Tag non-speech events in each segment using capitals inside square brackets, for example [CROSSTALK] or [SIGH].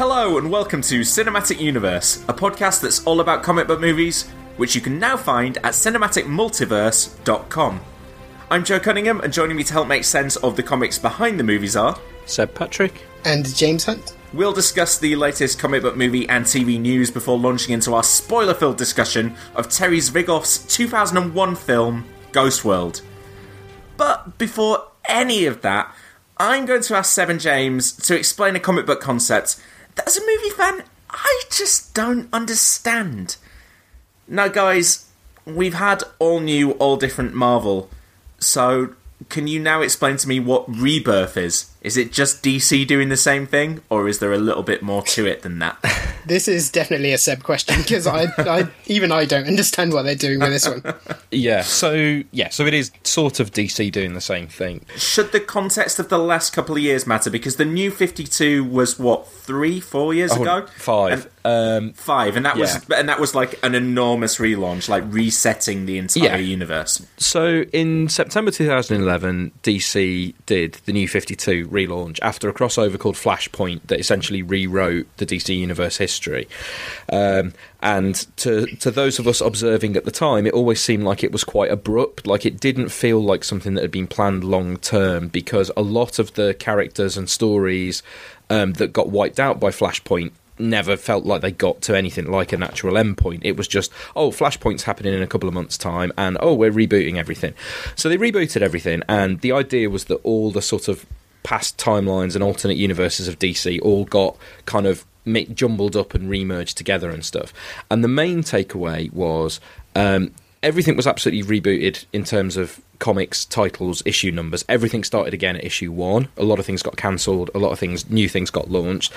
Hello, and welcome to Cinematic Universe, a podcast that's all about comic book movies, which you can now find at cinematicmultiverse.com. I'm Joe Cunningham, and joining me to help make sense of the comics behind the movies are Seb Patrick. And James Hunt. We'll discuss the latest comic book movie and TV news before launching into our spoiler filled discussion of Terry Zwigoff's 2001 film, Ghost World. But before any of that, I'm going to ask Seven James to explain a comic book concept that, as a movie fan, I just don't understand. Now, guys, we've had all new, all different Marvel, so can you now explain to me what Rebirth is? Is it just DC doing the same thing, or is there a little bit more to it than that? [LAUGHS] This is definitely a Seb question because I, I, even I don't understand what they're doing with this one. [LAUGHS] Yeah, so yeah, so it is sort of DC doing the same thing. Should the context of the last couple of years matter? Because the new 52 was what three, four years Oh, ago, five. Um, five, and that was and that was like an enormous relaunch, like resetting the entire Yeah. universe. so in September 2011, DC did the New 52 relaunch after a crossover called Flashpoint that essentially rewrote the DC universe history. Um, and to to those of us observing at the time, it always seemed like it was quite abrupt. Like it didn't feel like something that had been planned long term because a lot of the characters and stories um, that got wiped out by Flashpoint never felt like they got to anything like a natural endpoint. It was just, oh, Flashpoint's happening in a couple of months' time, and oh, we're rebooting everything. So they rebooted everything, and the idea was that all the sort of past timelines and alternate universes of DC all got kind of jumbled up and remerged together and stuff. And the main takeaway was um, everything was absolutely rebooted in terms of comics, titles, issue numbers. Everything started again at issue one. A lot of things got cancelled. A lot of things, new things got launched,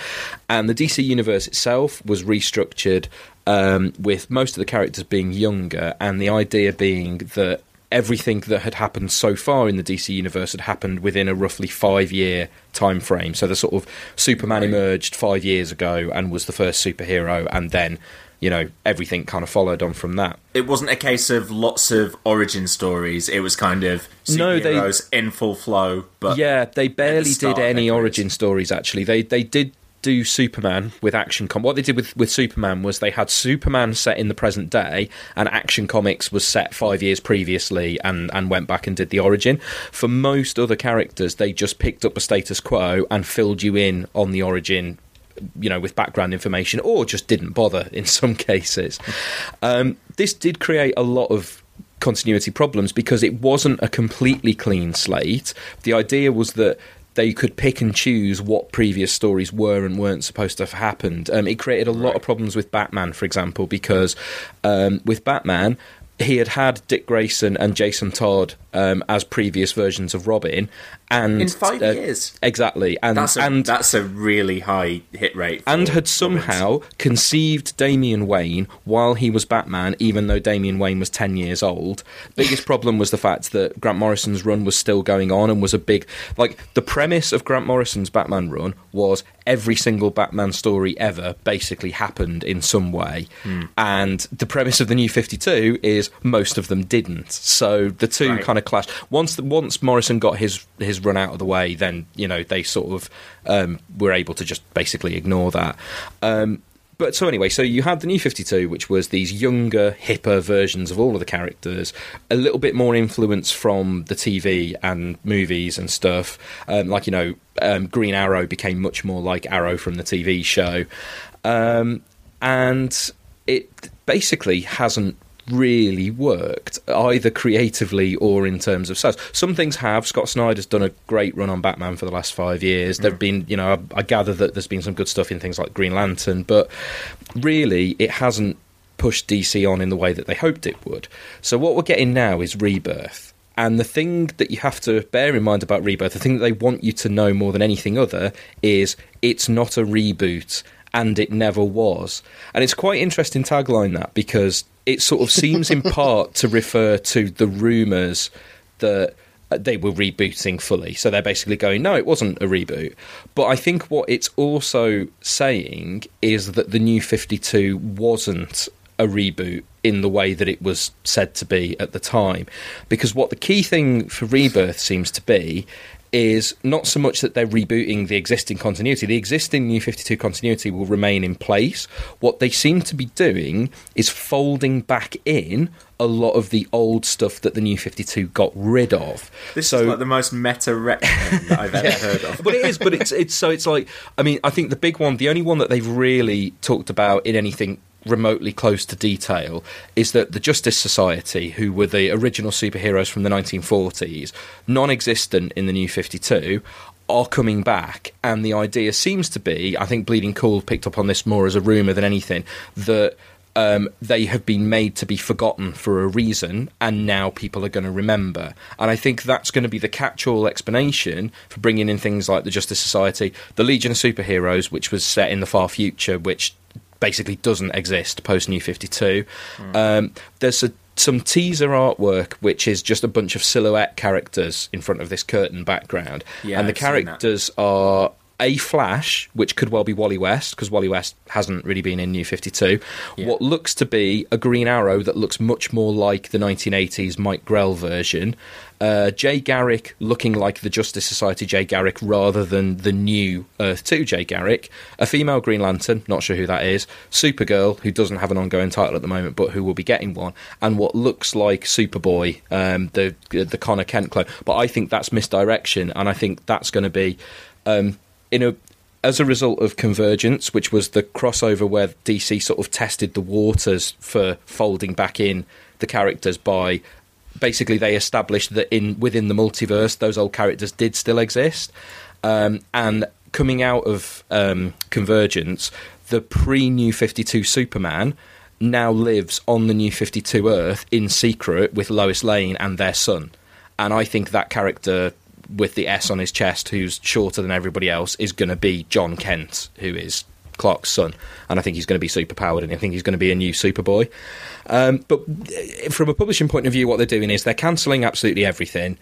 and the DC universe itself was restructured um, with most of the characters being younger, and the idea being that everything that had happened so far in the DC universe had happened within a roughly five year time frame. So the sort of Superman emerged five years ago and was the first superhero, and then you know everything kind of followed on from that. It wasn't a case of lots of origin stories. It was kind of No, they- superheroes in full flow. But yeah, they barely start did any origin stories. Actually, they they did do Superman with Action Com. What they did with with Superman was they had Superman set in the present day, and Action Comics was set five years previously, and and went back and did the origin. For most other characters, they just picked up a status quo and filled you in on the origin you know, with background information, or just didn't bother [LAUGHS] in some cases. Um, this did create a lot of continuity problems because it wasn't a completely clean slate. The idea was that they could pick and choose what previous stories were and weren't supposed to have happened. Um, it created a lot of problems with Batman, for example, because um, with Batman, he had had Dick Grayson and Jason Todd um, as previous versions of Robin, and In five uh, years? exactly, and that's a, and that's a really high hit rate. and had somehow conceived Damian Wayne while he was Batman, even though Damian Wayne was 10 years old. Biggest [LAUGHS] problem was the fact that Grant Morrison's run was still going on and was a big. Like, the premise of Grant Morrison's Batman run was every single Batman story ever basically happened in some way. And the premise of the new 52 is most of them didn't. So the two Right. kind of clashed. Once, once Morrison got his, his run out of the way, then, you know, they sort of um, were able to just basically ignore that. Um, but so anyway, so you had the new 52, which was these younger, hipper versions of all of the characters, a little bit more influence from the TV and movies and stuff. Um, like, you know, um, Green Arrow became much more like Arrow from the TV show. Um, and it basically hasn't really worked either creatively or in terms of sales. Some things have. Scott Snyder's done a great run on Batman for the last five years. There've mm-hmm. been, you know, I, I gather that there's been some good stuff in things like Green Lantern, but really it hasn't pushed DC on in the way that they hoped it would. So what we're getting now is Rebirth. And the thing that you have to bear in mind about Rebirth, the thing that they want you to know more than anything other, is it's not a reboot and it never was. And it's quite interesting tagline that because it sort of seems in [LAUGHS] part to refer to the rumours that uh, they were rebooting fully. So they're basically going, no, it wasn't a reboot. But I think what it's also saying is that the new 52 wasn't a reboot in the way that it was said to be at the time. Because what the key thing for Rebirth seems to be is not so much that they're rebooting the existing continuity. The existing New 52 continuity will remain in place. What they seem to be doing is folding back in a lot of the old stuff that the New 52 got rid of. This so, is like the most meta retcon that I've ever [LAUGHS] heard of. but it is. But it's it's so it's like I mean I think the big one, the only one that they've really talked about in anything remotely close to detail is that the Justice Society, who were the original superheroes from the 1940s, non existent in the New 52, are coming back. And the idea seems to be I think Bleeding Cool picked up on this more as a rumour than anything that. Um, they have been made to be forgotten for a reason, and now people are going to remember. And I think that's going to be the catch all explanation for bringing in things like the Justice Society, the Legion of Superheroes, which was set in the far future, which basically doesn't exist post New 52. Um, there's a, some teaser artwork which is just a bunch of silhouette characters in front of this curtain background. Yeah, and the I've characters are a Flash, which could well be Wally West, because Wally West hasn't really been in New 52. What looks to be a Green Arrow that looks much more like the 1980s Mike Grell version. Uh, Jay Garrick looking like the Justice Society Jay Garrick rather than the new Earth 2 Jay Garrick. A female Green Lantern, not sure who that is. Supergirl, who doesn't have an ongoing title at the moment, but who will be getting one. And what looks like Superboy, um, the the Conner Kent clone. But I think that's misdirection, and I think that's going to be um, in a as a result of Convergence, which was the crossover where DC sort of tested the waters for folding back in the characters by basically they established that in within the multiverse those old characters did still exist, um, and coming out of um, Convergence, the pre New Fifty Two Superman now lives on the New Fifty Two Earth in secret with Lois Lane and their son, and I think that character with the S on his chest, who's shorter than everybody else, is going to be Jon Kent, who is Clark's son, and I think he's going to be super powered, and I think he's going to be a new Superboy. Um, but uh, from a publishing point of view, what they're doing is they're cancelling absolutely everything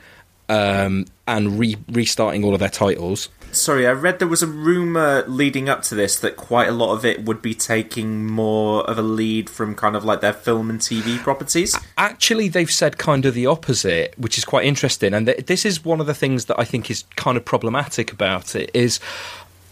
um, and re- restarting all of their titles. Sorry, I read there was a rumor leading up to this that quite a lot of it would be taking more of a lead from kind of like their film and TV properties. Actually, they've said kind of the opposite, which is quite interesting. And th- this is one of the things that I think is kind of problematic about it is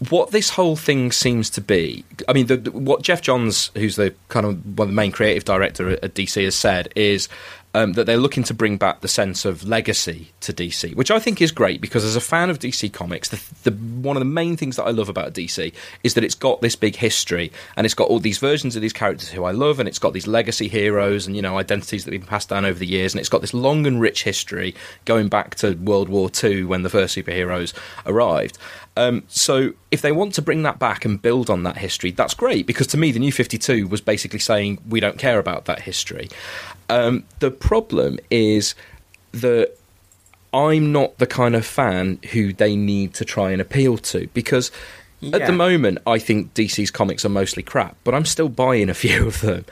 what this whole thing seems to be. I mean, the, what Geoff Johns, who's the kind of one of the main creative director at, at DC, has said is. Um, that they're looking to bring back the sense of legacy to DC, which I think is great because as a fan of DC Comics, the, the one of the main things that I love about DC is that it's got this big history and it's got all these versions of these characters who I love, and it's got these legacy heroes and you know identities that have been passed down over the years, and it's got this long and rich history going back to World War II when the first superheroes arrived. Um, so if they want to bring that back and build on that history, that's great because to me the New Fifty Two was basically saying we don't care about that history. Um, the problem is that I'm not the kind of fan who they need to try and appeal to because. At the moment, I think DC's comics are mostly crap, but I'm still buying a [LAUGHS] few of them.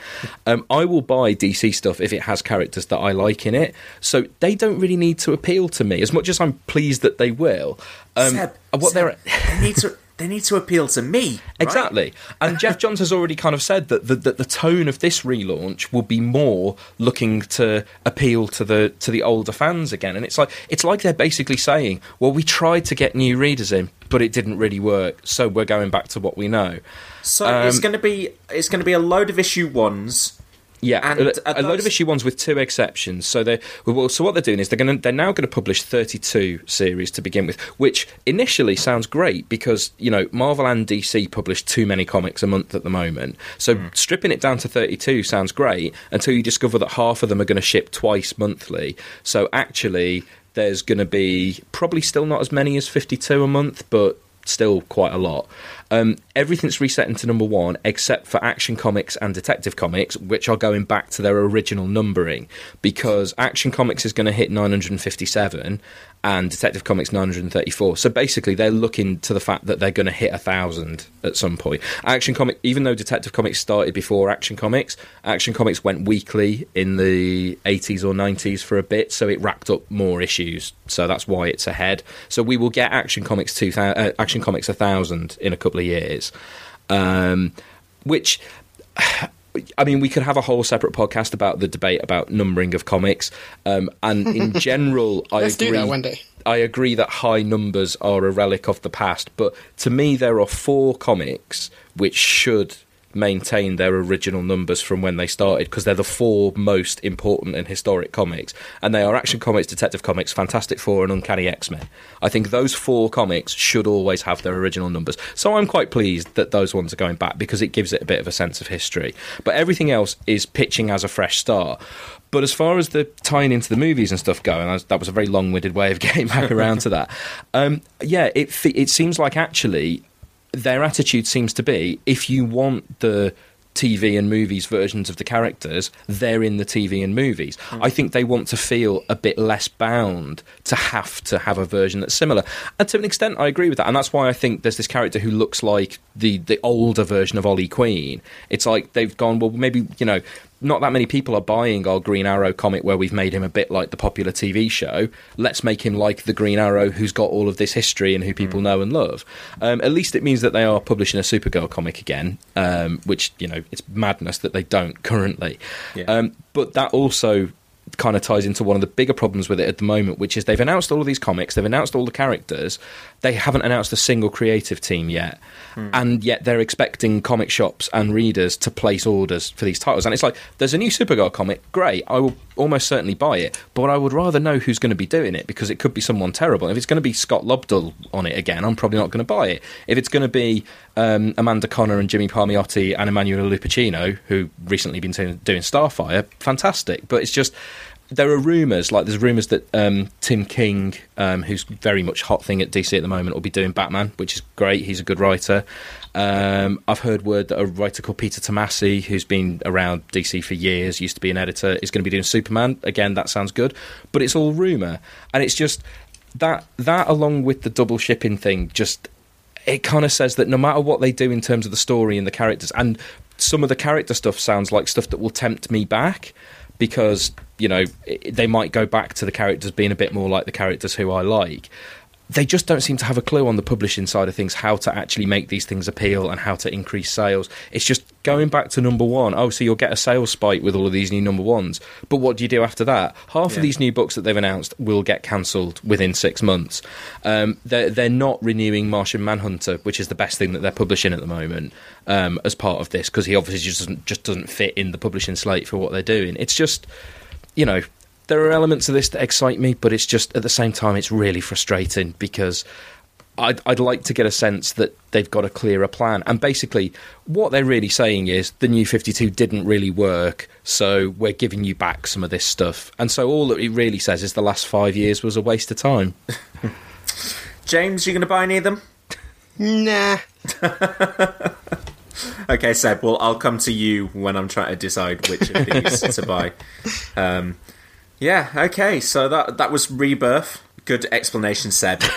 Um, I will buy DC stuff if it has characters that I like in it. So they don't really need to appeal to me as much as I'm pleased that they will. Um, Seb, what Seb, they're they need to [LAUGHS] they need to appeal to me. right? Exactly. And Geoff [LAUGHS] Johns has already kind of said that the, that the tone of this relaunch will be more looking to appeal to the to the older fans again. And it's like it's like they're basically saying, well, we tried to get new readers in, but it didn't really work, so we're going back to what we know. So Um, it's going to be it's going to be a load of issue ones. Yeah, And a, a load of issue ones with two exceptions. So they well, so what they're doing is they're going they're now going to publish 32 series to begin with, which initially sounds great because you know Marvel and DC publish too many comics a month at the moment. So Hmm. stripping it down to 32 sounds great until you discover that half of them are going to ship twice monthly. So actually, there's going to be probably still not as many as 52 a month, but still quite a lot. Um, everything's reset into number one except for Action Comics and Detective Comics, which are going back to their original numbering because Action Comics is going to hit 957 and Detective Comics 934. So basically, they're looking to the fact that they're going to hit a thousand at some point. Action Comic, even though Detective Comics started before Action Comics, Action Comics went weekly in the 80s or 90s for a bit, so it racked up more issues. So that's why it's ahead. So we will get Action Comics 2000, uh, Action Comics 1000 in a couple of years, um, which. I mean, we could have a whole separate podcast about the debate about numbering of comics, um, and in [LAUGHS] general, I Let's agree. do that one day. I agree that high numbers are a relic of the past, but to me, there are four comics which should maintain their original numbers from when they started because they're the four most important and historic comics, and they are Action Comics, Detective Comics, Fantastic Four, and Uncanny X Men. I think those four comics should always have their original numbers. So I'm quite pleased that those ones are going back because it gives it a bit of a sense of history. But everything else is pitching as a fresh start. But as far as the tying into the movies and stuff go, and that was a very long-winded way of [LAUGHS] getting back around to that. Um, yeah, it it seems like actually their attitude seems to be if you want the TV and movies versions of the characters, they're in the TV and movies. Hmm. I think they want to feel a bit less bound to have to have a version that's similar. And to an extent, I agree with that. And that's why I think there's this character who looks like the, the older version of Ollie Queen. It's like they've gone, well, maybe, you know, not that many people are buying our Green Arrow comic where we've made him a bit like the popular TV show. Let's make him like the Green Arrow who's got all of this history and who people know and love. Um, at least it means that they are publishing a Supergirl comic again, um, which, you know, it's madness that they don't currently. Yeah. Um, but that also kind of ties into one of the bigger problems with it at the moment, which is they've announced all of these comics, they've announced all the characters, they haven't announced a single creative team yet, and yet they're expecting comic shops and readers to place orders for these titles. And it's like, there's a new Supergirl comic, great, I will almost certainly buy it, but I would rather know who's going to be doing it because it could be someone terrible. If it's going to be Scott Lobdell on it again, I'm probably not going to buy it. If it's going to be um, Amanda Conner and Jimmy Palmiotti and Emmanuel Lupacchino, who recently been doing Starfire, fantastic. But it's just there are rumours, like there's rumours that um, Tom King, um, who's very much hot thing at DC at the moment, will be doing Batman, which is great. He's a good writer. Um, I've heard word that a writer called Peter Tomasi, who's been around DC for years, used to be an editor, is going to be doing Superman. Again, that sounds good, but it's all rumour, and it's just that that along with the double shipping thing, just it kind of says that no matter what they do in terms of the story and the characters, and some of the character stuff sounds like stuff that will tempt me back because you know they might go back to the characters being a bit more like the characters who I like. They just don't seem to have a clue on the publishing side of things how to actually make these things appeal and how to increase sales. It's just going back to number one. Oh, so you'll get a sales spike with all of these new number ones. But what do you do after that? Half of these new books that they've announced will get cancelled within six months. Um, they're, they're not renewing Martian Manhunter, which is the best thing that they're publishing at the moment, um, as part of this, because he obviously just doesn't, just doesn't fit in the publishing slate for what they're doing. It's just, you know, there are elements of this that excite me, but it's just at the same time it's really frustrating because I'd, I'd like to get a sense that they've got a clearer plan. And basically, what they're really saying is the new 52 didn't really work, so we're giving you back some of this stuff. And so all that it really says is the last five years was a waste of time. [LAUGHS] James, you going to buy any of them? Nah. [LAUGHS] Okay, Seb. Well, I'll come to you when I'm trying to decide which of these to buy. [LAUGHS] Um, yeah. Okay. So that that was Rebirth. Good explanation, Seb. [LAUGHS]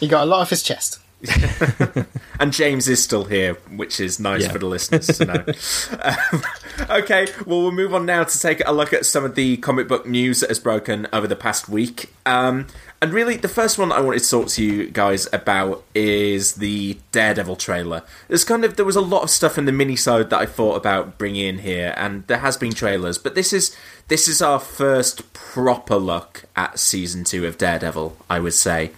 He got a lot off his chest. [LAUGHS] and James is still here, which is nice Yeah. for the listeners to know. [LAUGHS] um, okay, well, we'll move on now to take a look at some of the comic book news that has broken over the past week. Um, and really, the first one I wanted to talk to you guys about is the Daredevil trailer. There's kind of there was a lot of stuff in the minisode that I thought about bringing in here, and there has been trailers, but this is this is our first proper look at season two of Daredevil. I would say.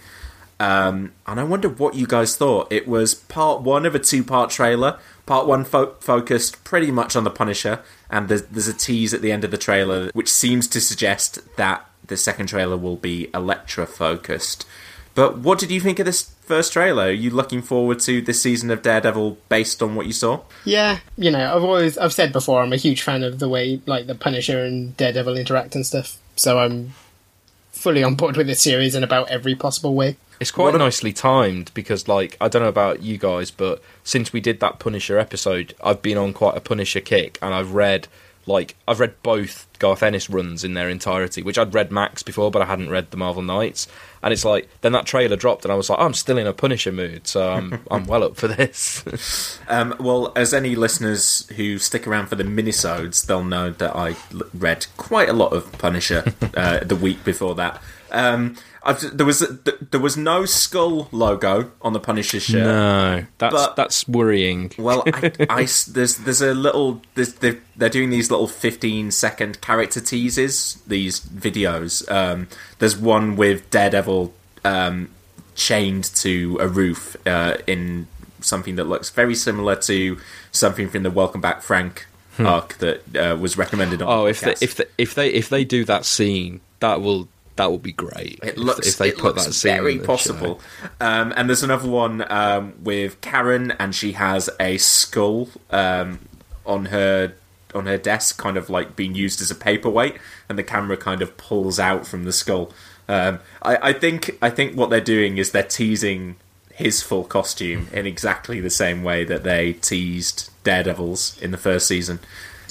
Um, and I wonder what you guys thought. It was part one of a two part trailer. Part one fo- focused pretty much on the Punisher, and there's, there's a tease at the end of the trailer which seems to suggest that the second trailer will be Elektra focused. But what did you think of this first trailer? Are you looking forward to this season of Daredevil based on what you saw? Yeah, you know, I've always I've said before I'm a huge fan of the way like the Punisher and Daredevil interact and stuff. So I'm fully on board with this series in about every possible way. It's quite nicely timed because, like, I don't know about you guys, but since we did that Punisher episode, I've been on quite a Punisher kick, and I've read, like, I've read both Garth Ennis runs in their entirety, which I'd read Max before, but I hadn't read the Marvel Knights. And it's like, then that trailer dropped, and I was like, I'm still in a Punisher mood, so I'm [LAUGHS] I'm well up for this. [LAUGHS] Um, well, as any listeners who stick around for the minisodes, they'll know that I l- read quite a lot of Punisher [LAUGHS] uh, the week before that. Um, I've, there was th- there was no skull logo on the Punisher shirt. no, that's But- that's worrying. Well, I, [LAUGHS] I there's there's a little there's, they're, they're doing these little 15 second character teases, these videos. Um, there's one with Daredevil um, chained to a roof uh, in something that looks very similar to something from the Welcome Back Frank arc that uh, was recommended on. Hmm. Oh, if they if they, if they if they do that scene, that will that would be great. It If- looks, if, they put that scene very possible. Um, and there's another one um, with Karen, and she has a skull um, on her on her desk, kind of like being used as a paperweight, and the camera kind of pulls out from the skull. Um, I, I think I think what they're doing is they're teasing his full costume in exactly the same way that they teased Daredevil's in the first season.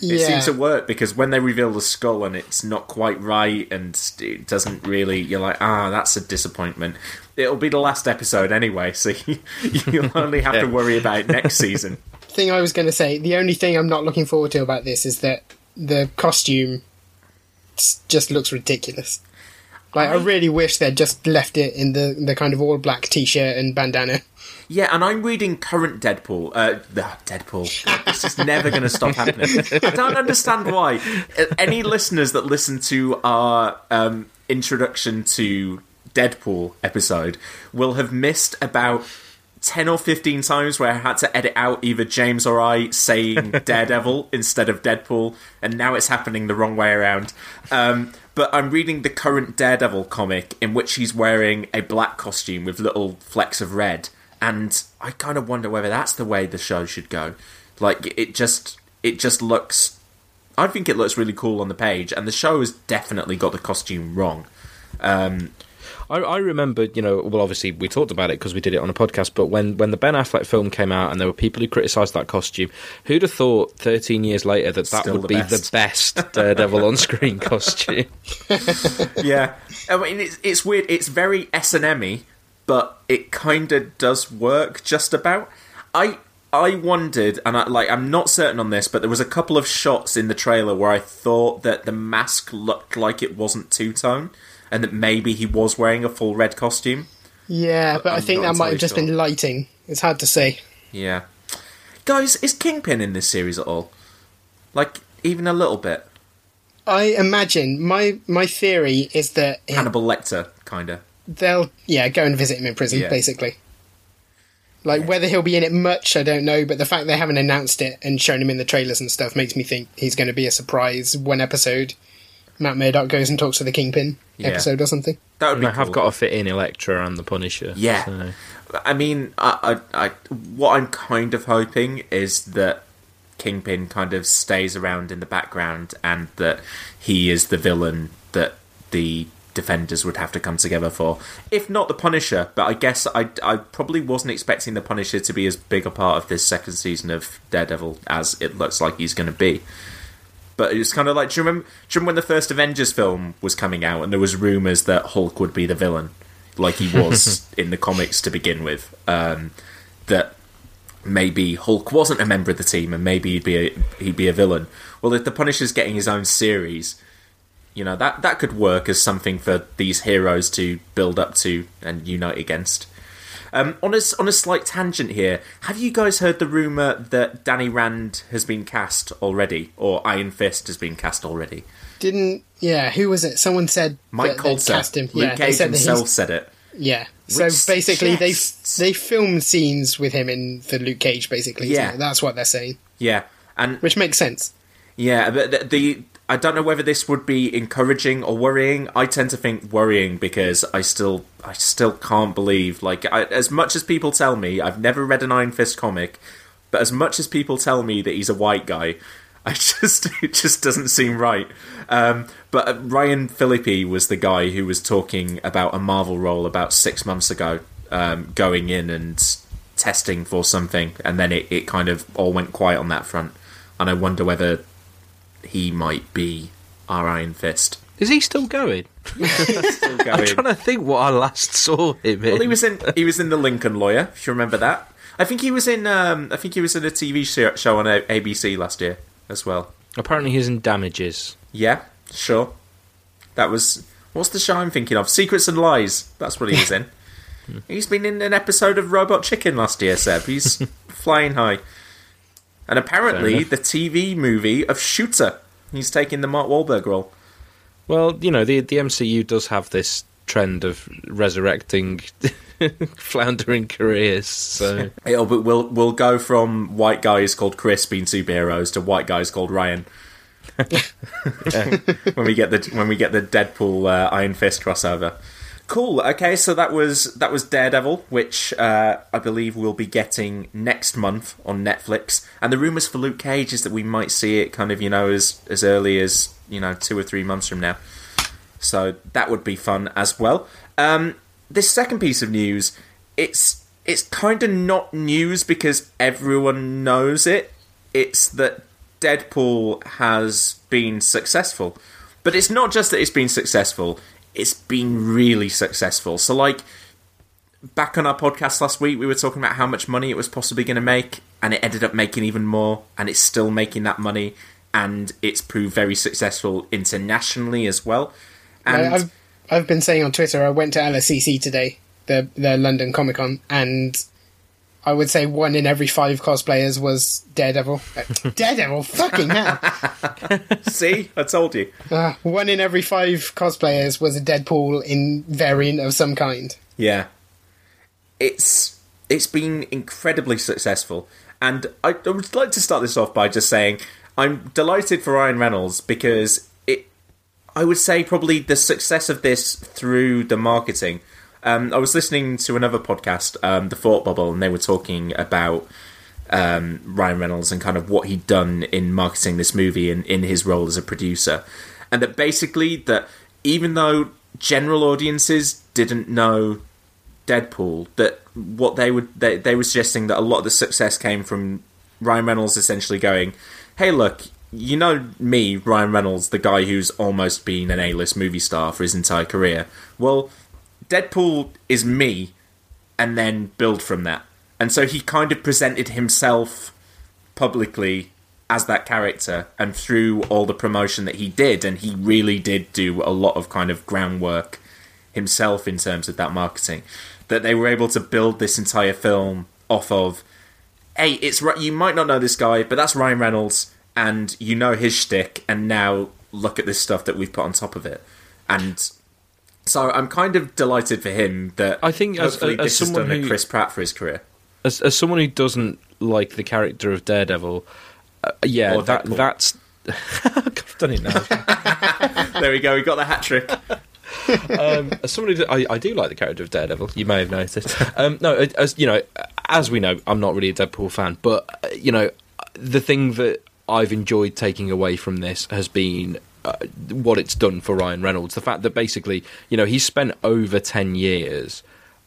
It Yeah. seems to work because when they reveal the skull and it's not quite right and it doesn't really, you're like, ah, that's a disappointment. It'll be the last episode anyway, so [LAUGHS] you, you'll only have to worry about it next season. [LAUGHS] Thing I was going to say, the only thing I'm not looking forward to about this is that the costume just looks ridiculous. Like I really wish they'd just left it in the the kind of all black t-shirt and bandana. Yeah, and I'm reading current Deadpool. Uh, Deadpool. God, this is never going to stop happening. I don't understand why. Any listeners that listen to our um, introduction to Deadpool episode will have missed about 10 or 15 times where I had to edit out either James or I saying [LAUGHS] Daredevil instead of Deadpool, and now it's happening the wrong way around. Um, but I'm reading the current Daredevil comic in which he's wearing a black costume with little flecks of red, and I kind of wonder whether that's the way the show should go. Like, it just, it just looks. I think it looks really cool on the page, and the show has definitely got the costume wrong. Um, I, I remember, you know, well, obviously we talked about it because we did it on a podcast. But when when the Ben Affleck film came out and there were people who criticised that costume, who'd have thought 13 years later that that Still would the be best. the best Daredevil on screen [LAUGHS] costume? yeah, I mean it's it's weird. It's very S and M but it kind of does work just about. I I wondered, and I, like I'm not certain on this, but there was a couple of shots in the trailer where I thought that the mask looked like it wasn't two tone, and that maybe he was wearing a full red costume. Yeah, but i I'm think that might have just sure. been lighting. It's hard to say. Yeah, guys, is Kingpin in this series at all? Like even a little bit? I imagine my my theory is that Hannibal Lecter, kind of. They'll yeah go and visit him in prison Yeah. basically. Like whether he'll be in it much, I don't know. But the fact they haven't announced it and shown him in the trailers and stuff makes me think he's going to be a surprise. One episode, Matt Murdock goes and talks to the Kingpin Yeah. episode or something. That would And be. I have got to fit in Elektra and the Punisher. Yeah. so. I mean, I, I, I, what I'm kind of hoping is that Kingpin kind of stays around in the background and that he is the villain that the defenders would have to come together for. If not the Punisher, but I guess I, I probably wasn't expecting the Punisher to be as big a part of this second season of Daredevil as it looks like he's going to be. But it was kind of like, do you, remember, do you remember when the first Avengers film was coming out and there was rumours that Hulk would be the villain? Like he was [LAUGHS] in the comics to begin with. Um, that maybe Hulk wasn't a member of the team and maybe he'd be a, he'd be a villain. Well, if the Punisher's getting his own series, you know that that could work as something for these heroes to build up to and unite against. Um, on a on a slight tangent here, have you guys heard the rumor that Danny Rand has been cast already, or Iron Fist has been cast already? Didn't yeah? Who was it? Someone said Mike Colter, cast him. Luke yeah, Cage said himself said it. Yeah. So Which basically, they suggests- they filmed scenes with him in for Luke Cage. Basically, Yeah. that's what they're saying, Yeah, and which makes sense. Yeah, but the, the I don't know whether this would be encouraging or worrying. I tend to think worrying because I still I still can't believe like I, as much as people tell me I've never read an Iron Fist comic, but as much as people tell me that he's a white guy, [LAUGHS] I just it just doesn't seem right. Um, but uh, Ryan Phillippe was the guy who was talking about a Marvel role about six months ago, um, going in and testing for something, and then it, it kind of all went quiet on that front. And I wonder whether he might be our Iron Fist. Is he still going? Still [LAUGHS] I'm trying to think what I last saw him in. Well, he was in he was in the Lincoln Lawyer. If you remember that, I think he was in um, I think he was in a TV show show on ABC last year as well. Apparently, he's in Damages. Yeah, sure. That was what's the show I'm thinking of? Secrets and Lies. That's what he was in. [LAUGHS] He's been in an episode of Robot Chicken last year, Seb. He's [LAUGHS] flying high. And apparently, the TV movie of Shooter. He's taking the Mark Wahlberg role. Well, you know, the the MCU does have this trend of resurrecting [LAUGHS] floundering careers. So [LAUGHS] It'll, but we'll we'll go from white guys called Chris being superheroes to white guys called Ryan. [LAUGHS] when we get the when we get the Deadpool uh, Iron Fist crossover. Cool. Okay, so that was that was Daredevil, which uh, I believe we'll be getting next month on Netflix. And the rumors for Luke Cage is that we might see it kind of you know as as early as you know two or three months from now. So that would be fun as well. Um, this second piece of news, it's it's kind of not news because everyone knows it. It's that Deadpool has been successful, but it's not just that it's been successful. It's been really successful. So like back on our podcast last week, we were talking about how much money it was possibly going to make, and it ended up making even more, and it's still making that money, and it's proved very successful internationally as well. And I've I've been saying on Twitter. I went to LSCC today, the the London Comic Con, and I would say one in every five cosplayers was Daredevil. [LAUGHS] Daredevil, fucking hell! [LAUGHS] see, I told you. Uh, one in every five cosplayers was a Deadpool in variant of some kind. Yeah, it's it's been incredibly successful, and I, I would like to start this off by just saying I'm delighted for Ryan Reynolds because it. I would say probably the success of this through the marketing. Um, I was listening to another podcast, um, The Thought Bubble, and they were talking about um, Ryan Reynolds and kind of what he'd done in marketing this movie and in his role as a producer, and that basically that even though general audiences didn't know Deadpool, that what they would they, they were suggesting that a lot of the success came from Ryan Reynolds essentially going, "Hey, look." You know me, Ryan Reynolds, the guy who's almost been an A-list movie star for his entire career. Well, Deadpool is me, and then build from that. And so he kind of presented himself publicly as that character, and through all the promotion that he did, and he really did do a lot of kind of groundwork himself in terms of that marketing, that they were able to build this entire film off of. Hey, it's you might not know this guy, but that's Ryan Reynolds, and you know his shtick, and now look at this stuff that we've put on top of it, and so I'm kind of delighted for him that I think as- as someone who- Chris Pratt for his career. as as someone who doesn't like the character of Daredevil, uh, yeah, Or that Deadpool. that's. [LAUGHS] I've done it now. [LAUGHS] There we go, we got the hat trick. um, as someone who I, I do like the character of Daredevil, you may have noticed. Um, no, as you know, as we know, I'm not really a Deadpool fan, but uh, you know, the thing that I've enjoyed taking away from this has been uh, what it's done for Ryan Reynolds. The fact that basically, you know, he's spent over ten years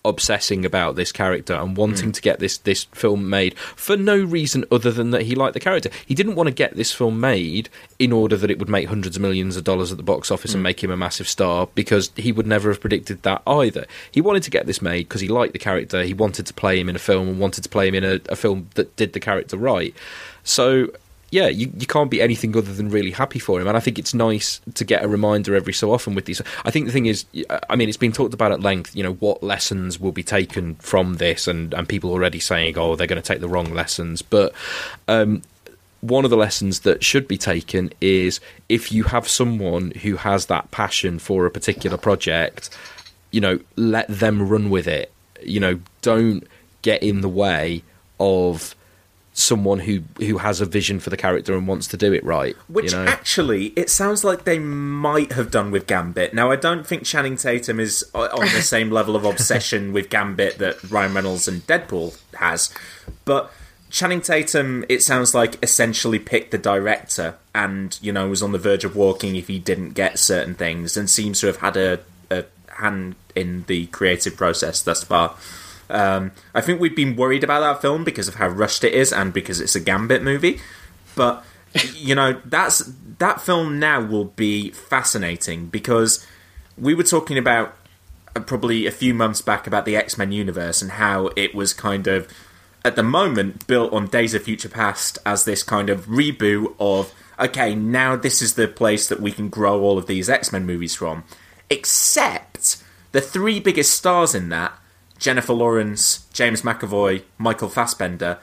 obsessing about this character and wanting to get this this film made for no reason other than that he liked the character. He didn't want to get this film made in order that it would make hundreds of millions of dollars at the box office and make him a massive star because he would never have predicted that either. He wanted to get this made because he liked the character. He wanted to play him in a film and wanted to play him in a, a film that did the character right. So yeah, you, you can't be anything other than really happy for him. And I think it's nice to get a reminder every so often with these. I think the thing is, I mean, it's been talked about at length, you know, what lessons will be taken from this, and, and people already saying, oh, they're going to take the wrong lessons. But um, one of the lessons that should be taken is if you have someone who has that passion for a particular project, you know, let them run with it. You know, don't get in the way of someone who who has a vision for the character and wants to do it right. Which you know? actually, it sounds like they might have done with Gambit. Now, I don't think Channing Tatum is uh, on the same level of obsession with Gambit that Ryan Reynolds and Deadpool has, but Channing Tatum, it sounds like, essentially picked the director and you know was on the verge of walking if he didn't get certain things, and seems to have had a, a hand in the creative process thus far. Um, I think we've been worried about that film because of how rushed it is and because it's a Gambit movie. But you know, that's that film now will be fascinating because we were talking about uh, probably a few months back about the X Men universe and how it was kind of at the moment built on Days of Future Past as this kind of reboot of okay, now this is the place that we can grow all of these X Men movies from. Except the three biggest stars in that Jennifer Lawrence, James McAvoy, Michael Fassbender.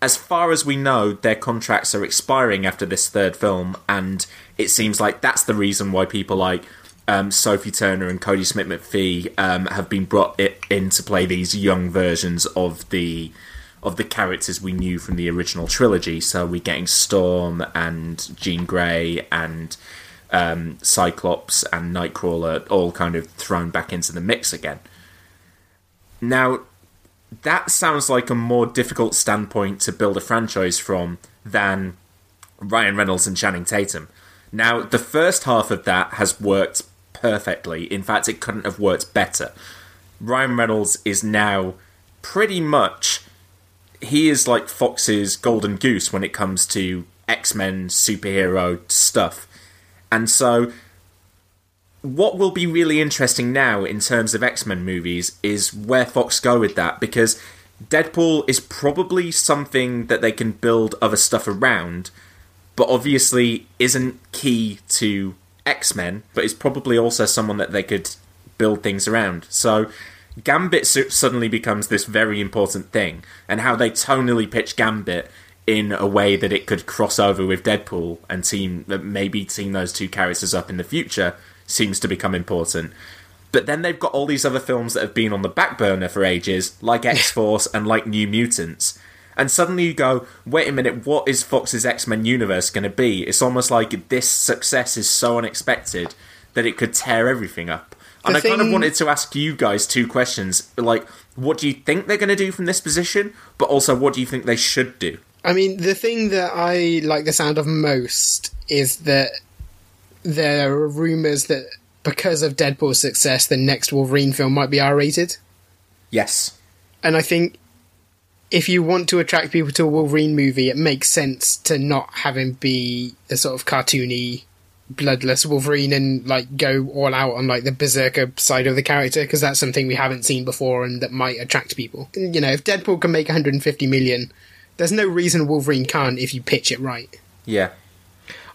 As far as we know, their contracts are expiring after this third film, and it seems like that's the reason why people like um, Sophie Turner and Kodi Smit-McPhee um, have been brought in to play these young versions of the of the characters we knew from the original trilogy. So we're getting Storm and Jean Grey and um, Cyclops and Nightcrawler all kind of thrown back into the mix again. Now, that sounds like a more difficult standpoint to build a franchise from than Ryan Reynolds and Channing Tatum. Now, the first half of that has worked perfectly. In fact, it couldn't have worked better. Ryan Reynolds is now pretty much he is like Fox's golden goose when it comes to X-Men superhero stuff. And so what will be really interesting now in terms of X Men movies is where Fox go with that because Deadpool is probably something that they can build other stuff around, but obviously isn't key to X Men, but is probably also someone that they could build things around. So Gambit suddenly becomes this very important thing, and how they tonally pitch Gambit in a way that it could cross over with Deadpool and team maybe team those two characters up in the future seems to become important. But then they've got all these other films that have been on the back burner for ages, like X Force and like New Mutants. And suddenly you go, wait a minute, what is Fox's X Men universe going to be? It's almost like this success is so unexpected that it could tear everything up. And I kind of wanted to ask you guys two questions. Like, what do you think they're going to do from this position? But also, what do you think they should do? I mean, the thing that I like the sound of most is that there are rumors that because of Deadpool's success, the next Wolverine film might be R rated. Yes. And I think if you want to attract people to a Wolverine movie, it makes sense to not have him be the sort of cartoony, bloodless Wolverine and like go all out on like the berserker side of the character because that's something we haven't seen before and that might attract people. You know, if Deadpool can make 150 million, there's no reason Wolverine can't if you pitch it right. Yeah.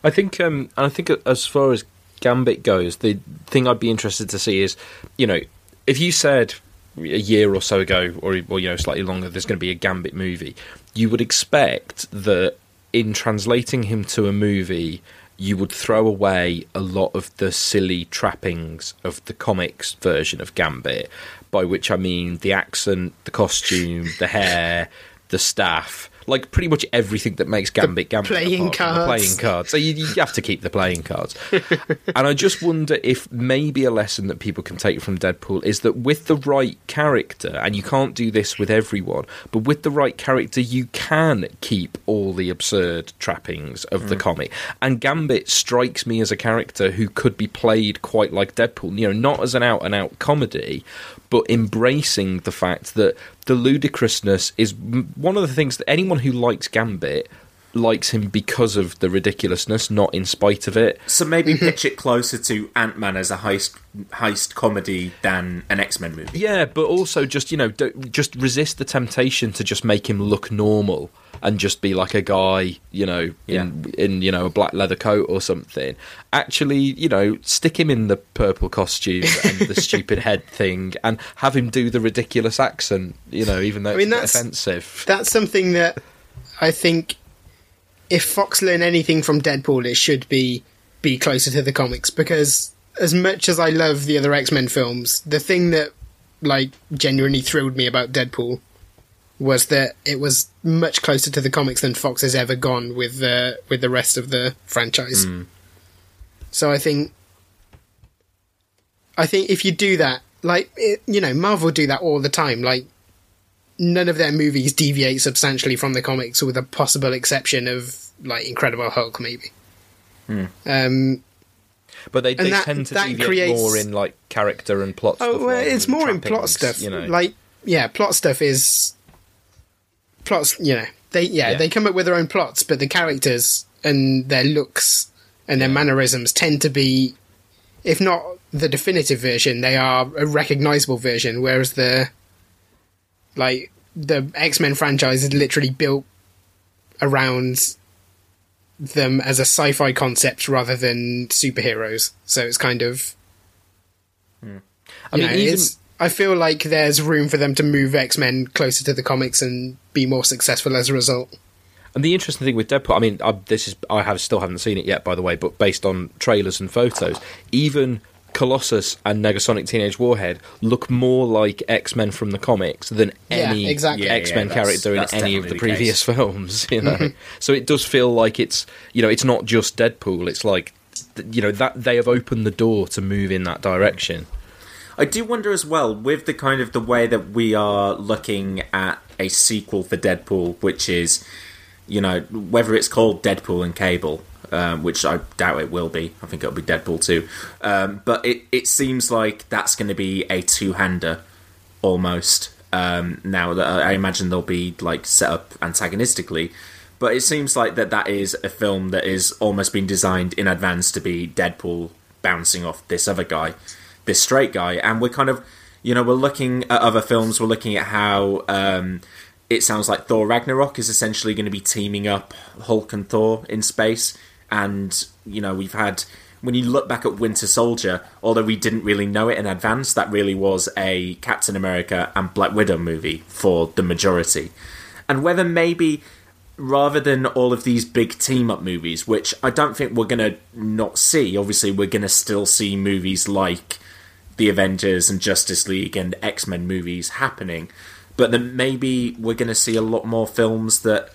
I think, um, and I think as far as Gambit goes, the thing I'd be interested to see is, you know, if you said a year or so ago, or, or you know, slightly longer, there's going to be a Gambit movie, you would expect that in translating him to a movie, you would throw away a lot of the silly trappings of the comics version of Gambit, by which I mean the accent, the costume, the hair, the staff like pretty much everything that makes Gambit Gambit. playing cards. playing cards. So you, you have to keep the playing cards. [LAUGHS] and I just wonder if maybe a lesson that people can take from Deadpool is that with the right character, and you can't do this with everyone, but with the right character, you can keep all the absurd trappings of the mm. comic. And Gambit strikes me as a character who could be played quite like Deadpool. You know, not as an out and out comedy, but embracing the fact that the ludicrousness is one of the things that anyone who likes Gambit likes him because of the ridiculousness, not in spite of it. So maybe mm-hmm. pitch it closer to Ant Man as a heist heist comedy than an X Men movie. Yeah, but also just you know, don't, just resist the temptation to just make him look normal and just be like a guy, you know, in in you know a black leather coat or something. Actually, you know, stick him in the purple costume and the [LAUGHS] stupid head thing, and have him do the ridiculous accent. You know, even though I mean, it's that's- offensive. That's something that I think if Fox learn anything from Deadpool, it should be be closer to the comics because as much as I love the other X Men films, the thing that like genuinely thrilled me about Deadpool was that it was much closer to the comics than Fox has ever gone with the with the rest of the franchise. Hmm. So I think I think if you do that, like it, you know, Marvel do that all the time. Like none of their movies deviate substantially from the comics, with a possible exception of like Incredible Hulk, maybe. Um, But they, they that- tend to deviate creates- more in like character and plot. oh, stuff well, it's more in plot stuff. You know, Like, yeah, plot stuff is plots. You know, they yeah, Yeah. they come up with their own plots, but the characters and their looks and their mannerisms tend to be, if not the definitive version, they are a recognizable version. Whereas the like the X Men franchise is literally built around them as a sci-fi concept rather than superheroes. So it's kind of I mean, know, even I feel like there's room for them to move X Men closer to the comics and be more successful as a result. And the interesting thing with Deadpool, I mean, I, this is I have still haven't seen it yet, by the way, but based on trailers and photos, even Colossus and Negasonic Teenage Warhead look more like X Men from the comics than Yeah, any exactly. Yeah, X Men yeah, that's- character in any of the the previous case. [LAUGHS] films. You know, mm-hmm. so it does feel like it's you know it's not just Deadpool. It's like you know that they have opened the door to move in that direction. I do wonder as well with the kind of the way that we are looking at a sequel for Deadpool, which is, you know, whether it's called Deadpool and Cable, um, which I doubt it will be. I think it'll be Deadpool too. Um, but it it seems like that's going to be a two hander almost. Um, now that I imagine they'll be like set up antagonistically. But it seems like that that is a film that is almost been designed in advance to be Deadpool bouncing off this other guy, this straight guy, and we're kind of, you know, we're looking at other films. We're looking at how um, it sounds like Thor Ragnarok is essentially going to be teaming up Hulk and Thor in space, and you know we've had when you look back at Winter Soldier, although we didn't really know it in advance, that really was a Captain America and Black Widow movie for the majority, and whether maybe rather than all of these big team up movies, which I don't think we're going to not see. Obviously, we're going to still see movies like the Avengers and Justice League and X Men movies happening, but then maybe we're going to see a lot more films that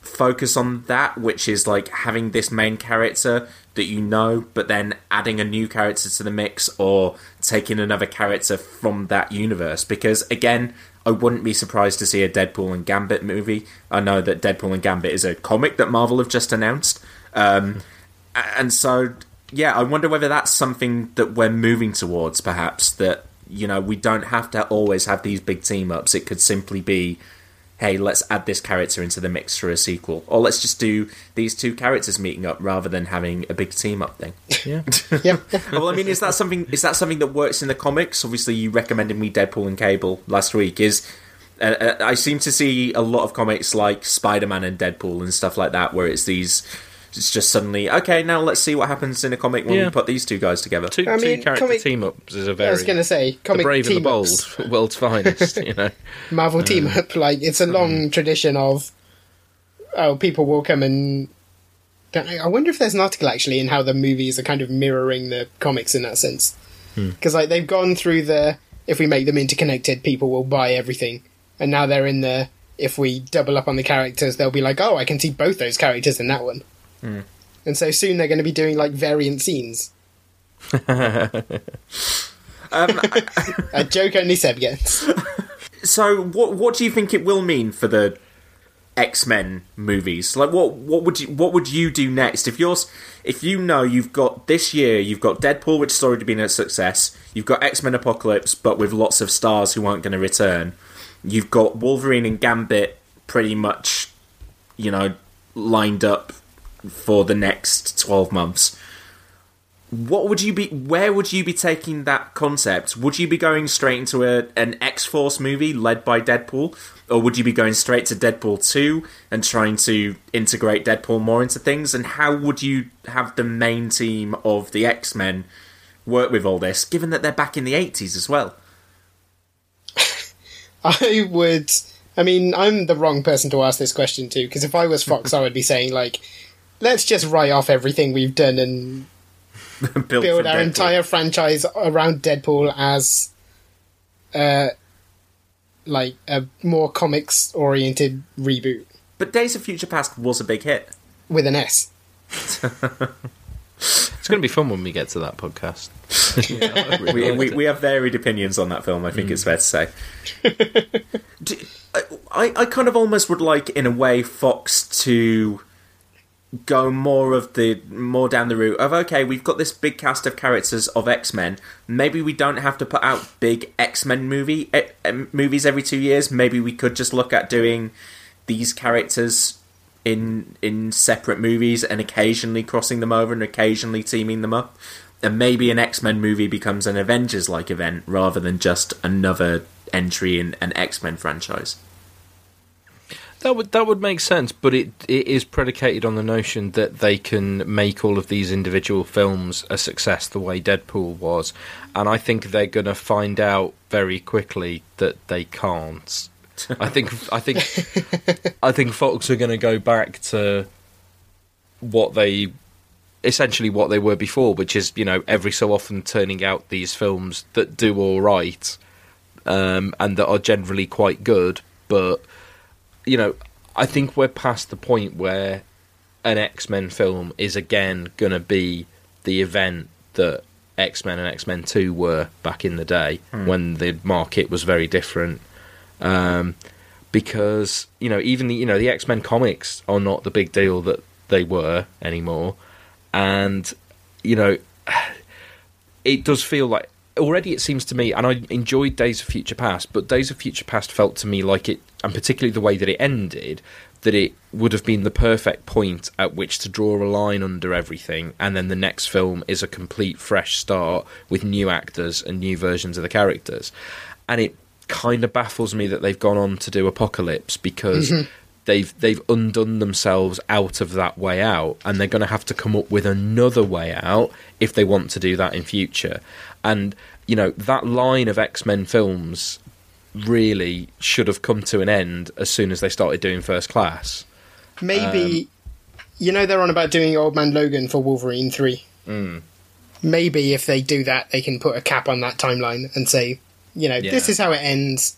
focus on that, which is like having this main character that you know, but then adding a new character to the mix or taking another character from that universe. Because again, I wouldn't be surprised to see a Deadpool and Gambit movie. I know that Deadpool and Gambit is a comic that Marvel have just announced. Um, and so, yeah, I wonder whether that's something that we're moving towards, perhaps, that, you know, we don't have to always have these big team ups. It could simply be hey, let's add this character into the mix for a sequel, or let's just do these two characters meeting up rather than having a big team up thing. [LAUGHS] Yeah. [LAUGHS] Yeah, well, I mean, is that something? Is that something that works in the comics? Obviously, you recommended me Deadpool and Cable last week. Is uh, uh, I seem to see a lot of comics like Spider-Man and Deadpool and stuff like that, where it's these. It's just suddenly okay. Now let's see what happens in a comic when Yeah. we put these two guys together. Two, I two character comic- team ups is a very I was going to say the comic brave and the bold, team-ups. world's finest. You know, [LAUGHS] Marvel uh, team up. Like it's a mm. long tradition of oh, people will come and. I wonder if there's an article actually in how the movies are kind of mirroring the comics in that sense, hmm. because like they've gone through the if we make them interconnected, people will buy everything, and now they're in the if we double up on the characters, they'll be like, oh, I can see both those characters in that one. And so soon they're going to be doing like variant scenes. [LAUGHS] Um, A joke only Seb gets. [LAUGHS] so, what what do you think it will mean for the X Men movies? Like, what what would you what would you do next if you're if you know you've got this year you've got Deadpool, which has already been a success. You've got X Men Apocalypse, but with lots of stars who aren't going to return. You've got Wolverine and Gambit pretty much, you know, lined up for the next twelve months. What would you be where would you be taking that concept? Would you be going straight into a, an x-force movie led by deadpool? Or would you be going straight to deadpool 2 and trying to integrate deadpool more into things? And how would you have the main team of the x-men work with all this given that they're back in the 80s as well? [LAUGHS] I would. I mean, I'm the wrong person to ask this question to because if I was Fox, I would be saying like, let's just write off everything we've done and [LAUGHS] build our Deadpool. entire franchise around Deadpool as, uh, like a more comics oriented reboot but days of future past was a big hit with an S. [LAUGHS] It's going to be fun when we get to that podcast. [LAUGHS] we, we, we have varied opinions on that film. I think it's fair to say. Do, I I kind of almost would like, in a way, Fox to go more of the more down the route of okay, we've got this big cast of characters of X Men. Maybe we don't have to put out big X Men movie eh, movies every two years. Maybe we could just look at doing these characters in in separate movies and occasionally crossing them over and occasionally teaming them up. And maybe an X Men movie becomes an Avengers like event rather than just another entry in an X Men franchise. That would that would make sense, but it it is predicated on the notion that they can make all of these individual films a success the way Deadpool was, and I think they're going to find out very quickly that they can't. I think I think [LAUGHS] I think Fox are going to go back to what they essentially what they were before, which is you know every so often turning out these films that do all right um, and that are generally quite good, but you know, I think we're past the point where an X Men film is again going to be the event that X Men and X Men 2 were back in the day when the market was very different. Um, because, you know, even the, you know, the X Men comics are not the big deal that they were anymore. And, you know, [SIGHS] it does feel like already it seems to me and I enjoyed Days of Future Past, but Days of Future Past felt to me like it and particularly the way that it ended that it would have been the perfect point at which to draw a line under everything and then the next film is a complete fresh start with new actors and new versions of the characters. And it kind of baffles me that they've gone on to do Apocalypse because mm-hmm. they've they've undone themselves out of that way out and they're going to have to come up with another way out if they want to do that in future and you know that line of x-men films really should have come to an end as soon as they started doing first class Maybe um, you know they're on about doing Old Man Logan for Wolverine three. Hmm. Maybe if they do that, they can put a cap on that timeline and say, you know, this is how it ends.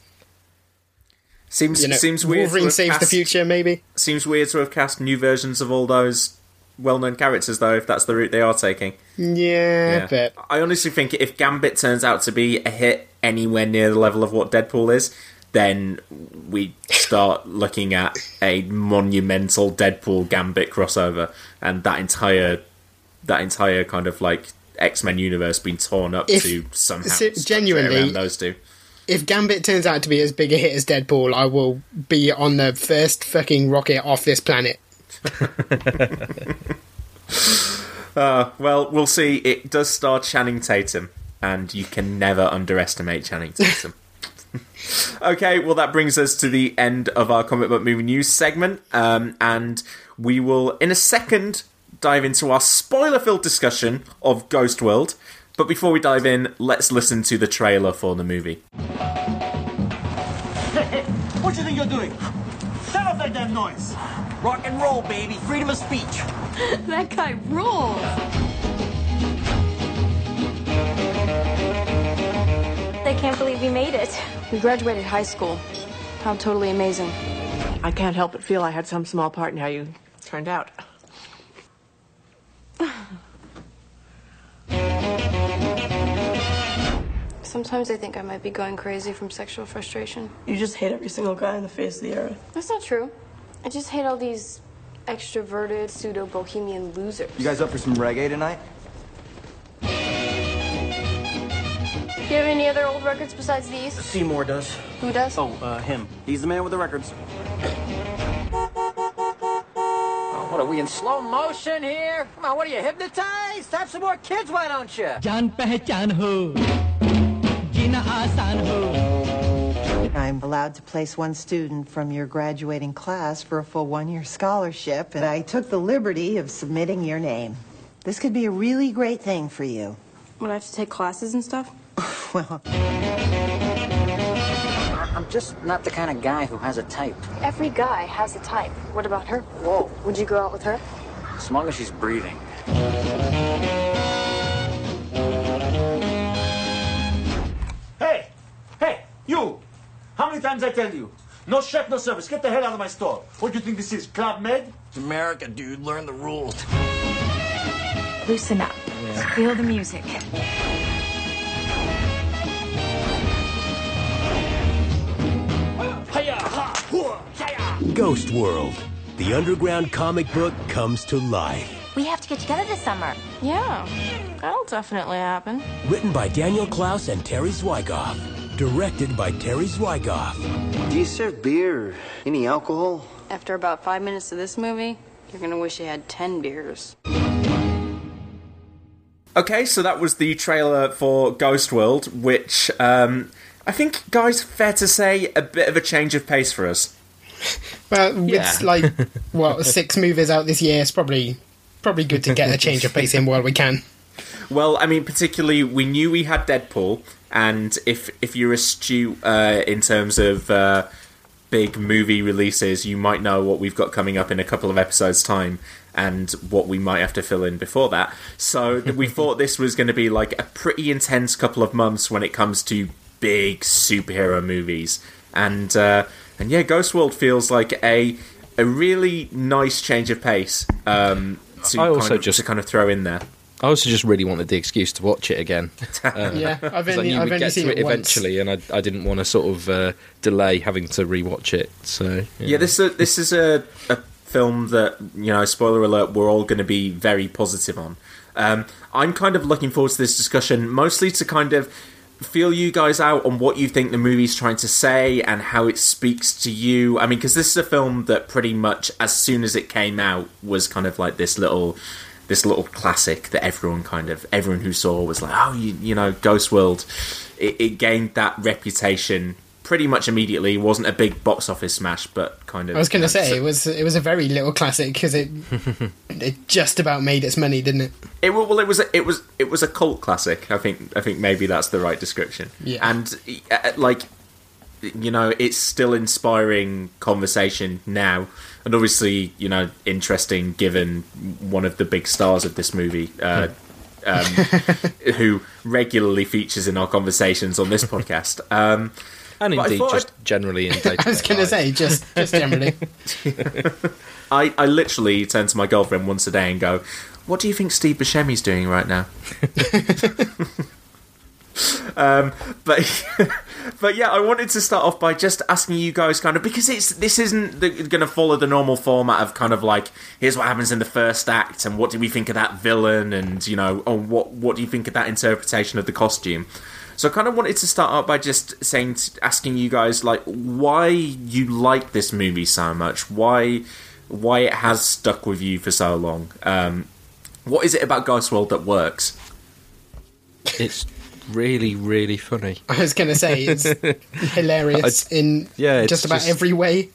Seems You know, seems weird. Wolverine have saves the future. Maybe Seems weird to have cast new versions of all those well-known characters, though. If that's the route they are taking. yeah, but I honestly think if Gambit turns out to be a hit anywhere near the level of what Deadpool is, then we start [LAUGHS] looking at a monumental Deadpool Gambit crossover, and that entire that entire kind of like X Men universe being torn up If- to somehow it genuinely- those two. if Gambit turns out to be as big a hit as Deadpool, I will be on the first fucking rocket off this planet. [LAUGHS] Well, we'll see. It does star Channing Tatum, and you can never underestimate Channing Tatum. [LAUGHS] okay, well, that brings us to the end of our comic book movie news segment, um, and we will, in a second, dive into our spoiler-filled discussion of Ghost World. But before we dive in, let's listen to the trailer for the movie. What do you think you're doing? Shut up that damn noise! Rock and roll, baby. Freedom of speech. [LAUGHS] That guy rules. They can't believe we made it. We graduated high school. How totally amazing. I can't help but feel I had some small part in how you turned out. Sometimes I think I might be going crazy from sexual frustration. You just hate every single guy in the face of the earth. That's not true. I just hate all these extroverted, pseudo bohemian losers. You guys up for some reggae tonight? Do you have any other old records besides these? Seymour does. Who does? Oh, uh, him. He's the man with the records. What are we in slow motion here? Come on, what are you hypnotized? Have some more kids, why don't you? जान पहचान हो जीना आसान हो I'm allowed to place one student from your graduating class for a full one year scholarship, and I took the liberty of submitting your name. This could be a really great thing for you. Would I have to take classes and stuff? [LAUGHS] well, I'm just not the kind of guy who has a type. Every guy has a type. What about her? Whoa. Would you go out with her? As long as she's breathing. Times I tell you? No chef, no service. Get the hell out of my store. What do you think this is? Club Med? It's America, dude. Learn the rules. Loosen up. Feel the music. Ghost World. The underground comic book comes to life. We have to get together this summer. Yeah, that'll definitely happen. Written by Daniel Clowes and Terry Zwigoff. Directed by Terry Zwigoff. Do you serve beer? Any alcohol? After about five minutes of this movie, you're gonna wish you had ten beers. Okay, so that was the trailer for Ghost World, which um, I think, guys, fair to say, a bit of a change of pace for us. Well, with Yeah. like [LAUGHS] what six movies out this year, it's probably probably good to get a change of pace in while we can. Well, I mean, particularly we knew we had Deadpool, and if if you're astute uh, in terms of uh, big movie releases, you might know what we've got coming up in a couple of episodes' time, and what we might have to fill in before that. So [LAUGHS] we thought this was going to be like a pretty intense couple of months when it comes to big superhero movies, and uh, and yeah, Ghost World feels like a a really nice change of pace. Um, to I also kind of, just- to kind of throw in there. I also just really wanted the excuse to watch it again. [LAUGHS] Um, Yeah, I've 'cause only- I knew I've we'd only get seen to it it eventually, and I, I didn't want to sort of uh, delay having to rewatch it. So Yeah, this is a, this is a, a film that you know. Spoiler alert: we're all going to be very positive on. Um, I'm kind of looking forward to this discussion, mostly to kind of feel you guys out on what you think the movie's trying to say and how it speaks to you. I mean, because this is a film that pretty much, as soon as it came out, was kind of like this little. This little classic that everyone kind of everyone who saw was like, oh, you, you know, Ghost World. It, it gained that reputation pretty much immediately. It wasn't a big box office smash, but kind of. I was going to say so- it was it was a very little classic because it [LAUGHS] it just about made its money, didn't it? It well, it was a, it was it was a cult classic. I think I think maybe that's the right description. Yeah. and uh, like you know, it's still inspiring conversation now, and obviously you know interesting given one of the big stars of this movie. Uh, um, [LAUGHS] who regularly features in our conversations on this podcast, um, and indeed just generally in [LAUGHS] I was going to say just just generally. [LAUGHS] I, I literally turn to my girlfriend once a day and go, "What do you think Steve Buscemi's doing right now?" Um, but [LAUGHS] but yeah, I wanted to start off by just asking you guys, kind of, because it's this isn't going to follow the normal format of kind of like, here's what happens in the first act, and what do we think of that villain, and you know, oh, what what do you think of that interpretation of the costume? So I kind of wanted to start out by just saying, asking you guys like why you like this movie so much, why why it has stuck with you for so long. Um, what is it about Ghost World that works? It's really, really funny. I was going to say it's [LAUGHS] hilarious I- in yeah, it's just about just- every way.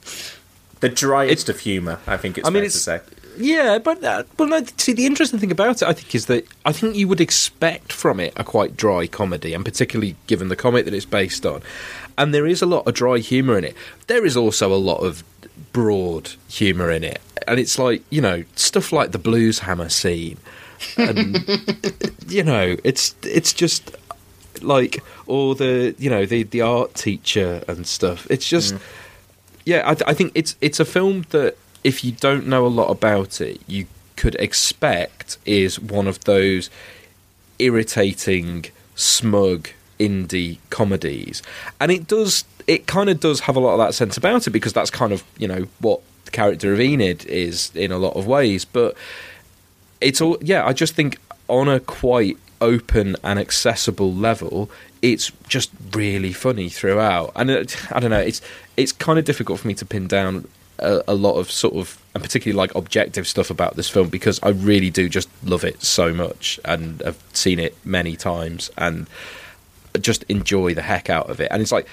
The driest of humour, I think it's I mean, fair it's- to say. Yeah, but uh, but no, see, the interesting thing about it, I think, is that I think you would expect from it a quite dry comedy, and particularly given the comic that it's based on, and there is a lot of dry humour in it. There is also a lot of broad humour in it, and it's like you know stuff like the Blueshammer scene, and [LAUGHS] you know it's it's just like or the you know the the art teacher and stuff. It's just. Mm. yeah, I, I think it's it's a film that if you don't know a lot about it, you could expect is one of those irritating, smug indie comedies, and it does. It kind of does have a lot of that sense about it because that's kind of you know what the character of Enid is in a lot of ways. But it's all yeah. I just think on a quite open and accessible level, it's just really funny throughout. And it, I don't know, it's it's kind of difficult for me to pin down a, a, lot of sort of and particularly like objective stuff about this film because I really do just love it so much and I've seen it many times and just enjoy the heck out of it. And it's like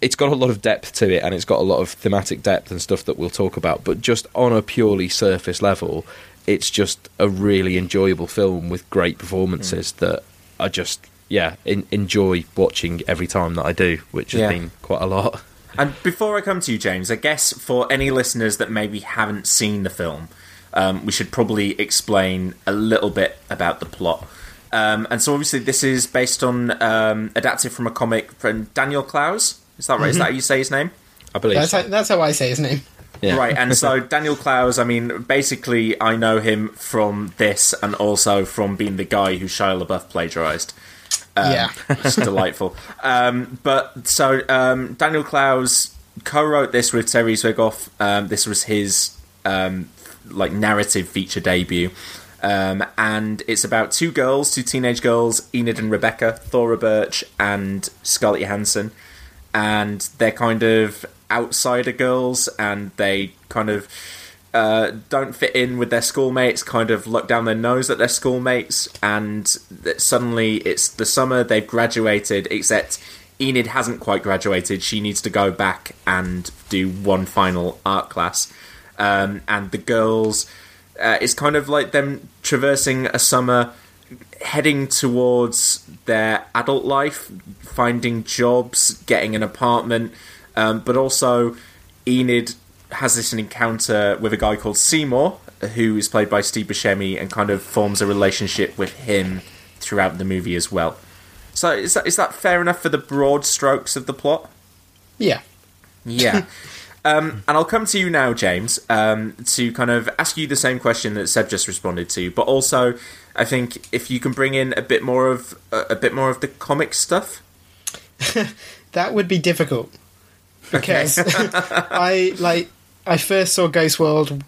it's got a lot of depth to it and it's got a lot of thematic depth and stuff that we'll talk about, but just on a purely surface level, it's just a really enjoyable film with great performances mm. that I just yeah in, enjoy watching every time that I do, which has yeah. been quite a lot. [LAUGHS] And before I come to you, James, I guess for any listeners that maybe haven't seen the film, um, we should probably explain a little bit about the plot. Um, and so, obviously, this is based on um, adapted from a comic from Daniel Clowes. Is that right? Mm-hmm. Is that how you say his name? I believe that's, so. how, that's how I say his name. Yeah. Right, and so [LAUGHS] Daniel Clowes, I mean, basically, I know him from this and also from being the guy who Shia LaBeouf plagiarized. Um, yeah, [LAUGHS] it's delightful. Um, but so um, Daniel Clowes co-wrote this with Terry Zwigoff. Um, this was his um, like narrative feature debut. Um, and it's about two girls, two teenage girls, Enid and Rebecca, Thora Birch and Scarlett Johansson, and they're kind of outsider girls, and they kind of uh, don't fit in with their schoolmates, kind of look down their nose at their schoolmates, and suddenly it's the summer, they've graduated, except Enid hasn't quite graduated. She needs to go back and do one final art class. Um, and the girls, uh, it's kind of like them traversing a summer, heading towards their adult life, finding jobs, getting an apartment, um, but also Enid has this encounter with a guy called Seymour, who is played by Steve Buscemi, and kind of forms a relationship with him throughout the movie as well. So is that is that fair enough for the broad strokes of the plot? Yeah. Yeah. [LAUGHS] um, and I'll come to you now, James, um, to kind of ask you the same question that Seb just responded to, but also I think if you can bring in a bit more of a bit more of the comic stuff. [LAUGHS] that would be difficult because okay. [LAUGHS] I like I first saw Ghost World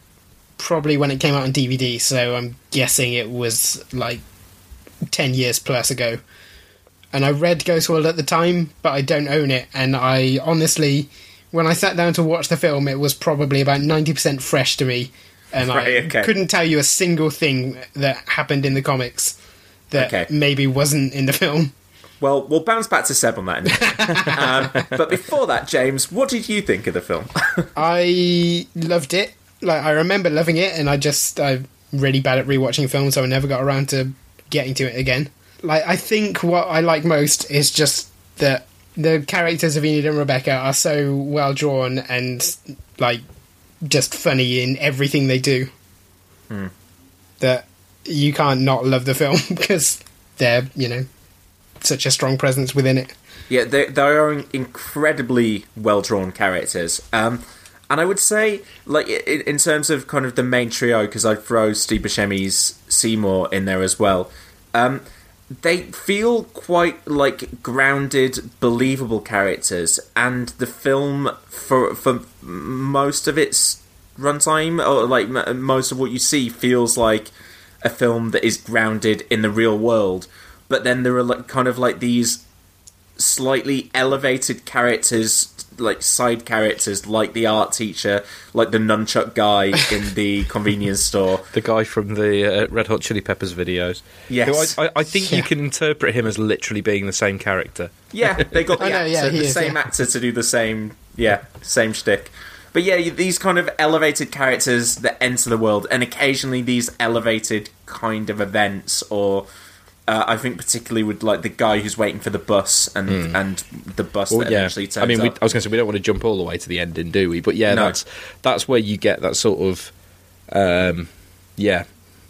probably when it came out on DVD, so I'm guessing it was like 10 years plus ago. And I read Ghost World at the time, but I don't own it. And I honestly, when I sat down to watch the film, it was probably about 90% fresh to me. And right, I okay. couldn't tell you a single thing that happened in the comics that okay. maybe wasn't in the film. Well, we'll bounce back to Seb on that. [LAUGHS] um, but before that, James, what did you think of the film? [LAUGHS] I loved it. Like I remember loving it, and I just I'm really bad at rewatching films, so I never got around to getting to it again. Like I think what I like most is just that the characters of Enid and Rebecca are so well drawn and like just funny in everything they do. Hmm. That you can't not love the film [LAUGHS] because they're you know such a strong presence within it. Yeah, they they are incredibly well drawn characters. Um, and I would say, like in terms of kind of the main trio, because I'd throw Steve Buscemi's Seymour in there as well. Um, they feel quite like grounded, believable characters, and the film for for most of its runtime, or like most of what you see, feels like a film that is grounded in the real world but then there are like kind of like these slightly elevated characters like side characters like the art teacher like the nunchuck guy in [LAUGHS] the convenience store. The guy from the uh, red hot chili peppers videos. Yes. I, I, think yeah. you can interpret him as literally being the same character. Yeah they got [LAUGHS] the, know, actor, yeah, the is, same yeah. actor to do the same yeah same shtick. But yeah, these kind of elevated characters that enter the world, and occasionally these elevated kind of events or uh, I think particularly with like the guy who's waiting for the bus and mm. and the bus well, that yeah. eventually turns I mean, we, I was going to say we don't want to jump all the way to the ending, do we? But yeah, no. that's that's where you get that sort of, um, yeah,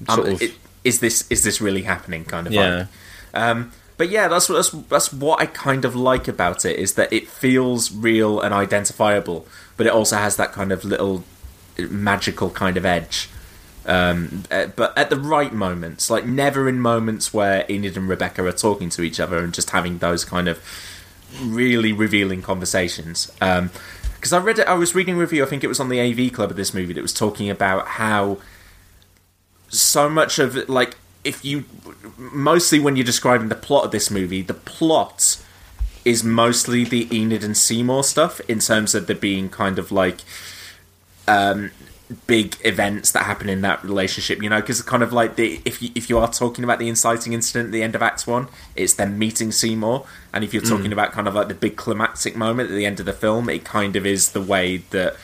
sort um, of. It, is this is this really happening? Kind of yeah. Um, but yeah, that's what that's, that's what I kind of like about it is that it feels real and identifiable, but it also has that kind of little magical kind of edge. Um, uh, but at the right moments, like never in moments where Enid and Rebecca are talking to each other and just having those kind of really revealing conversations. Because I read it, I was reading a review. I think it was on the AV Club of this movie that was talking about how so much of it, like if you mostly when you're describing the plot of this movie, the plot is mostly the Enid and Seymour stuff in terms of there being kind of like um, big events that happen in that relationship. You know, because kind of like the if you if you are talking about the inciting incident at the end of Act One, it's them meeting Seymour, and if you're talking Mm. about kind of like the big climactic moment at the end of the film, it kind of is the way that.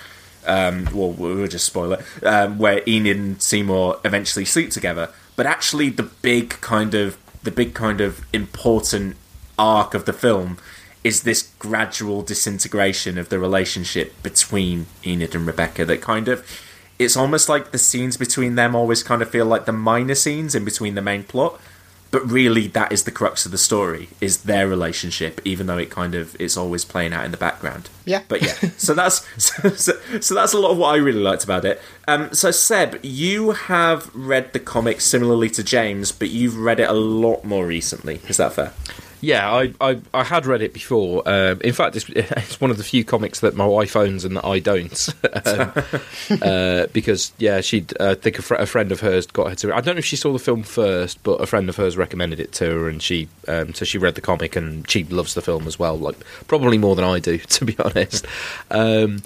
Um, well, we'll just spoil it. Um, where Enid and Seymour eventually sleep together, but actually, the big kind of the big kind of important arc of the film is this gradual disintegration of the relationship between Enid and Rebecca. That kind of it's almost like the scenes between them always kind of feel like the minor scenes in between the main plot. But really, that is the crux of the story: is their relationship, even though it kind of it's always playing out in the background. Yeah. But yeah, so that's [LAUGHS] so, so, so that's a lot of what I really liked about it. Um, so Seb, you have read the comic similarly to James, but you've read it a lot more recently. Is that fair? Yeah, I, I, I had read it before. Um, in fact, it's, [LAUGHS] it's one of the few comics that my wife owns and that I don't. [LAUGHS] um, [LAUGHS] uh, because, yeah, she uh, I think a, fr- a friend of hers got her to. I don't know if she saw the film first, but a friend of hers recommended it to her, and she um, so she read the comic and she loves the film as well. Like probably more than I do, to be honest. Um,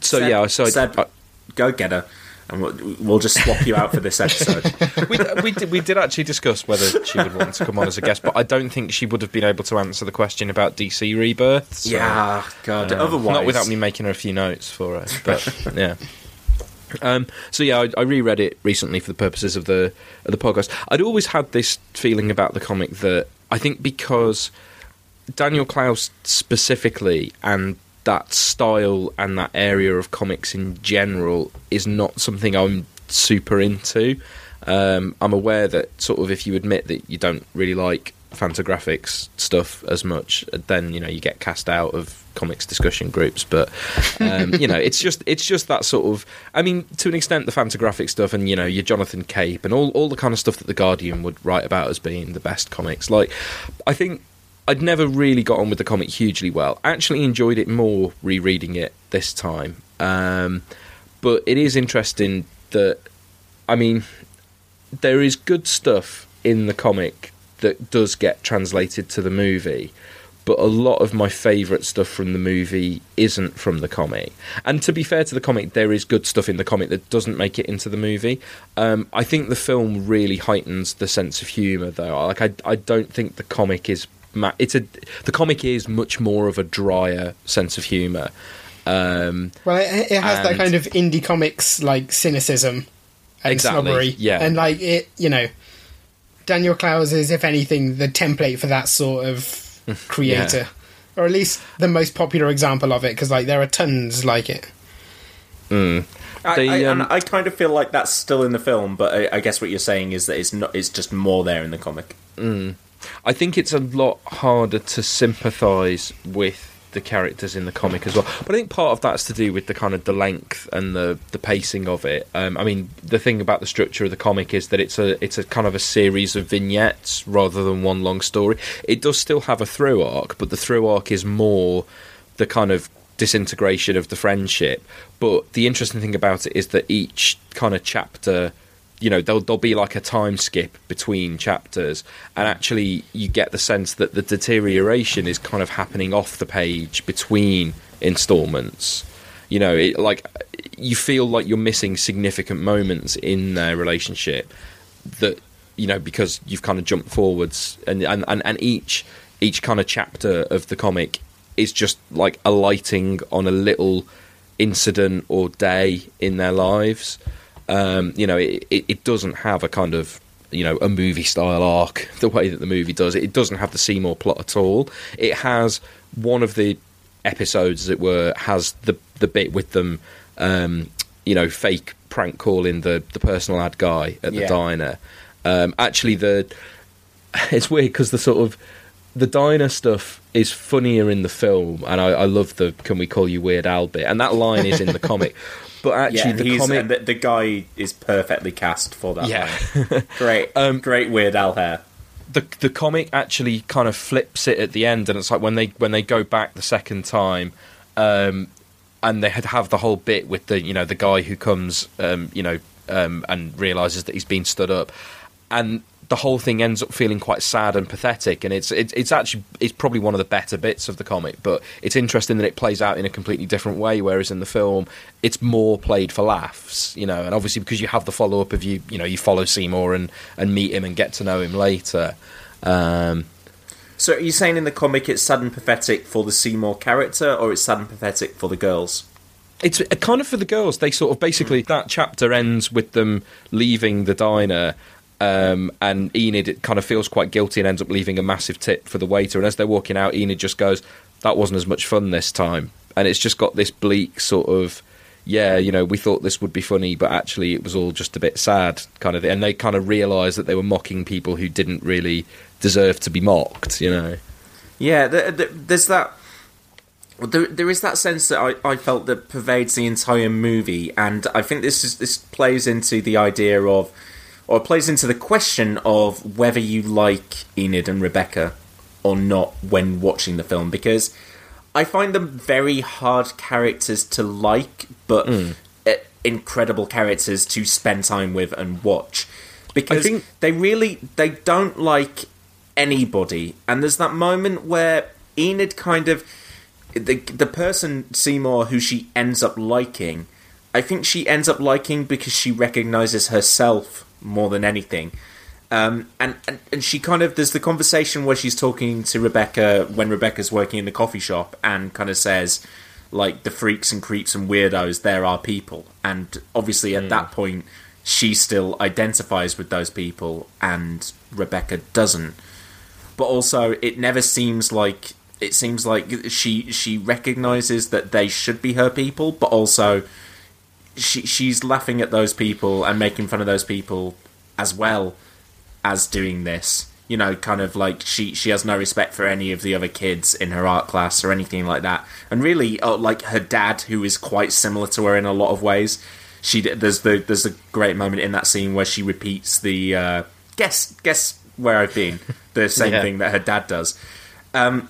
so Seb- yeah, so I- Seb, I, go get her, and we'll, we'll just swap you out for this episode. [LAUGHS] we, we, did, we did actually discuss whether she would want to come on as a guest, but I don't think she would have been able to answer the question about DC rebirths. so, Yeah, God, otherwise- not without me making her a few notes for her. [LAUGHS] But yeah. Um, so yeah, I, I reread it recently for the purposes of the of the podcast. I'd always had this feeling about the comic that I think because Daniel Clowes specifically and that style and that area of comics in general is not something I'm super into. Um, I'm aware that sort of if you admit that you don't really like Fantagraphics stuff as much, then you know you get cast out of comics discussion groups. But um, you know, it's just it's just that sort of. I mean, to an extent, the Fantagraphic stuff and you know your Jonathan Cape and all all the kind of stuff that the Guardian would write about as being the best comics. Like, I think I'd never really got on with the comic hugely well. Actually enjoyed it more rereading it this time. Um, but it is interesting that, I mean, there is good stuff in the comic that does get translated to the movie. But a lot of my favourite stuff from the movie isn't from the comic. And to be fair to the comic, there is good stuff in the comic that doesn't make it into the movie. Um, I think the film really heightens the sense of humour, though. Like I, I don't think the comic is ma- it's a the comic is much more of a drier sense of humour. Um, Well, it, it has that kind of indie comics like cynicism and Exactly, snobbery. yeah. and like it, you know, Daniel Clowes is, if anything, the template for that sort of [LAUGHS] creator, or at least the most popular example of it. Because like there are tons like it. mm. I, The, I, um, and I kind of feel like that's still in the film, but I, I guess what you're saying is that it's not. It's just more there in the comic. Mm. I think it's a lot harder to sympathise with the characters in the comic as well. But I think part of that's to do with the kind of the length and the the pacing of it. Um, I mean, the thing about the structure of the comic is that it's a it's a kind of a series of vignettes rather than one long story. It does still have a through arc, but the through arc is more the kind of disintegration of the friendship. But the interesting thing about it is that each kind of chapter you know there'll, there'll be like a time skip between chapters and actually you get the sense that the deterioration is kind of happening off the page between installments. You know it, like you feel like you're missing significant moments in their relationship that you know because you've kind of jumped forwards and and, and, and each each kind of chapter of the comic is just like alighting on a little incident or day in their lives um, you know, it, it, it doesn't have a kind of you know a movie style arc [LAUGHS] the way that the movie does. It doesn't have the Seymour plot at all. It has one of the episodes, as it were, has the the bit with them, um, you know, fake prank calling the the personal ad guy at the Yeah. diner. Um, actually, the [LAUGHS] it's weird because the sort of the diner stuff is funnier in the film, and I, I love the "Can we call you Weird Al?" bit, and that line is in the comic. [LAUGHS] But actually, yeah, the comic the, the guy is perfectly cast for that. Yeah. line. [LAUGHS] great, Um, great Weird Al hair. the the comic actually kind of flips it at the end, and it's like when they when they go back the second time, um, and they had have the whole bit with the you know the guy who comes, um, you know, um, and realizes that he's been stood up, and the whole thing ends up feeling quite sad and pathetic, and it's it's, it's actually it's probably one of the better bits of the comic, but it's interesting that it plays out in a completely different way, whereas in the film it's more played for laughs, you know, and obviously because you have the follow up of you you know you follow Seymour and and meet him and get to know him later. Um, So, are you saying in the comic it's sad and pathetic for the Seymour character, or it's sad and pathetic for the girls? It's uh, kind of for the girls. They sort of basically that chapter ends with them leaving the diner, um, and Enid kind of feels quite guilty and ends up leaving a massive tip for the waiter. And as they're walking out, Enid just goes, "That wasn't as much fun this time." And it's just got this bleak sort of, yeah, you know, we thought this would be funny, but actually it was all just a bit sad, kind of. And they kind of realise that they were mocking people who didn't really deserve to be mocked, you know. Yeah, th th there's that. There, there is that sense that I, I felt that pervades the entire movie, and I think this is this plays into the idea of, or plays into the question of whether you like Enid and Rebecca or not when watching the film, because I find them very hard characters to like, but Mm. incredible characters to spend time with and watch, because think- they really they don't like anybody. And there's that moment where Enid kind of the the person Seymour who she ends up liking. I think she ends up liking because she recognizes herself more than anything. Um, and, and and she kind of there's the conversation where she's talking to Rebecca when Rebecca's working in the coffee shop and kind of says like the freaks and creeps and weirdos there are people. And obviously at that point she still identifies with those people and Rebecca doesn't. But also it never seems like it seems like she she recognizes that they should be her people but also she she's laughing at those people and making fun of those people as well as doing this. You know kind of like she she has no respect for any of the other kids in her art class or anything like that. And really uh, like her dad who is quite similar to her in a lot of ways she there's the there's a great moment in that scene where she repeats the uh, guess guess where I've been the [LAUGHS] same Yeah. thing that her dad does. Um,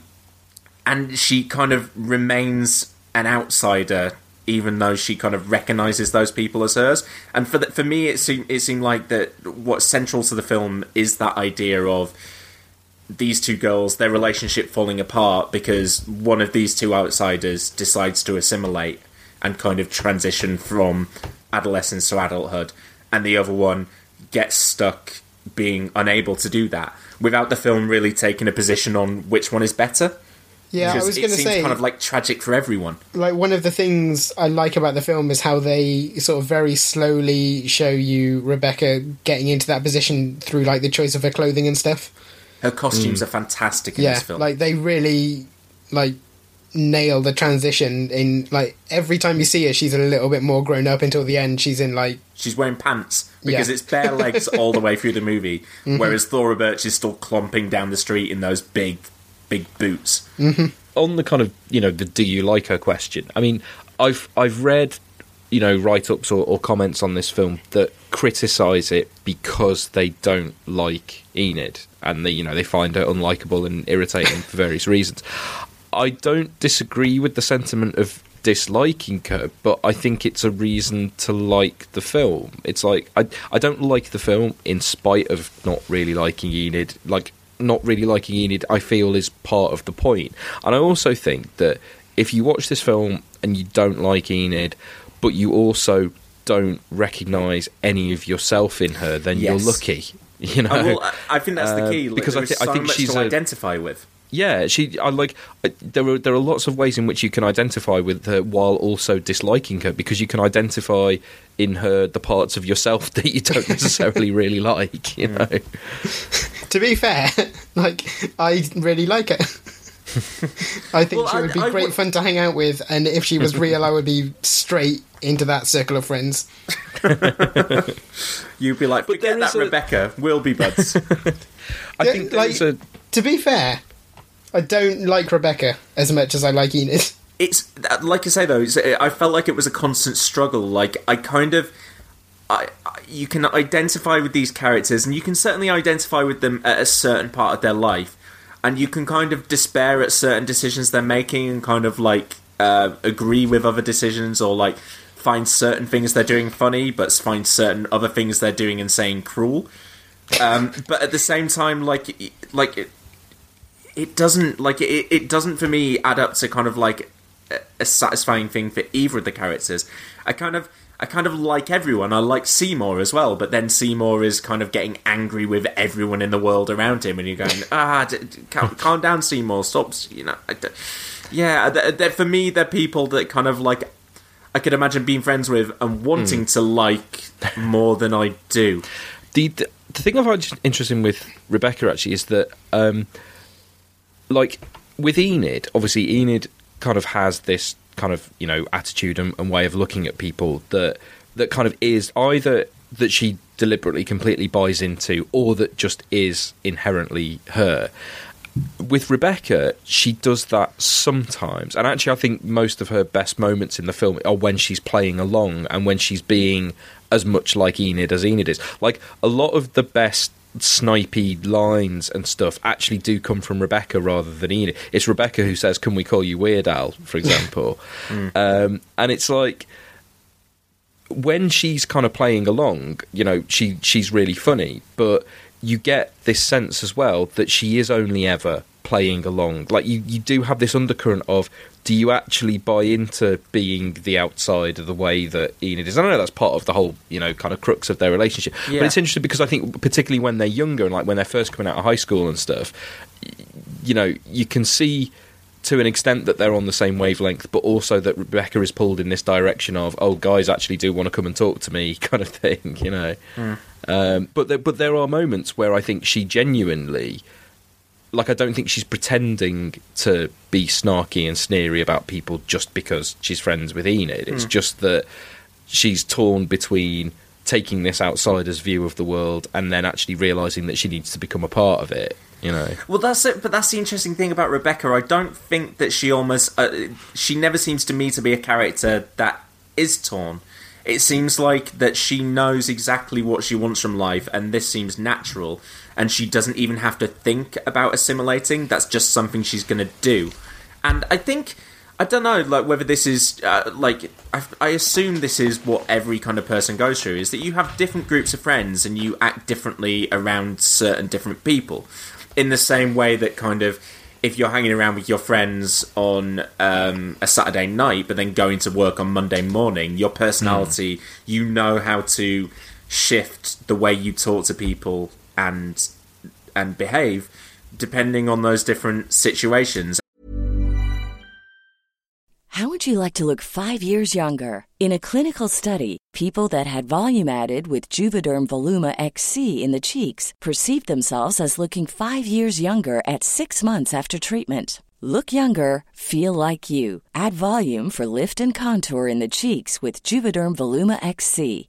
and she kind of remains an outsider even though she kind of recognizes those people as hers. And for the, for me it seemed it seemed like that what's central to the film is that idea of these two girls their relationship falling apart because one of these two outsiders decides to assimilate and kind of transition from adolescence to adulthood. And the other one gets stuck being unable to do that without the film really taking a position on which one is better Yeah, I was going to seems say, kind of like tragic for everyone like one of the things I like about the film is how they sort of very slowly show you Rebecca getting into that position through like the choice of her clothing and stuff. her costumes Mm. are fantastic in yeah, this film like they really like nail the transition in like every time you see her she's a little bit more grown up until the end she's in like She's wearing pants because Yeah. it's bare legs all the way through the movie, [LAUGHS] Mhm. whereas Thora Birch is still clomping down the street in those big, big boots. Mm-hmm. on the kind of you know the do you like her question i mean i've i've read you know write-ups or, or comments on this film that criticize it because they don't like enid and they you know they find her unlikable and irritating for various reasons. I don't disagree with the sentiment of disliking her but i think it's a reason to like the film. It's like i i don't like the film in spite of not really liking enid. Like not really liking Enid, I feel, is part of the point. And I also think that if you watch this film and you don't like Enid, but you also don't recognise any of yourself in her, then you're lucky. [LAUGHS] You know, Oh, well, I- I think that's the Uh, key like, because I, thi- is I think much she's to a, identify with. Yeah, she. I like. I- There are there are lots of ways in which you can identify with her while also disliking her because you can identify in her the parts of yourself [LAUGHS] that you don't [LAUGHS] necessarily really like. You know. to be fair [LAUGHS] like I really like her I think Well, she I- would be I great would- fun to hang out with and if she was real I would be straight into that circle of friends. You'd be like, but forget that, Rebecca. We'll be buds. I Yeah, think like, a to be fair, I don't like Rebecca as much as I like Enid. [LAUGHS] it's like I say though. It's, I felt like it was a constant struggle. Like I kind of, I, I you can identify with these characters, and you can certainly identify with them at a certain part of their life, and you can kind of despair at certain decisions they're making, and kind of like uh, agree with other decisions, or like find certain things they're doing funny, but find certain other things they're doing saying cruel. Um, but at the same time, like like it, doesn't like it, it doesn't for me add up to kind of like a, a satisfying thing for either of the characters. I kind of I kind of like everyone. I like Seymour as well, but then Seymour is kind of getting angry with everyone in the world around him, and you're going, [LAUGHS] ah, d- d- calm, calm down, Seymour. Stop, you know. I d- yeah, they're, they're- for me, they're people that kind of like I could imagine being friends with and wanting to like more than I do. the, the the thing I find interesting with Rebecca actually is that, um, like with Enid, obviously Enid kind of has this kind of you know attitude and, and way of looking at people that that kind of is either that she deliberately completely buys into or that just is inherently her with Rebecca, she does that sometimes, and actually, I think most of her best moments in the film are when she's playing along and when she's being as much like Enid as Enid is. Like a lot of the best snipey lines and stuff actually do come from Rebecca rather than Enid. It's Rebecca who says, "Can we call you Weird Al?" for [LAUGHS] example, um, and it's like when she's kind of playing along, you know, she she's really funny, but you get this sense as well that she is only ever playing along. Like you, you do have this undercurrent of do you actually buy into being the outsider of the way that Enid is? I know that's part of the whole, you know, kind of crux of their relationship. Yeah. But it's interesting because I think particularly when they're younger and like when they're first coming out of high school and stuff, you know, you can see to an extent that they're on the same wavelength, but also that Rebecca is pulled in this direction of, oh, guys actually do want to come and talk to me, [LAUGHS] kind of thing, you know. Mm. Um, but there, but there are moments where I think she genuinely, like, I don't think she's pretending to be snarky and sneery about people just because she's friends with Enid. It's Mm. just that she's torn between taking this outsider's view of the world and then actually realizing that she needs to become a part of it. You know. Well, that's it. But that's the interesting thing about Rebecca. I don't think that she almost. Uh, she never seems to me to be a character that is torn. It seems like that she knows exactly what she wants from life, and this seems natural. And she doesn't even have to think about assimilating. That's just something she's going to do. And I think. I don't know, like whether this is uh, like I, I assume this is what every kind of person goes through is that you have different groups of friends and you act differently around certain different people in the same way that kind of if you're hanging around with your friends on um, a Saturday night, but then going to work on Monday morning, your personality, you know how to shift the way you talk to people and and behave depending on those different situations. How would you like to look five years younger? In a clinical study, people that had volume added with Juvederm Voluma XC in the cheeks perceived themselves as looking five years younger at six months after treatment. Look younger, feel like you. Add volume for lift and contour in the cheeks with Juvederm Voluma XC.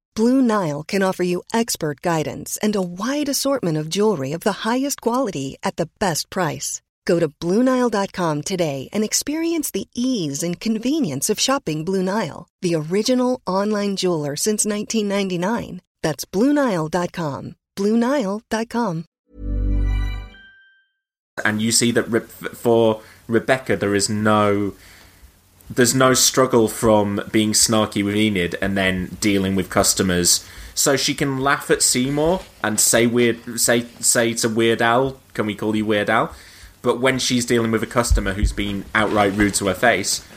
Blue Nile can offer you expert guidance and a wide assortment of jewelry of the highest quality at the best price. Go to BlueNile.com today and experience the ease and convenience of shopping Blue Nile, the original online jeweler since 1999. That's BlueNile.com. BlueNile.com. and you see that for Rebecca there is no there's no struggle from being snarky with Enid and then dealing with customers. So she can laugh at Seymour and say weird say say to Weird Al, can we call you Weird Al? But when she's dealing with a customer who's been outright rude to her face,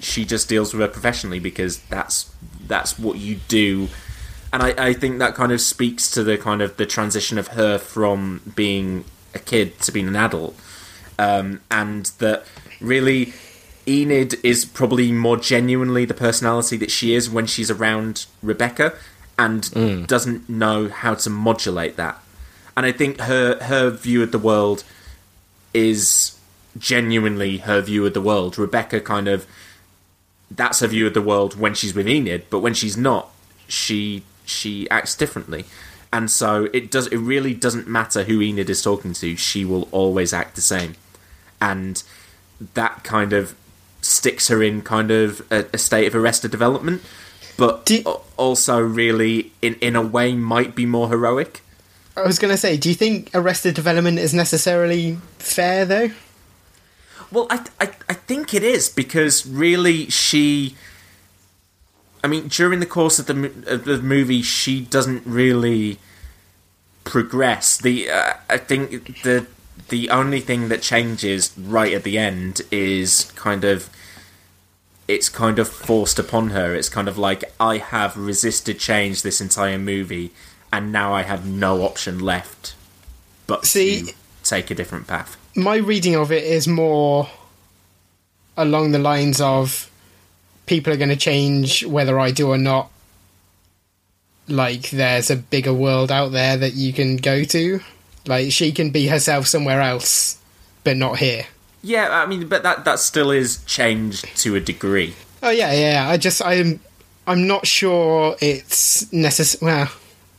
she just deals with her professionally because that's that's what you do. And I, I think that kind of speaks to the kind of the transition of her from being a kid to being an adult. Um, and that really Enid is probably more genuinely the personality that she is when she's around Rebecca and mm. doesn't know how to modulate that. And I think her her view of the world is genuinely her view of the world. Rebecca kind of that's her view of the world when she's with Enid, but when she's not, she she acts differently. And so it does it really doesn't matter who Enid is talking to, she will always act the same. And that kind of sticks her in kind of a, a state of arrested development, but al- also really in in a way might be more heroic. I was going to say, do you think Arrested Development is necessarily fair, though? Well, I, I I think it is because really she. I mean, during the course of the of the movie, she doesn't really progress. The uh, I think the the only thing that changes right at the end is kind of it's kind of forced upon her. It's kind of like I have resisted change this entire movie, and now I have no option left but See- to take a different path. My reading of it is more along the lines of people are going to change whether I do or not. Like, there's a bigger world out there that you can go to. Like, she can be herself somewhere else, but not here. Yeah, I mean, but that that still is changed to a degree. Oh yeah, yeah. yeah. I just I'm I'm not sure it's necessary. Well,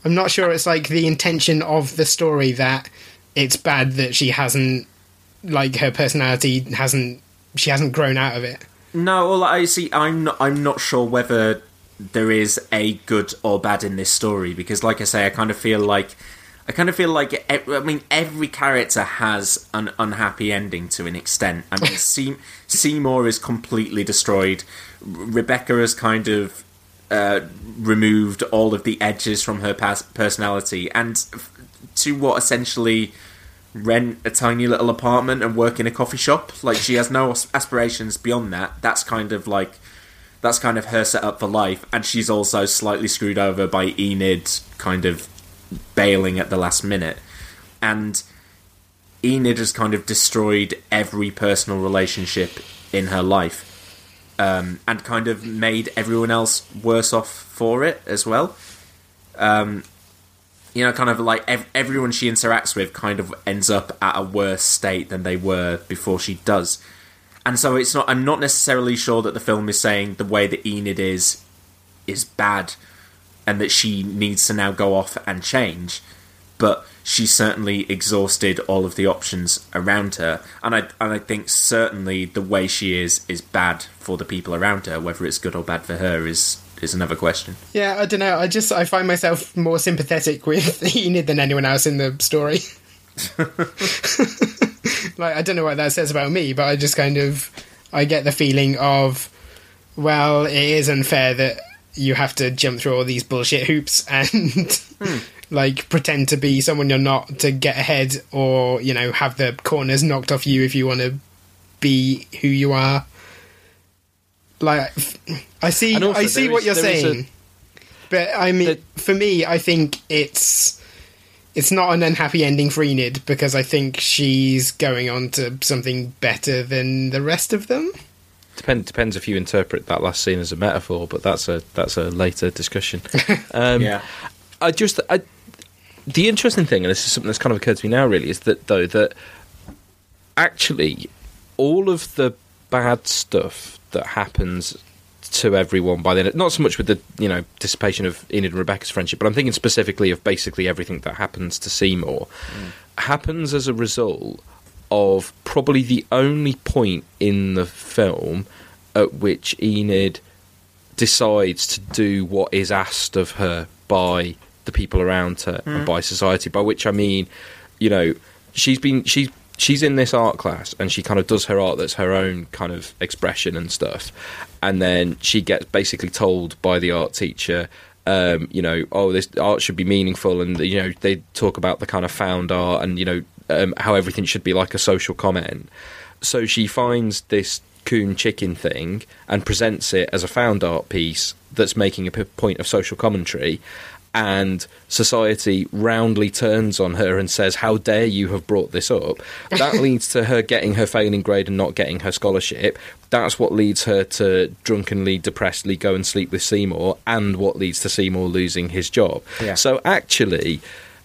I'm not sure it's like the intention of the story that it's bad that she hasn't like her personality hasn't she hasn't grown out of it. No, well, I see. I'm not. I'm not sure whether there is a good or bad in this story because, like I say, I kind of feel like I kind of feel like I mean every character has an unhappy ending to an extent. I mean, [LAUGHS] Se- Seymour is completely destroyed. Rebecca has kind of uh, removed all of the edges from her personality, and f- to what essentially rent a tiny little apartment and work in a coffee shop. Like she has no aspirations beyond that. That's kind of like that's kind of her setup for life, and she's also slightly screwed over by Enid, kind of bailing at the last minute, and Enid has kind of destroyed every personal relationship in her life, um, and kind of made everyone else worse off for it as well. Um, you know, kind of like ev- everyone she interacts with kind of ends up at a worse state than they were before she does. And so it's not. I'm not necessarily sure that the film is saying the way that Enid is is bad, and that she needs to now go off and change. But she's certainly exhausted all of the options around her, and I and I think certainly the way she is is bad for the people around her. Whether it's good or bad for her is is another question. Yeah, I don't know. I just I find myself more sympathetic with [LAUGHS] Enid than anyone else in the story. [LAUGHS] like I don't know what that says about me, but I just kind of I get the feeling of well, it is unfair that you have to jump through all these bullshit hoops and hmm. [LAUGHS] like pretend to be someone you're not to get ahead or, you know, have the corners knocked off you if you want to be who you are. Like I see I see what is- you're is a- saying. But I mean, for me, I think it's it's not an unhappy ending for Enid because I think she's going on to something better than the rest of them. Depend, depends if you interpret that last scene as a metaphor, but that's a that's a later discussion. [LAUGHS] Um, Yeah. I just I the interesting thing, and this is something that's kind of occurred to me now, really, is that though that actually all of the bad stuff that happens to everyone by then, not so much with the you know dissipation of Enid and Rebecca's friendship, but I'm thinking specifically of basically everything that happens to Seymour happens as a result of probably the only point in the film at which Enid decides to do what is asked of her by the people around her Mm. and by society. By which I mean, you know, she's been she's she's in this art class and she kind of does her art that's her own kind of expression and stuff. And then she gets basically told by the art teacher, um, you know, oh, this art should be meaningful, and you know, they talk about the kind of found art and you know um, how everything should be like a social comment. So she finds this coon chicken thing and presents it as a found art piece that's making a p- point of social commentary. And society roundly turns on her and says, How dare you have brought this up? That [LAUGHS] leads to her getting her failing grade and not getting her scholarship. That's what leads her to drunkenly, depressedly go and sleep with Seymour, and what leads to Seymour losing his job. Yeah. So actually,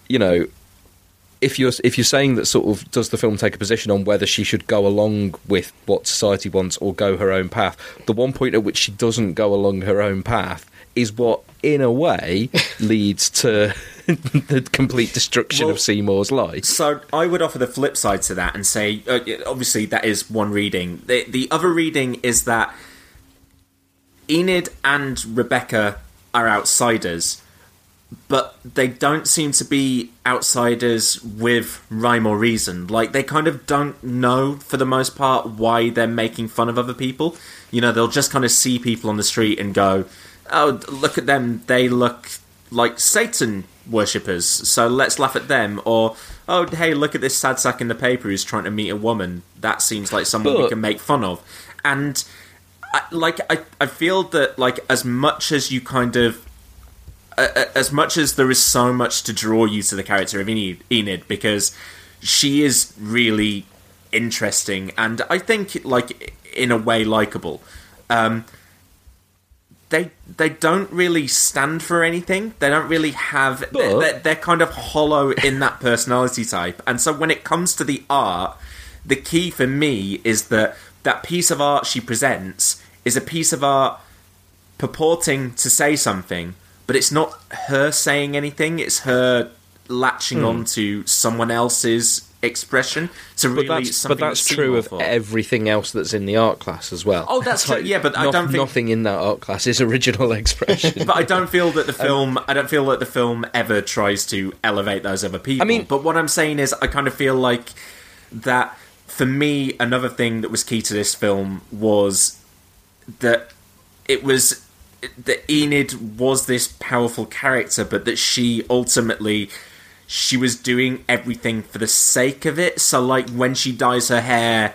you know, if you're if you're saying that sort of does the film take a position on whether she should go along with what society wants or go her own path, the one point at which she doesn't go along her own path is what, in a way, [LAUGHS] leads to [LAUGHS] the complete destruction Well, of Seymour's life. So I would offer the flip side to that and say, uh, obviously, that is one reading. The, the other reading is that Enid and Rebecca are outsiders, but they don't seem to be outsiders with rhyme or reason. Like, they kind of don't know, for the most part, why they're making fun of other people. You know, they'll just kind of see people on the street and go, oh, look at them, they look like Satan worshippers, so let's laugh at them. Or, oh, hey, look at this sad sack in the paper who's trying to meet a woman. That seems like someone we can make fun of. And, I, like, I, I feel that, like, as much as you kind of as much as there is so much to draw you to the character of Enid, Enid because she is really interesting and I think like in a way likable. Um, they they don't really stand for anything. They don't really have. They're, they're kind of hollow in that personality type. And so when it comes to the art, the key for me is that that piece of art she presents is a piece of art purporting to say something, but it's not her saying anything. It's her latching Hmm. on to someone else's expression to But really that's, but that's true of thought. everything else that's in the art class as well. Oh, that's It's [LAUGHS] true, yeah, but I no- don't think- nothing in that art class is original [LAUGHS] expression. but I don't feel that the [LAUGHS] Um, film. I don't feel that the film ever tries to elevate those other people. I mean- but what I'm saying is, I kind of feel like that. For me, another thing that was key to this film was that it was that Enid was this powerful character, but that she ultimately she was doing everything for the sake of it. So, like when she dyes her hair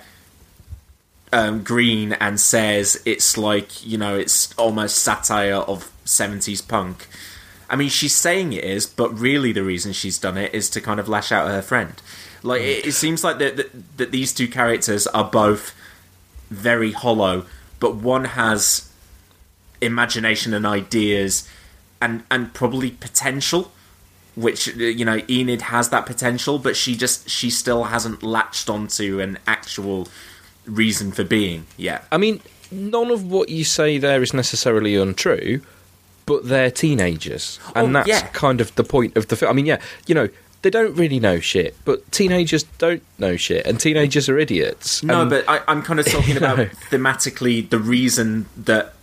um, green and says it's like you know it's almost satire of 70s punk i mean she's saying it is but really the reason she's done it is to kind of lash out at her friend like it, it seems like that, that that these two characters are both very hollow but one has imagination and ideas and and probably potential which you know enid has that potential but she just she still hasn't latched onto an actual reason for being yet I mean, none of what you say there is necessarily untrue, but they're teenagers, and Oh, that's yeah. kind of the point of the film. I mean, yeah, you know, they don't really know shit, but teenagers don't know shit, and teenagers are idiots. no and- but I, i'm kind of talking [LAUGHS] about thematically the reason that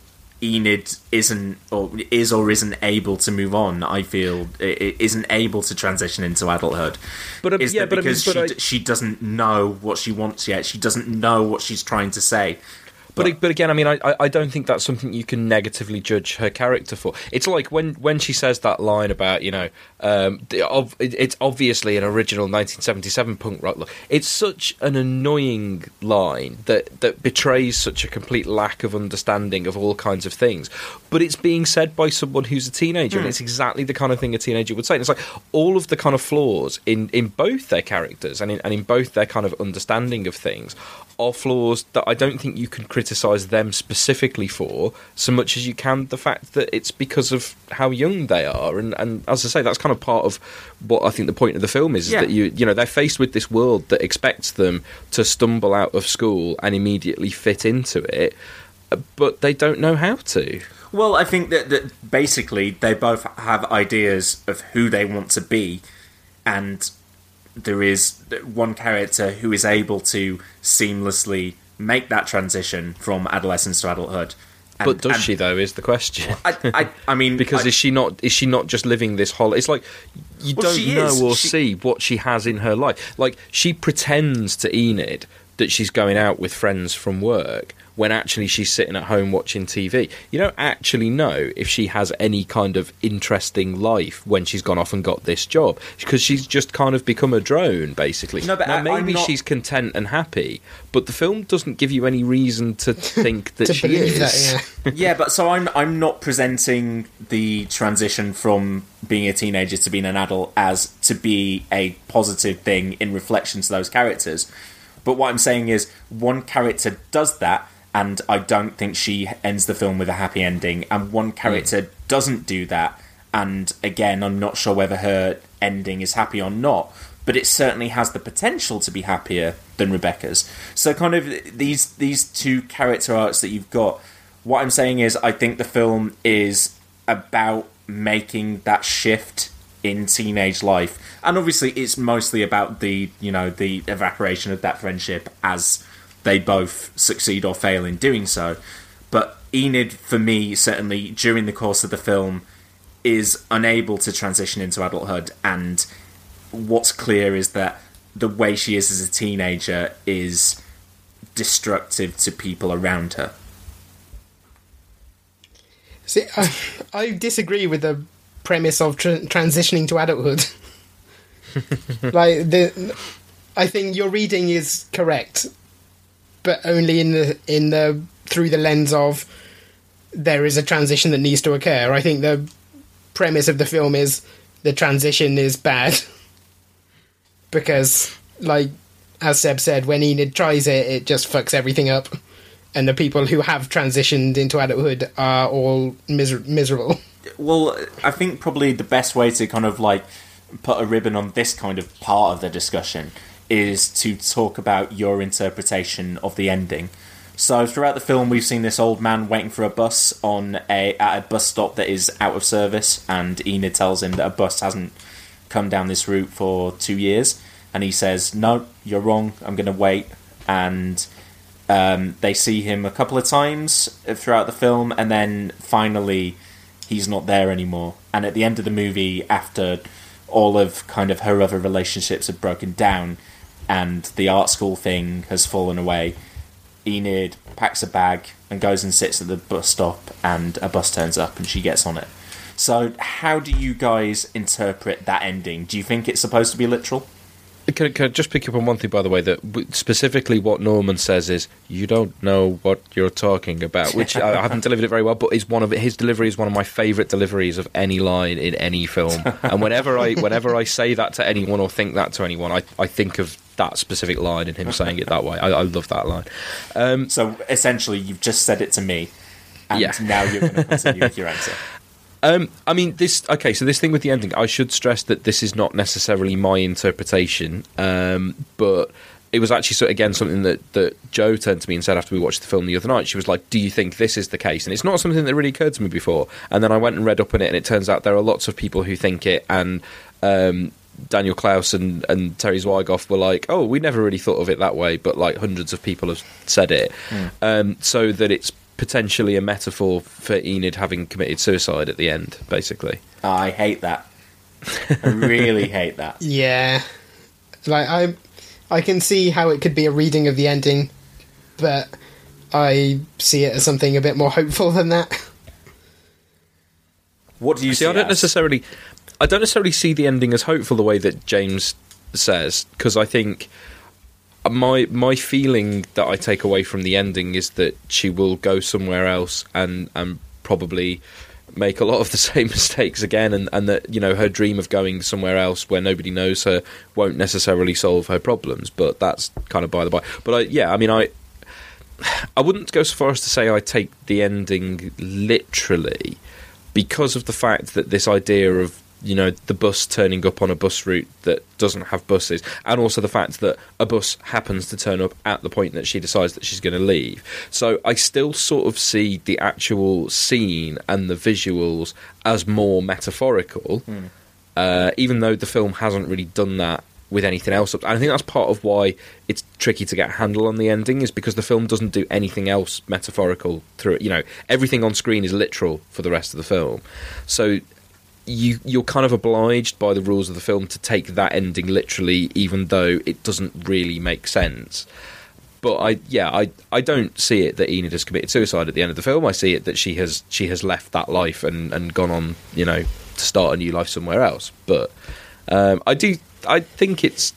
enid isn't or is or isn't able to move on i feel isn't able to transition into adulthood. But, uh, is yeah, that but I mean, because but she, I- she doesn't know what she wants yet? She doesn't know what she's trying to say But but again, I mean, I I- don't think that's something you can negatively judge her character for. It's like when when she says that line about you know, um, the, ob, it, it's obviously an original 1977 punk rock look. It's such an annoying line that that betrays such a complete lack of understanding of all kinds of things. But it's being said by someone who's a teenager, and Hmm. it's exactly the kind of thing a teenager would say. And it's like all of the kind of flaws in in both their characters and in and in both their kind of understanding of things are flaws that I don't think you can criticise them specifically for so much as you can the fact that it's because of how young they are. And, and as I say, that's kind of part of what I think the point of the film is, is Yeah. that you you know they're faced with this world that expects them to stumble out of school and immediately fit into it, but they don't know how to. Well, I think that, that basically they both have ideas of who they want to be, and there is one character who is able to seamlessly make that transition from adolescence to adulthood. And- but does and- she though? Is the question. I, I, I mean, [LAUGHS] because I- is she not is she not just living this whole it's like you Well, don't know is. or She- see what she has in her life like she pretends to enid that she's going out with friends from work when actually she's sitting at home watching tv you don't actually know if she has any kind of interesting life when she's gone off and got this job because she's just kind of become a drone basically No, but now, I- maybe not- she's content and happy but the film doesn't give you any reason to [LAUGHS] think that To she is that, yeah. [LAUGHS] yeah, but so I'm I'm not presenting the transition from being a teenager to being an adult as to be a positive thing in reflection to those characters. But what I'm saying is one character does that and I don't think she ends the film with a happy ending. And one hmm. character doesn't do that. And again I'm not sure whether her ending is happy or not but it certainly has the potential to be happier than Rebecca's. So kind of these these two character arcs that you've got what I'm saying is, I think the film is about making that shift in teenage life, and obviously, it's mostly about the you know the evaporation of that friendship as they both succeed or fail in doing so. But Enid, for me, certainly during the course of the film, is unable to transition into adulthood, and what's clear is that the way she is as a teenager is destructive to people around her. See, I, I disagree with the premise of tr- transitioning to adulthood. [LAUGHS] like the, I think your reading is correct, but only in the in the through the lens of there is a transition that needs to occur. I think the premise of the film is the transition is bad [LAUGHS] because, like as Seb said, when Enid tries it, it just fucks everything up, and the people who have transitioned into adulthood are all miser- miserable. [LAUGHS] Well, I think probably the best way to kind of like put a ribbon on this kind of part of the discussion is to talk about your interpretation of the ending. So throughout the film, we've seen this old man waiting for a bus on a at a bus stop that is out of service, and Enid tells him that a bus hasn't come down this route for two years, and he says, "No, you're wrong. I'm going to wait." And um, they see him a couple of times throughout the film, and then finally he's not there anymore. And at the end of the movie, after all of kind of her other relationships have broken down and the art school thing has fallen away, Enid packs a bag and goes and sits at the bus stop, and a bus turns up and she gets on it. So, how do you guys interpret that ending? Do you think it's supposed to be literal? Can, can I just pick up on one thing, by the way, that specifically what Norman says is, you don't know what you're talking about, [LAUGHS] which I, haven't delivered it very well, but is one of his delivery is one of my favourite deliveries of any line in any film. [LAUGHS] and whenever I whenever I say that to anyone or think that to anyone, I, I think of that specific line and him saying it that way. I, I love that line. Um, so essentially, you've just said it to me, and Yeah. now you're going to continue with your [LAUGHS] answer. Um, I mean, this. Okay, so this thing with the ending, I should stress that this is not necessarily my interpretation, um, but it was actually so, again something that that Joe turned to me and said after we watched the film the other night. She was like, "Do you think this is the case?" And it's not something that really occurred to me before. And then I went and read up on it, and it turns out there are lots of people who think it, and um, Daniel Clowes and, and Terry Zwigoff were like, "Oh, we never really thought of it that way," but like hundreds of people have said it, Hmm. um, so that it's potentially a metaphor for Enid having committed suicide at the end, basically. I hate that. I really [LAUGHS] hate that. Yeah, like I, I can see how it could be a reading of the ending, but I see it as something a bit more hopeful than that. What do you see? see I don't as? necessarily, I don't necessarily see the ending as hopeful the way that James says, because I think Uh, my my feeling that I take away from the ending is that she will go somewhere else and and probably make a lot of the [LAUGHS] same mistakes again and, and that you know her dream of going somewhere else where nobody knows her won't necessarily solve her problems but that's kind of by the by. But I, yeah I mean I [SIGHS] I wouldn't go so far as to say I take the ending literally because of the fact that this idea of you know the bus turning up on a bus route that doesn't have buses and also the fact that a bus happens to turn up at the point that she decides that she's going to leave so i still sort of see the actual scene and the visuals as more metaphorical uh, even though the film hasn't really done that with anything else. I think that's part of why it's tricky to get a handle on the ending, is because the film doesn't do anything else metaphorical through it. You know, everything on screen is literal for the rest of the film. So you you're kind of obliged by the rules of the film to take that ending literally, even though it doesn't really make sense. But I, yeah, I, I don't see it that Enid has committed suicide at the end of the film. I see it that she has she has left that life and, and gone on, you know, to start a new life somewhere else. But um, I do, I think it's,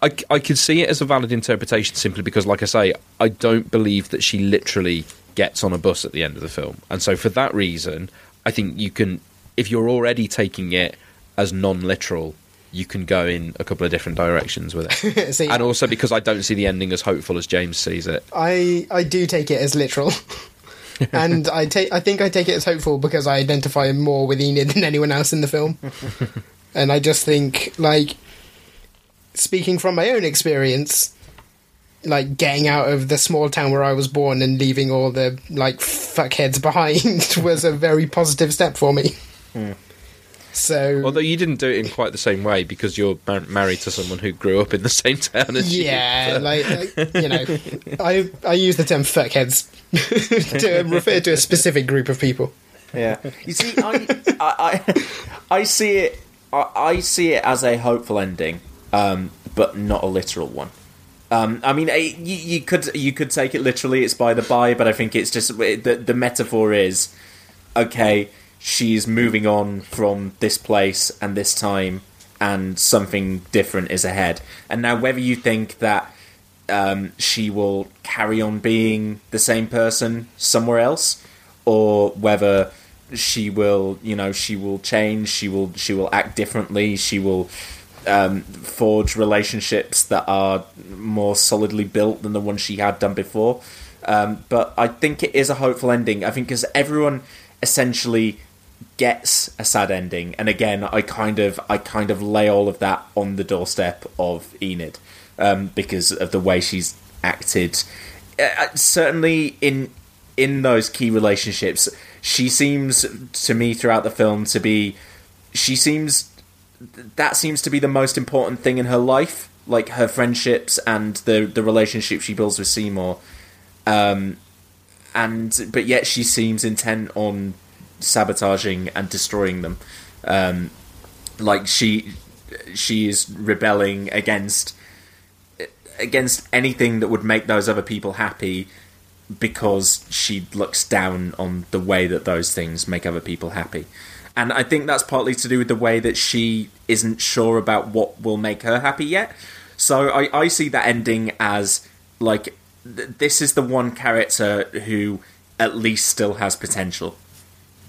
I, I could see it as a valid interpretation simply because, like I say, I don't believe that she literally gets on a bus at the end of the film, and so for that reason, I think you can, if you're already taking it as non-literal. You can go in a couple of different directions with it, [LAUGHS] See- and also because I don't see the ending as hopeful as James sees it. I I do take it as literal. [LAUGHS] and I take I think I take it as hopeful because I identify more with Enid than anyone else in the film. [LAUGHS] and I just think like speaking from my own experience like getting out of the small town where I was born and leaving all the like fuckheads behind was a very positive step for me. So Although you didn't do it in quite the same way because you're mar- married to someone who grew up in the same town as you. yeah, but- like, like you know, [LAUGHS] I I use the term fuckheads [LAUGHS] to refer to a specific group of people. Yeah. You see, I, I, I, I see it. I, I see it as a hopeful ending, um, but not a literal one. Um, I mean, eh, you, you could you could take it literally. It's by the by, but I think it's just the the metaphor is okay. She's moving on from this place and this time, and something different is ahead. And now, whether you think that um, she will carry on being the same person somewhere else, or whether she will, you know, she will change, she will, she will act differently, she will um, forge relationships that are more solidly built than the ones she had done before. Um, but I think it is a hopeful ending. I think because everyone essentially gets a sad ending, and again, I kind of, I kind of lay all of that on the doorstep of Enid um, because of the way she's acted. Uh, certainly in in those key relationships, she seems to me throughout the film to be. She seems that seems to be the most important thing in her life, like her friendships and the the relationship she builds with Seymour. Um, and but yet she seems intent on sabotaging and destroying them. Um, like she she is rebelling against against anything that would make those other people happy because she looks down on the way that those things make other people happy. And I think that's partly to do with the way that she isn't sure about what will make her happy yet. So I, I see that ending as like th- this is the one character who at least still has potential,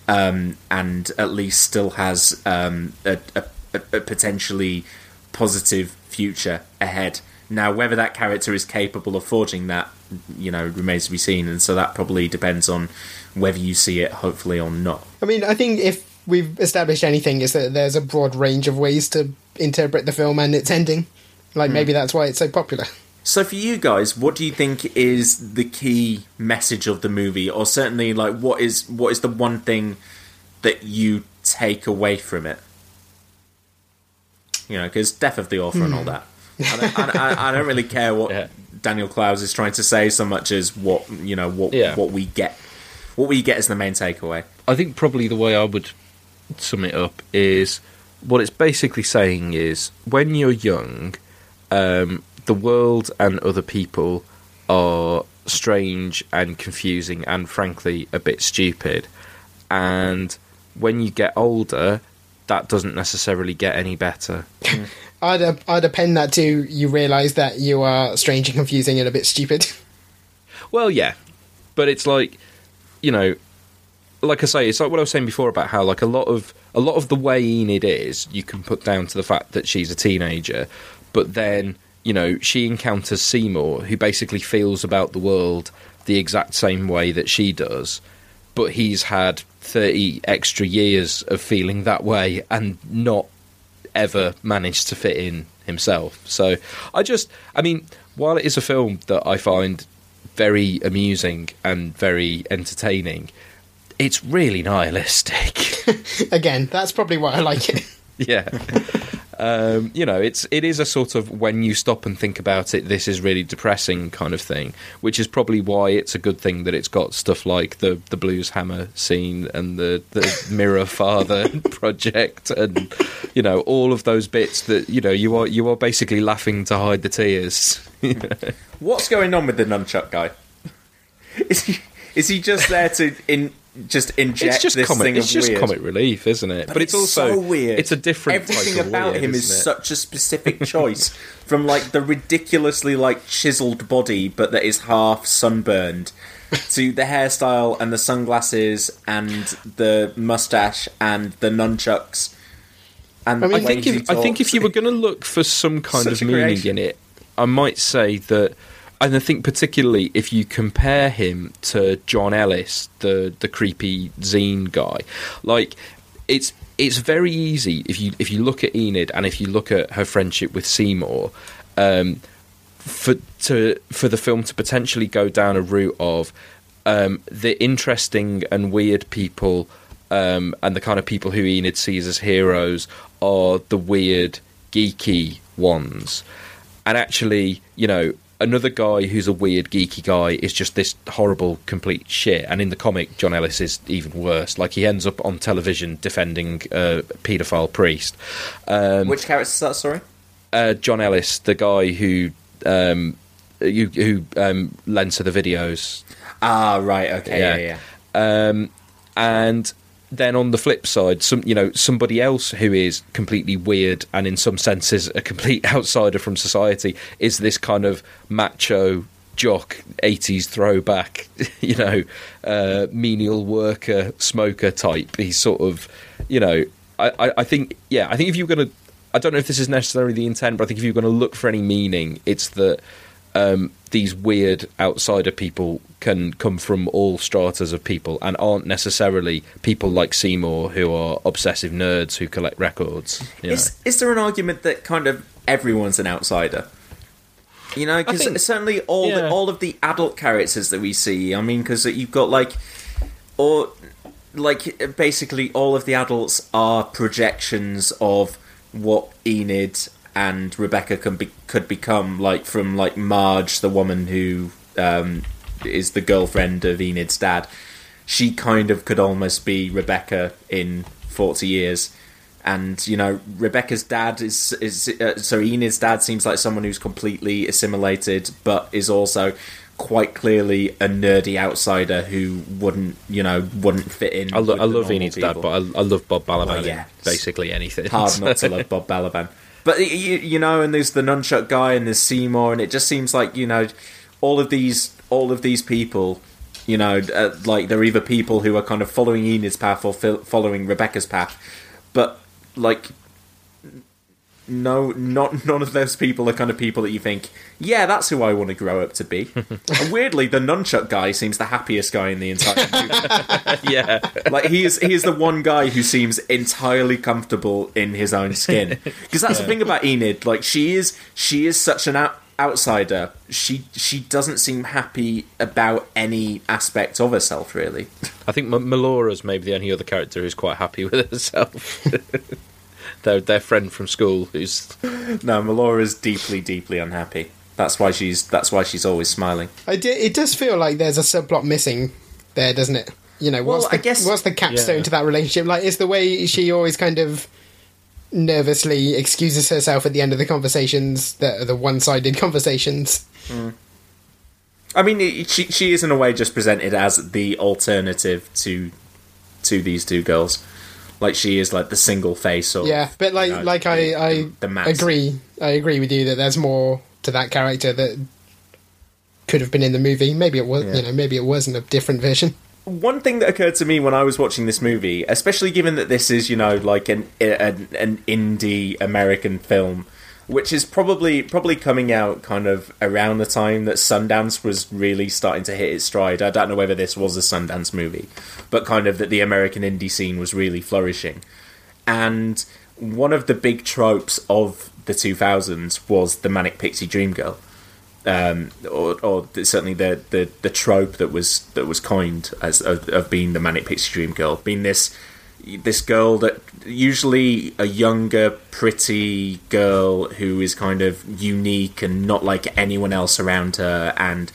um, and at least still has um, a, a, a potentially positive future ahead. Now, whether that character is capable of forging that, you know, remains to be seen, and so that probably depends on whether you see it, hopefully, or not. I mean, I think if we've established anything, is that there's a broad range of ways to interpret the film and its ending. Like Hmm. maybe that's why it's so popular. So, for you guys, what do you think is the key message of the movie, or certainly, like, what is what is the one thing that you take away from it? You know, because death of the author and all Hmm. that. I don't, I, I- don't really care what [LAUGHS] Daniel Clowes is trying to say so much as what you know what Yeah. what we get. What we get is the main takeaway. I think probably the way I would sum it up is what it's basically saying is when you're young, um, the world and other people are strange and confusing and frankly a bit stupid. And when you get older, that doesn't necessarily get any better. [LAUGHS] I'd I'd append that to you realise that you are strange and confusing and a bit stupid. [LAUGHS] Well, yeah, but it's like you know, like I say, it's like what I was saying before about how like a lot of a lot of the way Enid is, you can put down to the fact that she's a teenager, but then you know, she encounters Seymour, who basically feels about the world the exact same way that she does, but he's had 30 extra years of feeling that way and not ever managed to fit in himself. So I just, I mean, while it is a film that I find very amusing and very entertaining, it's really nihilistic. [LAUGHS] Again, that's probably why I like it. [LAUGHS] yeah. Um, you know, it's it is a sort of when you stop and think about it, this is really depressing kind of thing, which is probably why it's a good thing that it's got stuff like the the Blueshammer scene and the the [LAUGHS] mirror father project, and you know all of those bits that you know you are you are basically laughing to hide the tears. [LAUGHS] What's going on with the nunchuck guy? [LAUGHS] Is he is he just there to in just inject it's just this comic. thing It's just weird? comic relief, isn't it? But, it's, also so weird. It's a different. Everything type of about weird, him is it? such a specific [LAUGHS] choice. From like the ridiculously like chiseled body, but that is half sunburned, to the hairstyle and the sunglasses and the mustache and the nunchucks. And I the way think if I think if you were going to look for some kind Such of meaning in it, I might say that, and I think particularly if you compare him to John Ellis, the the creepy zine guy, like it's it's very easy if you if you look at Enid and if you look at her friendship with Seymour. Um, for to for the film to potentially go down a route of um, the interesting and weird people um, and the kind of people who Enid sees as heroes are the weird, geeky ones. And actually, you know, another guy who's a weird, geeky guy is just this horrible, complete shit. And in the comic, John Ellis is even worse. Like, he ends up on television defending a paedophile priest. Um, which character is that? Sorry. uh, John Ellis, the guy who um, who, who um, lends her the videos. Ah, right. Okay. Yeah. Yeah. Um, and then on the flip side, some you know somebody else who is completely weird and in some senses a complete [LAUGHS] outsider from society is this kind of macho jock 80s throwback [LAUGHS] you know uh, menial worker smoker type. He's sort of you know I, I, I think yeah i think if you're to i don't know if this is necessarily the intent but i think if you're going to look for any meaning it's that um, these weird outsider people can come from all stratas of people and aren't necessarily people like Seymour who are obsessive nerds who collect records. You know. Is is there an argument that kind of everyone's an outsider? You know, because certainly all the, all of the adult characters that we see. I mean, because you've got like, or like basically all of the adults are projections of what Enid and Rebecca can be, could become. Like from like Marge, the woman who um, is the girlfriend of Enid's dad. She kind of could almost be Rebecca in forty years and you know Rebecca's dad is is uh, so Enid's dad seems like someone who's completely assimilated, but is also quite clearly a nerdy outsider who wouldn't you know wouldn't fit in. I, lo- I love Enid's dad, but I, I love Bob Balaban Well, in yeah. basically anything. hard not to [LAUGHS] love Bob Balaban. But you, you know, and there's the nunchuck guy, and there's Seymour, and it just seems like you know, all of these, all of these people, you know, uh, like they're either people who are kind of following Enid's path or fil- following Rebecca's path, but like, no, not none of those people are kind of people that you think, yeah, that's who I want to grow up to be. [LAUGHS] and weirdly, the nunchuck guy seems the happiest guy in the entire [LAUGHS] movie. yeah, like he is he is the one guy who seems entirely comfortable in his own skin because that's the thing about Enid like she is she is such an out, outsider she she doesn't seem happy about any aspect of herself really I think M- Melora's maybe the only other character who's quite happy with herself. [LAUGHS] their their friend from school who's [LAUGHS] no Melora's deeply deeply unhappy that's why she's that's why she's always smiling I do, it does feel like there's a subplot missing there, doesn't it? You know, what's Well, the, I guess- what's the capstone Yeah. to that relationship? Like, is the way she always kind of nervously excuses herself at the end of the conversations that are the one-sided [LAUGHS] conversations. I mean it- she she is in a way just presented as the alternative to to these two girls like she is like the single face or yeah, but like, you know, like I, I the mass. agree, I agree with you that there's more to that character that could have been in the movie. Maybe it was, Yeah. you know, maybe it wasn't a different version. One thing that occurred to me when I was watching this movie, especially given that this is, you know, like an an, an indie American film, which is probably probably coming out kind of around the time that Sundance was really starting to hit its stride. I don't know whether this was a Sundance movie, but kind of that the American indie scene was really flourishing. And one of the big tropes of the 2000s was the manic pixie dream girl. Um, or, or certainly the, the, the trope that was that was coined as of, of being the manic pixie dream girl, being this this girl that usually a younger, pretty girl who is kind of unique and not like anyone else around her, and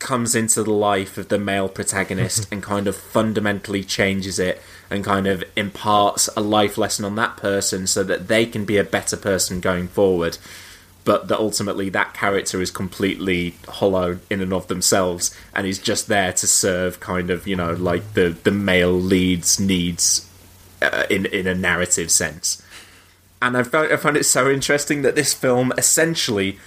comes into the life of the male protagonist [LAUGHS] and kind of fundamentally changes it and kind of imparts a life lesson on that person so that they can be a better person going forward. But that ultimately that character is completely hollow in and of themselves and is just there to serve kind of, you know, like the, the male lead's needs uh, in in a narrative sense. And I found I found it so interesting that this film essentially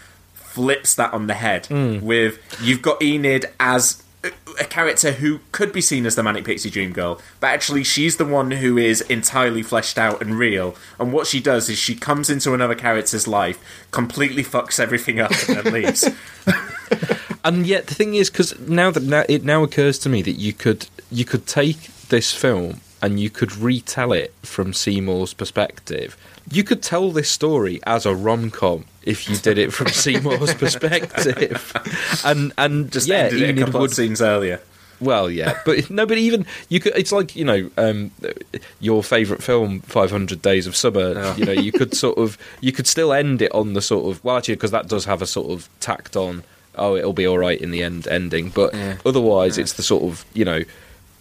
flips that on the head hmm. with you've got Enid as a- a character who could be seen as the manic pixie dream girl, but actually she's the one who is entirely fleshed out and real. And what she does is she comes into another character's life, completely fucks everything up, and then leaves. [LAUGHS] [LAUGHS] and yet the thing is because now that now, it now occurs to me that you could you could take this film and you could retell it from Seymour's perspective. You could tell this story as a rom com if you did it from [LAUGHS] Seymour's perspective, and and Just yeah, ended it a Enid couple would of scenes earlier. well, yeah, but [LAUGHS] no, but even you could. It's like you know, um, your favourite film, Five Hundred Days of Summer. You know, you could sort of, you could still end it on the sort of, well, actually, because that does have a sort of tacked on. Oh, it'll be all right in the end ending, but Yeah. otherwise, Yeah. it's the sort of you know,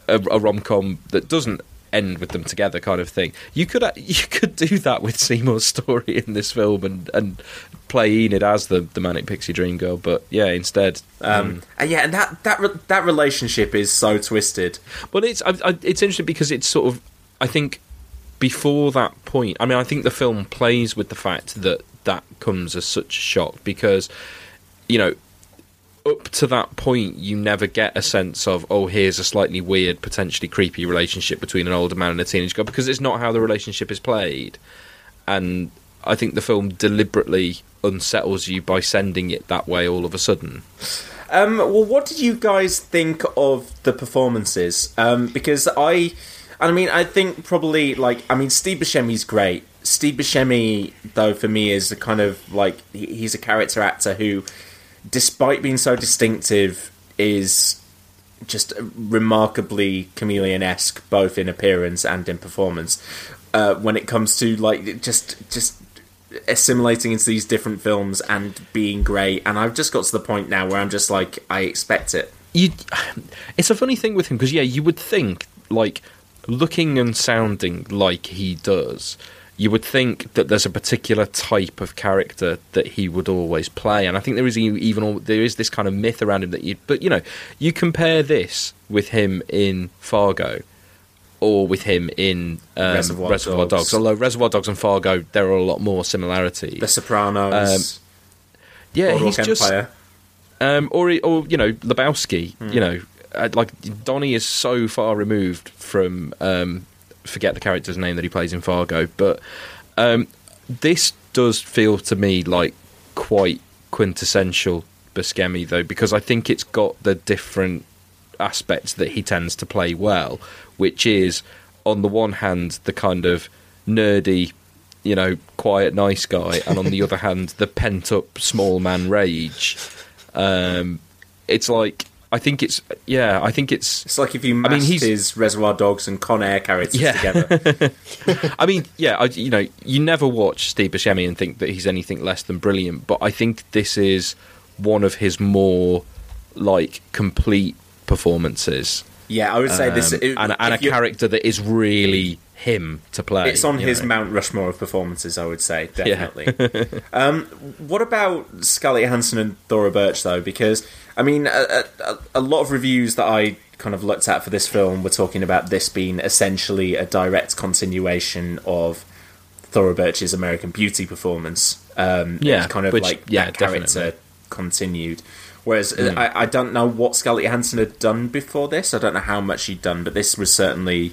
a, a rom com that doesn't end with them together kind of thing. You could uh, [LAUGHS] you could do that with Seymour's story in this film and and play Enid as the the manic pixie dream girl, but yeah, instead. Um, and yeah, and that that re- that relationship is so twisted. But it's I, I, it's interesting because it's sort of I think before that point. I mean, I think the film plays with the fact that that comes as such a shock because you know up to that point you never get a sense of oh here's a slightly weird potentially creepy relationship between an older man and a teenage girl because it's not how the relationship is played and i think the film deliberately unsettles you by sending it that way all of a sudden Um, well, what did you guys think of the performances? Um, because I, I mean, I think probably like I mean, Steve Buscemi's great. Steve Buscemi, though, for me is a kind of like he's a character actor who, despite being so distinctive, is just remarkably chameleon esque, both in appearance and in performance. Uh, when it comes to like just just assimilating into these different films and being great, and I've just got to the point now where I'm just like, I expect it. you it's a funny thing with him because yeah you would think like looking and sounding like he does you would think that there's a particular type of character that he would always play and i think there is even there is this kind of myth around him that you but you know you compare this with him in fargo or with him in um, Reservoir Reservoir, Dogs. Dogs. Although Reservoir Dogs and Fargo, there are a lot more similarities. The Sopranos, yeah, Boardwalk he's just Empire. um, or or you know Lebowski. Hmm. You know, uh, like Donnie is so far removed from um, forget the character's name that he plays in Fargo, but um, this does feel to me like quite quintessential Buscemi though, because I think it's got the different aspects that he tends to play well, which is on the one hand the kind of nerdy you know, quiet, nice guy, and on the [LAUGHS] other hand, the pent up small man rage. Um, it's like I think it's yeah, I think it's. It's like if you I mean, he's his Reservoir Dogs and Con Air characters Yeah. together. [LAUGHS] I mean, yeah, I, you know, you never watch Steve Buscemi and think that he's anything less than brilliant, but I think this is one of his more like complete performances. Yeah, I would say this- Um, it- and, and a character that is really him to play. It's on his know. Mount Rushmore of performances, I would say, [LAUGHS] Yeah. definitely. um, what about Scarlett Johansson and Thora Birch, though? Because, I mean, a, a, a lot of reviews that I kind of looked at for this film were talking about this being essentially a direct continuation of Thora Birch's American Beauty performance. Um, Yeah, kind of which- like yeah, that character definitely. continued. Whereas Mm. I, I don't know what Scarlett Johansson had done before this. I don't know how much she'd done, but this was certainly,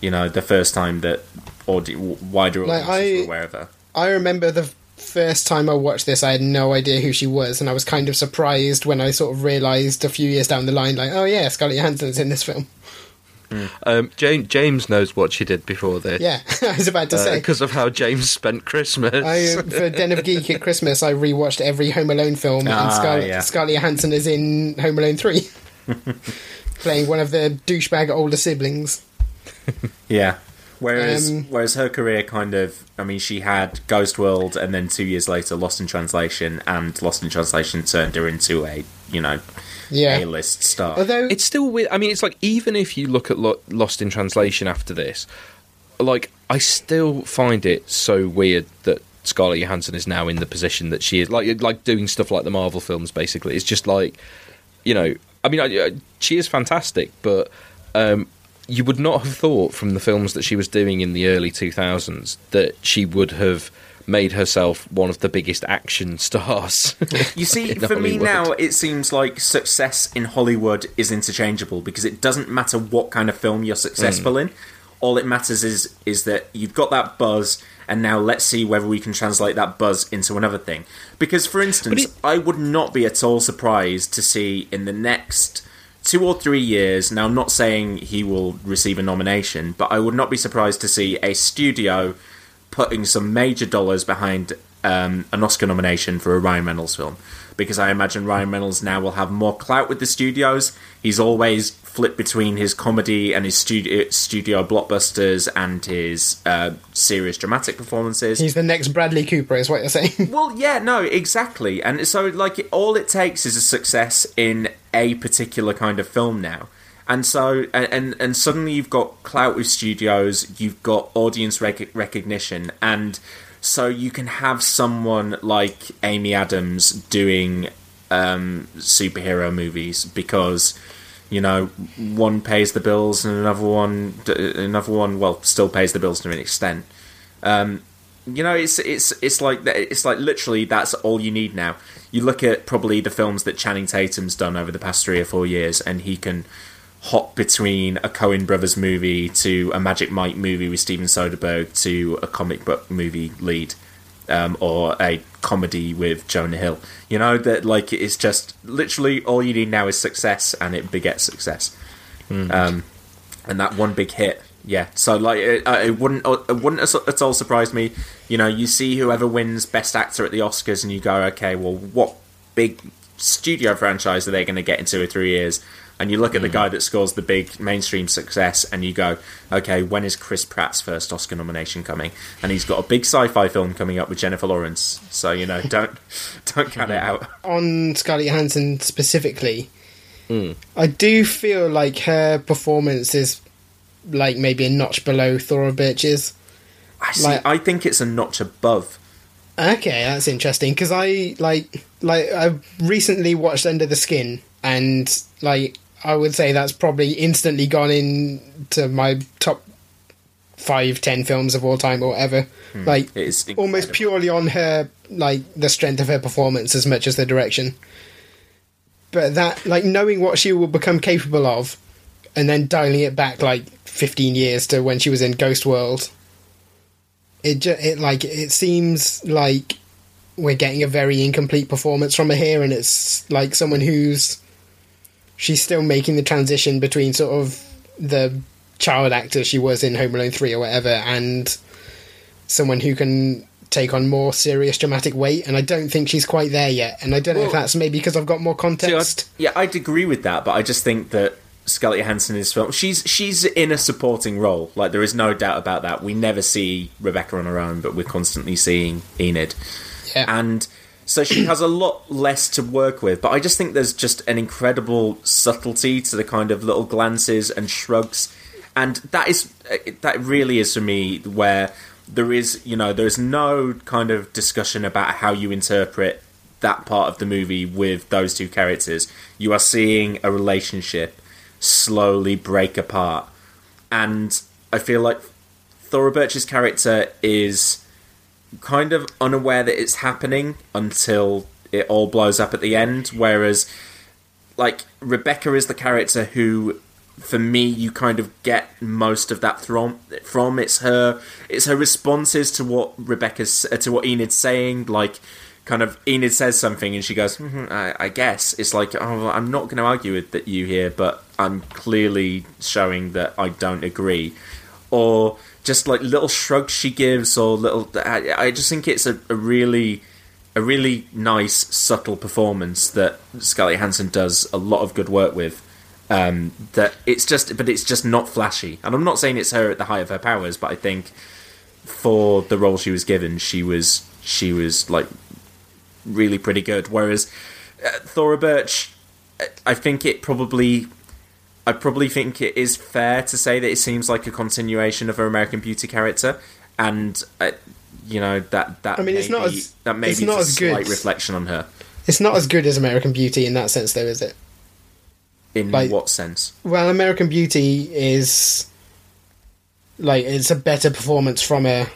you know, the first time that audi- wider Like, audiences I- were aware of her. I remember the first time I watched this, I had no idea who she was, and I was kind of surprised when I sort of realised a few years down the line, like, oh yeah, Scarlett Johansson's in this film. Um, James, James knows what she did before this. Yeah, [LAUGHS] I was about to say. because of how James spent Christmas. I, for Den of Geek at Christmas, I rewatched every Home Alone film, Ah, and Scarlett, yeah. Scarlett Johansson is in Home Alone 3, [LAUGHS] playing one of the douchebag older siblings. Yeah. Whereas, Um, whereas her career kind of, I mean, she had Ghost World, and then two years later, Lost in Translation, and Lost in Translation turned her into a, you know, Yeah. A-list star. Although it's still weird. I mean, it's like even if you look at Lo- Lost in Translation after this, like I still find it so weird that Scarlett Johansson is now in the position that she is, like like doing stuff like the Marvel films. Basically, it's just like you know. I mean, I, I, she is fantastic, but um, you would not have thought from the films that she was doing in the early two thousands that she would have made herself one of the biggest action [LAUGHS] stars. You see, [LAUGHS] for me now, it seems like success in Hollywood is interchangeable because it doesn't matter what kind of film you're successful hmm. in. All it matters is is that you've got that buzz, and now let's see whether we can translate that buzz into another thing. Because, for instance, I would not be at all surprised to see in the next two or three years. Now, I'm not saying he will receive a nomination, but I would not be surprised to see a studio putting some major dollars behind um, an Oscar nomination for a Ryan Reynolds film because I imagine Ryan Reynolds now will have more clout with the studios. He's always flipped between his comedy and his studio studio blockbusters and his uh, serious dramatic performances. he's the next Bradley Cooper, is what you're saying. [LAUGHS] Well, yeah, no, exactly. And so, like, it- all it takes is a success in a particular kind of film now. And so, and and, and suddenly you've got clout with studios, you've got audience rec- recognition, and so you can have someone like Amy Adams doing um, superhero movies because you know one pays the bills and another one, another one, well, still pays the bills to an extent. Um, you know, it's it's it's like it's like literally that's all you need now. You look at probably the films that Channing Tatum's done over the past three or four years, and he can hop between a Coen Brothers movie to a Magic Mike movie with Steven Soderbergh to a comic book movie lead, um, or a comedy with Jonah Hill. You know that like it's just literally all you need now is success, and it begets success. Um, and that one big hit. Yeah, so like it, uh, it wouldn't it wouldn't at all surprise me. You know, you see whoever wins Best Actor at the Oscars, and you go, okay, well, what big studio franchise are they going to get in two or three years? And you look at the hmm. guy that scores the big mainstream success, and you go, okay, when is Chris Pratt's first Oscar nomination coming? And he's got a big sci-fi film coming up with Jennifer Lawrence. So you know, [LAUGHS] don't don't cut it out. [LAUGHS] On Scarlett Johansson specifically, hmm. I do feel like her performance is like maybe a notch below Thora Birch's. I see. Like- I think it's a notch above. Okay, that's interesting because I like like I recently watched Under the Skin and like I would say that's probably instantly gone into my top five, ten films of all time or whatever. Hmm. Like It is almost purely on her like the strength of her performance as much as the direction. But that like knowing what she will become capable of and then dialing it back like 15 years to when she was in Ghost World it just it like it seems like we're getting a very incomplete performance from her here and it's like someone who's she's still making the transition between sort of the child actor she was in Home Alone 3 or whatever and someone who can take on more serious dramatic weight and I don't think she's quite there yet and I don't know if that's maybe because I've got more context Yeah, I'd agree with that, but I just think that Scarlett Johansson is film. She's she's in a supporting role. Like there is no doubt about that. We never see Rebecca on her own, but we're constantly seeing Enid. Yeah. And so she has a lot less to work with. But I just think there's just an incredible subtlety to the kind of little glances and shrugs, and that is that really is for me where there is you know there's no kind of discussion about how you interpret that part of the movie with those two characters. You are seeing a relationship slowly break apart. And I feel like Thora Birch's character is kind of unaware that it's happening until it all blows up at the end. Whereas, like, Rebecca is the character who for me, you kind of get most of that from. From it's her, it's her responses to what Rebecca's uh, to what Enid's saying. Like, kind of Enid says something and she goes, "Mhm, I, "I guess." It's like, oh, I'm not going to argue with that you here, but I'm clearly showing that I don't agree, or just like little shrugs she gives, or little. I, I just think it's a, a really a really nice, subtle performance that Scarlett Johansson does a lot of good work with. Um, that it's just, but it's just not flashy. And I'm not saying it's her at the height of her powers, but I think for the role she was given, she was she was like really pretty good. Whereas uh, Thora Birch, I think it probably. I probably think it is fair to say that it seems like a continuation of her American Beauty character, and uh, you know that that I mean, may it's not be- as- that maybe it's not a as good. slight reflection on her. It's not as good as American Beauty in that sense, though, is it? In Like- what sense? Well, American Beauty is like it's a better performance from her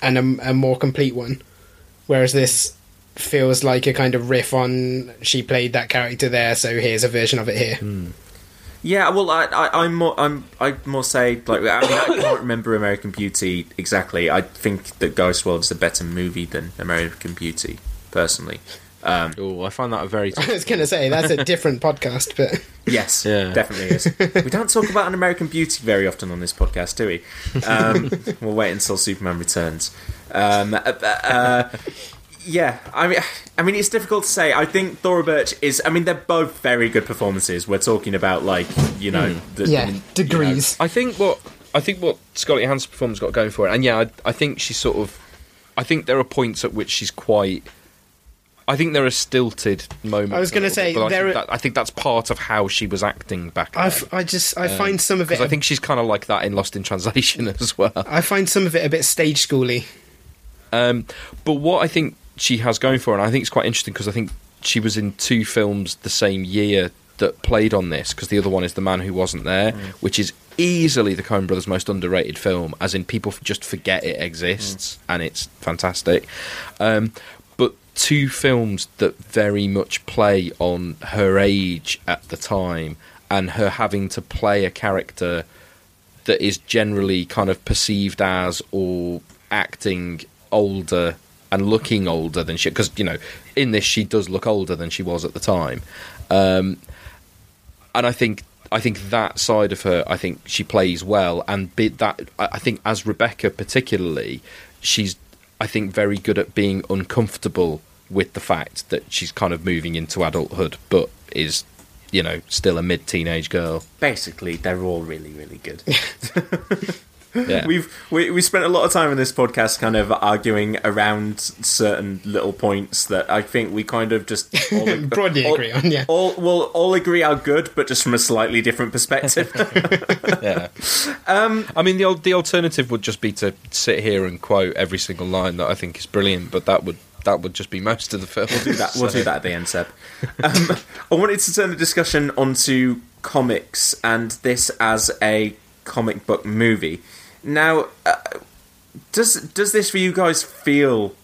and a, a more complete one, whereas this feels like a kind of riff on she played that character there, so here's a version of it here. Yeah, well, I, I, I'm more, I'm, I more say like, I mean, I can't remember American Beauty exactly. I think that Ghost World is a better movie than American Beauty, personally. Um, oh, I find that a very. [LAUGHS] I was going to say that's a [LAUGHS] different podcast, but Yes, Yeah. definitely is. we don't talk about an American Beauty very often on this podcast, do we? Um, [LAUGHS] we'll wait until Superman returns. Um, uh, uh, yeah, I mean, I mean, it's difficult to say. I think Thora Birch is. I mean, they're both very good performances. We're talking about like you know, the, yeah, you know, degrees. I think what I think what Scarlett Johansson's performance got going for it, and yeah, I, I think she's sort of. I think there are points at which she's quite. I think there are stilted moments. I was gonna say, bit, but I think, are- that, I think that's part of how she was acting back. I, then. f- I just I Um, find some of it. I think she's kind of like that in Lost in Translation [LAUGHS] as well. I find some of it a bit stage schooly. Um, but what I think she has going for her, and I think it's quite interesting because I think she was in two films the same year that played on this, because the other one is The Man Who Wasn't There, which is easily the Coen Brothers' most underrated film, as in people just forget it exists, and it's fantastic. Um, but two films that very much play on her age at the time and her having to play a character that is generally kind of perceived as or acting older and looking older than she because you know in this she does look older than she was at the time um, and I think I think that side of her I think she plays well and be, that I I think as Rebecca particularly she's I think very good at being uncomfortable with the fact that she's kind of moving into adulthood but is you know still a mid-teenage girl basically they're all really really good. [LAUGHS] [LAUGHS] yeah [LAUGHS] We've we we spent a lot of time in this podcast kind of arguing around certain little points that I think we kind of just [LAUGHS] all, Broadly all- agree on, yeah. All we'll all agree are good, but just from a slightly different perspective. [LAUGHS] yeah. Um, I mean, the the alternative would just be to sit here and quote every single line that I think is brilliant, but that would that would just be most of the film. We'll do that. We'll So- do that at the end, Seb. Um, I wanted to turn the discussion onto comics and this as a comic book movie. Now, uh, does does this for you guys feel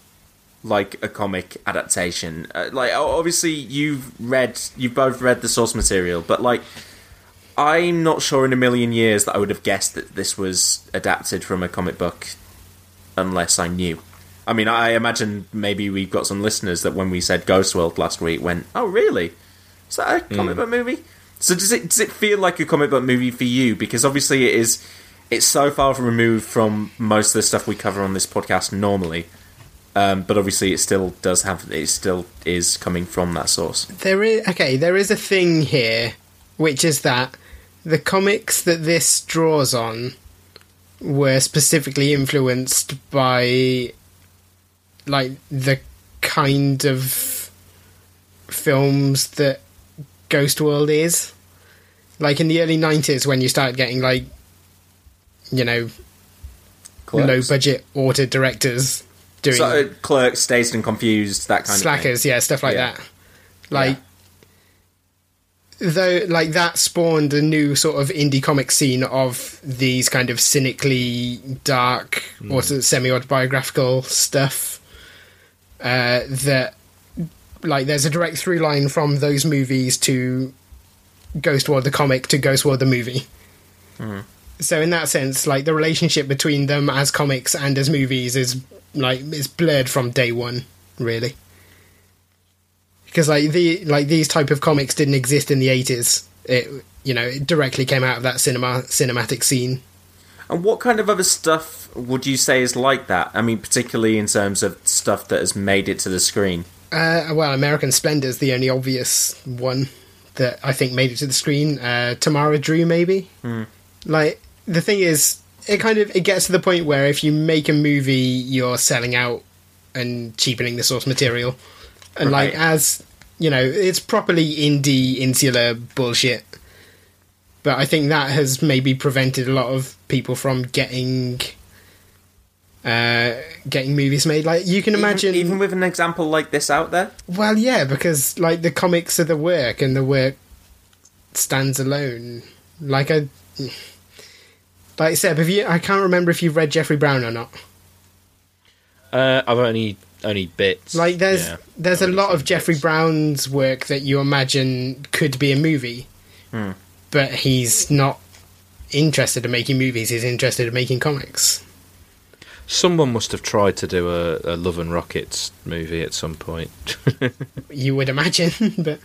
like a comic adaptation? Uh, like, obviously, you've read, you've both read the source material, but like. I'm not sure in a million years that I would have guessed that this was adapted from a comic book unless I knew. I mean, I imagine maybe we've got some listeners that when we said Ghost World last week went, "Oh, really? Is that a comic book movie?" So does it does it feel like a comic book movie for you? Because obviously it is. It's so far removed from most of the stuff we cover on this podcast normally, um, but obviously it still does have. It still is coming from that source. There is okay. There is a thing here, which is that the comics that this draws on were specifically influenced by like the kind of films that Ghost World is. Like in the early nineties, when you start getting like, you know, Clerks. low budget auto directors doing So, uh, Clerks, Dazed and Confused, that kind of slackers, yeah, stuff like Yeah. that. Like, though, like that spawned a new sort of indie comic scene of these kind of cynically dark or semi autobiographical stuff. Uh, that, like, there's a direct through line from those movies to Ghost World the comic to Ghost World the movie. So in that sense, like the relationship between them as comics and as movies is like is blurred from day one, really. Because like the like these type of comics didn't exist in the eighties. It you know it directly came out of that cinema cinematic scene. And what kind of other stuff would you say is like that? I mean, particularly in terms of stuff that has made it to the screen. Uh, well, American Splendor is the only obvious one that I think made it to the screen. Uh, Tamara Drewe, maybe. Hmm. Like the thing is, it kind of it gets to the point where if you make a movie, you're selling out and cheapening the source material, and like as you know, it's properly indie insular bullshit. But I think that has maybe prevented a lot of people from getting uh, getting movies made. Like you can imagine, even with an example like this out there. well, yeah, because like the comics are the work, and the work stands alone. Like I, like Seb, have you? I can't remember if you've read Jeffrey Brown or not. Uh, I've only only bits. Like there's Yeah. there's a lot of Jeffrey Brown's work that you imagine could be a movie, Hmm. but he's not interested in making movies. He's interested in making comics. Someone must have tried to do a, a Love and Rockets movie at some point. [LAUGHS] You would imagine, [LAUGHS] but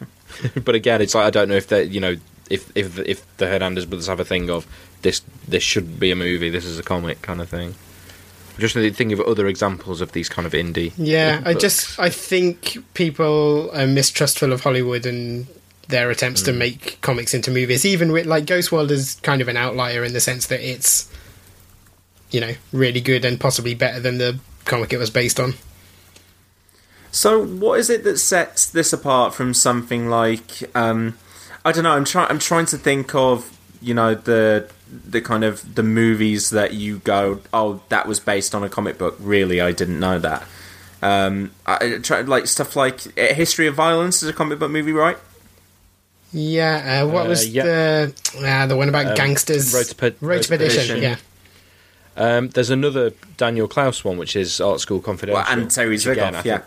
but again, it's like I don't know if they, you know, if if if the Hernandez brothers have a thing of this this should be a movie, this is a comic kind of thing. Just think of other examples of these kind of indie. Yeah, I just I think people are mistrustful of Hollywood and their attempts to make comics into movies. Even with like Ghost World is kind of an outlier in the sense that it's you know really good and possibly better than the comic it was based on. So, what is it that sets this apart from something like um, I don't know? I'm trying. I'm trying to think of you know the the kind of the movies that you go, oh, that was based on a comic book. Really, I didn't know that. Um, I I tried like stuff like History of Violence is a comic book movie, right? Yeah, uh, what Uh, was yeah. the uh, the one about Um, gangsters? Road to Pe- Road to Perdition. Yeah, Um, there's another Daniel Clowes one, which is Art School Confidential. Well, and Terry which again, Zwigoff, I yeah. think-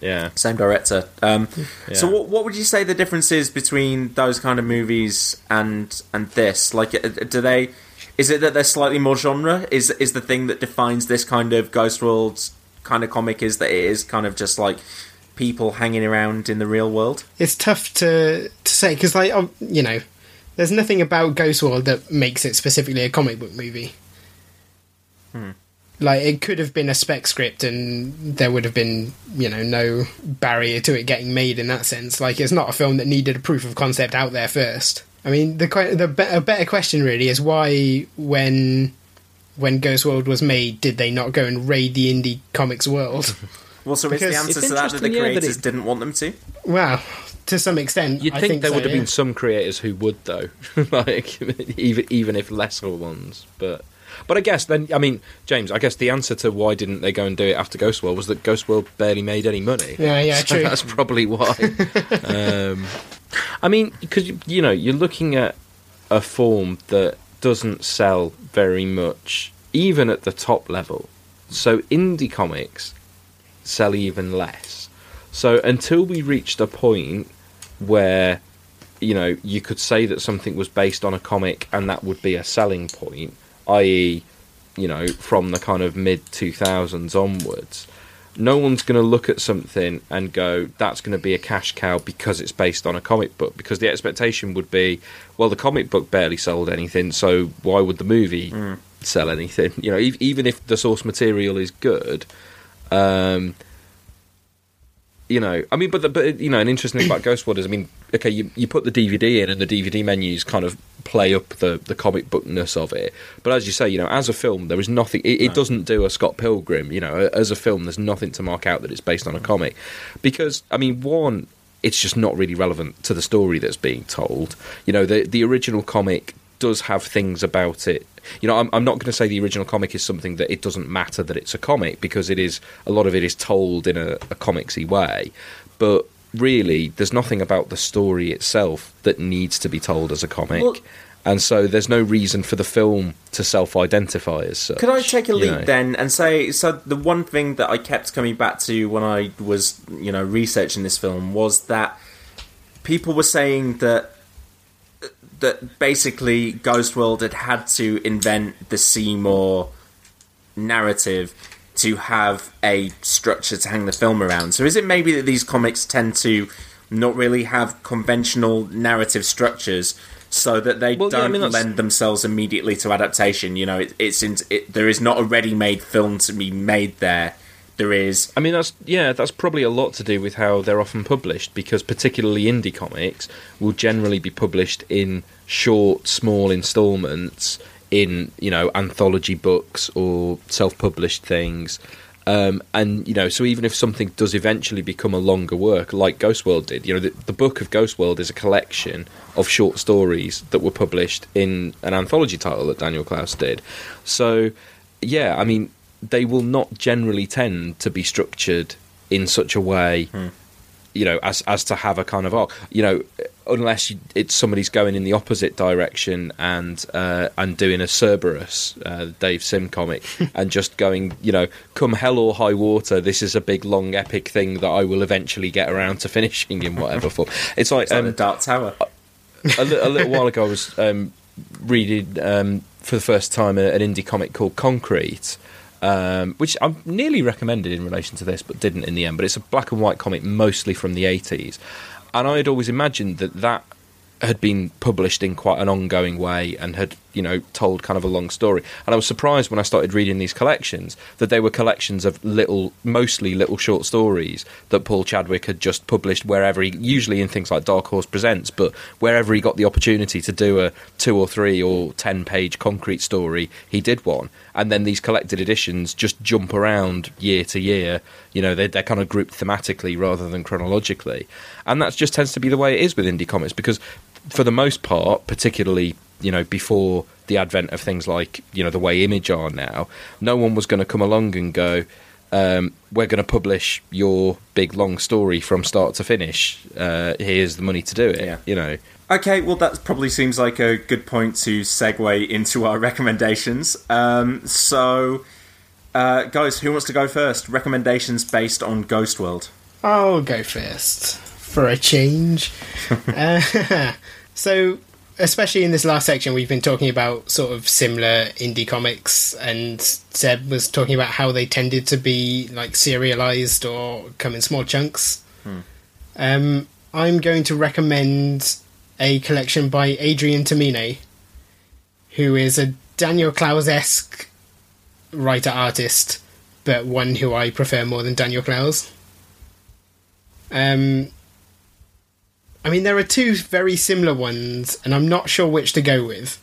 yeah. Same director. Um, So, what, what would you say the difference is between those kind of movies and and this? Like, uh, do they? Is it that they're slightly more genre? Is is the thing that defines this kind of Ghost World kind of comic is that it is kind of just like people hanging around in the real world? it's tough to to say because like um, you know, there's nothing about Ghost World that makes it specifically a comic book movie. Hmm. Like it could have been a spec script, and there would have been you know no barrier to it getting made in that sense. Like it's not a film that needed a proof of concept out there first. I mean, the the be- a better question really is why when when Ghost World was made, did they not go and raid the indie comics world? [LAUGHS] Well, so is the answer It's to that that the interesting, yeah, that creators it- didn't want them to? well, to some extent, You'd I think, think there so, would have yeah. been some creators who would, though, [LAUGHS] like [LAUGHS] even even if lesser ones. But but I guess then, I mean, James, I guess the answer to why didn't they go and do it after Ghost World was that Ghost World barely made any money. Yeah, yeah, So true. That's probably why. [LAUGHS] um, I mean, because you, you know, you're looking at a form that doesn't sell very much, even at the top level. So indie comics sell even less. So until we reached a point where you know you could say that something was based on a comic and that would be a selling point, i.e., you know, from the kind of mid 2000s onwards, no one's going to look at something and go, that's going to be a cash cow because it's based on a comic book. Because the expectation would be, well, the comic book barely sold anything, so why would the movie sell anything? [LAUGHS] You know, even if the source material is good, um, you know, I mean, but the, but you know, an interesting thing about Ghost World is, I mean, okay, you you put the DVD in, and the DVD menus kind of play up the the comic bookness of it. But as you say, you know, as a film, there is nothing. It, it doesn't do a Scott Pilgrim. You know, as a film, there's nothing to mark out that it's based on a comic, because I mean, one, it's just not really relevant to the story that's being told. You know, the the original comic does have things about it. You know, I'm, I'm not going to say the original comic is something that it doesn't matter that it's a comic because it is a lot of it is told in a, a comicsy way, but really, there's nothing about the story itself that needs to be told as a comic. Well- and so there's no reason for the film to self-identify as such. Could I take a leap know. then and say so? The one thing that I kept coming back to when I was, you know, researching this film was that people were saying that that basically Ghost World had had to invent the Seymour narrative to have a structure to hang the film around. So is it maybe that these comics tend to not really have conventional narrative structures so that they Well, yeah, I don't mean, lend themselves immediately to adaptation? You know, it, it's in, it, there is not a ready-made film to be made there. There is I mean, that's yeah, that's probably a lot to do with how they're often published because particularly indie comics will generally be published in short, small installments in you know anthology books or self-published things. Um, and you know, so even if something does eventually become a longer work, like Ghost World did, you know, the, the book of Ghost World is a collection of short stories that were published in an anthology title that Daniel Clowes did. So, yeah, I mean, they will not generally tend to be structured in such a way, you know, as as to have a kind of arc. You know, unless you, it's somebody's going in the opposite direction and uh, and doing a Cerebus, uh, Dave Sim comic, [LAUGHS] and just going, you know, come hell or high water, this is a big long epic thing that I will eventually get around to finishing in whatever form. [LAUGHS] It's like, it's like um, the Dark Tower. a, li- a little while ago, I was um, reading um, for the first time a- an indie comic called Concrete, um, which I nearly recommended in relation to this, but didn't in the end. But it's a black and white comic, mostly from the eighties, and I had always imagined that that had been published in quite an ongoing way and had you know told kind of a long story. And i was surprised when i started reading these collections that they were collections of little mostly little short stories that paul chadwick had just published wherever he usually in things like dark horse presents but wherever he got the opportunity to do a two or three or ten page concrete story he did one. And then these collected editions just jump around year to year. You know they're, they're kind of grouped thematically rather than chronologically. And that just tends to be the way it is with indie comics because for the most part, particularly you know before the advent of things like you know the way Image are now, no one was going to come along and go, um, "We're going to publish your big long story from start to finish. Uh, here's the money to do it." You know. Okay, well, that probably seems like a good point to segue into our [LAUGHS] recommendations. Um, so, uh, guys, who wants to go first? Recommendations based on Ghost World. I'll go first for a change. [LAUGHS] uh, [LAUGHS] so, especially in this last section, we've been talking about sort of similar indie comics, and Seb was talking about how they tended to be like serialized or come in small chunks. Hmm. Um, I'm going to recommend a collection by Adrian Tomine, who is a Daniel Clowes esque writer artist, but one who I prefer more than Daniel Clowes. Um, I mean, there are two very similar ones, and I'm not sure which to go with.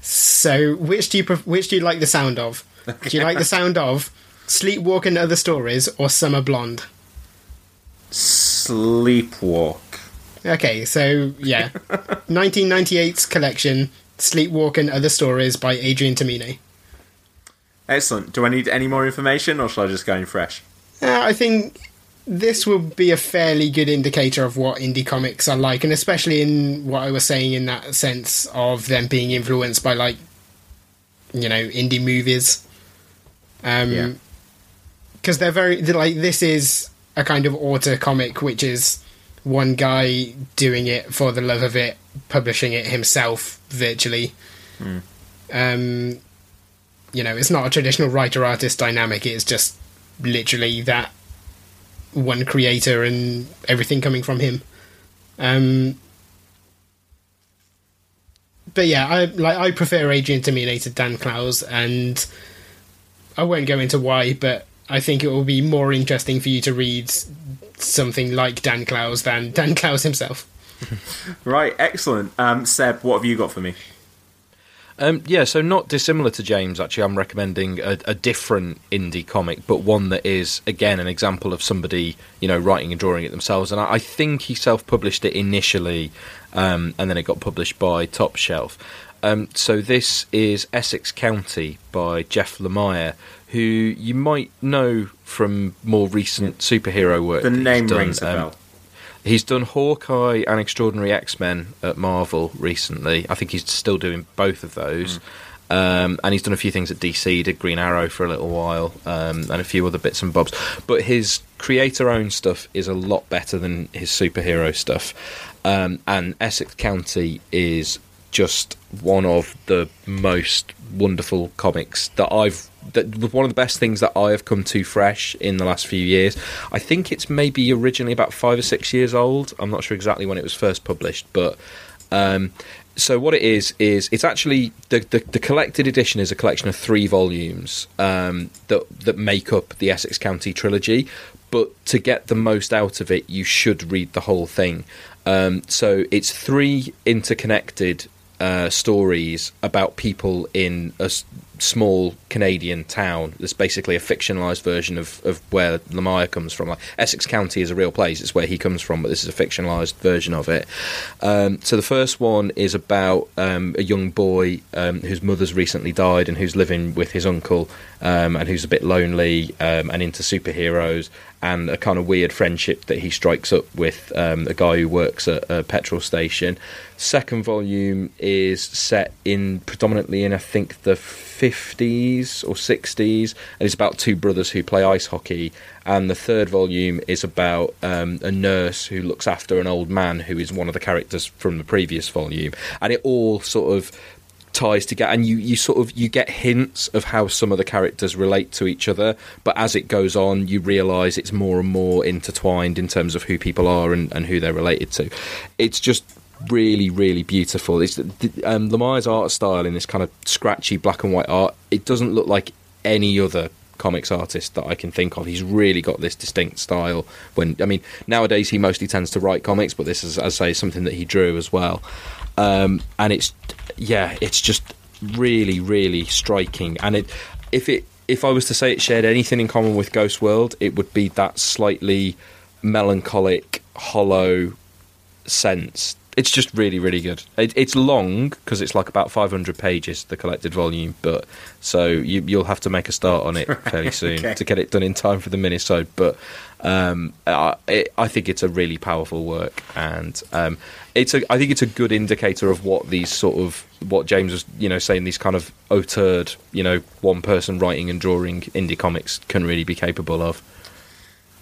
So, which do you pref- which do you like the sound of? Do you like the sound of Sleepwalk and Other Stories or Summer Blonde? Sleepwalk. Okay, so yeah, [LAUGHS] 1998's collection Sleepwalk and Other Stories by Adrian Tomine. Excellent. Do I need any more information, or shall I just go in fresh? Uh, I think this will be a fairly good indicator of what indie comics are like, and especially in what I was saying in that sense of them being influenced by like, you know, indie movies. Um, Yeah. because they're very they're like this is a kind of auto comic, which is one guy doing it for the love of it, publishing it himself virtually. Hmm. Um, you know, it's not a traditional writer artist dynamic. It's just literally that one creator and everything coming from him. Um, but yeah, I like I prefer Adrian Tomine to Dan Clowes, and I won't go into why, but I think it will be more interesting for you to read something like Dan Clowes than Dan Clowes himself. [LAUGHS] Right, excellent. Um, Seb, what have you got for me? Um, yeah, so not dissimilar to James, actually, I'm recommending a, a different indie comic, but one that is, again, an example of somebody, you know, writing and drawing it themselves. And I, I think he self published it initially, um, and then it got published by Top Shelf. Um, so this is Essex County by Jeff Lemire, who you might know from more recent superhero work. The name done. rings a Um, bell. He's done Hawkeye and Extraordinary X Men at Marvel recently. I think he's still doing both of those. Um, and he's done a few things at DC, did Green Arrow for a little while, um, and a few other bits and bobs. But his creator owned stuff is a lot better than his superhero stuff. Um, and Essex County is just one of the most wonderful comics that I've that one of the best things that I have come to fresh in the last few years. I think it's maybe originally about five or six years old. I'm not sure exactly when it was first published, but um, so what it is is it's actually the, the, the collected edition is a collection of three volumes um, that that make up the Essex County trilogy. But to get the most out of it, you should read the whole thing. Um, so it's three interconnected uh, stories about people in a s- small Canadian town. It's basically a fictionalized version of, of where Lemire comes from. Like Essex County is a real place; it's where he comes from, but this is a fictionalized version of it. Um, so the first one is about um, a young boy um, whose mother's recently died and who's living with his uncle um, and who's a bit lonely um, and into superheroes and a kind of weird friendship that he strikes up with um, a guy who works at a petrol station. Second volume is set in predominantly in I think the 50s or 60s, and it's about two brothers who play ice hockey. And the third volume is about um, a nurse who looks after an old man who is one of the characters from the previous volume, and it all sort of ties together and you, you sort of you get hints of how some of the characters relate to each other but as it goes on you realize it's more and more intertwined in terms of who people are and, and who they're related to it's just really really beautiful it's um, Lemire's art style in this kind of scratchy black and white art it doesn't look like any other comics artist that I can think of. He's really got this distinct style. When I mean, nowadays he mostly tends to write comics, but this is, as I say, something that he drew as well. Um, and it's yeah, it's just really, really striking. And it, if it, if I was to say it shared anything in common with Ghost World, it would be that slightly melancholic, hollow sense. It's just really, really good. It, it's long because it's like about 500 pages, the collected volume. But so you, you'll have to make a start on it [LAUGHS] fairly soon Okay. to get it done in time for the minisode. But um, I, it, I think it's a really powerful work, and um, it's a. I think it's a good indicator of what these sort of what James was, you know, saying these kind of auteur, you know, one person writing and drawing indie comics can really be capable of.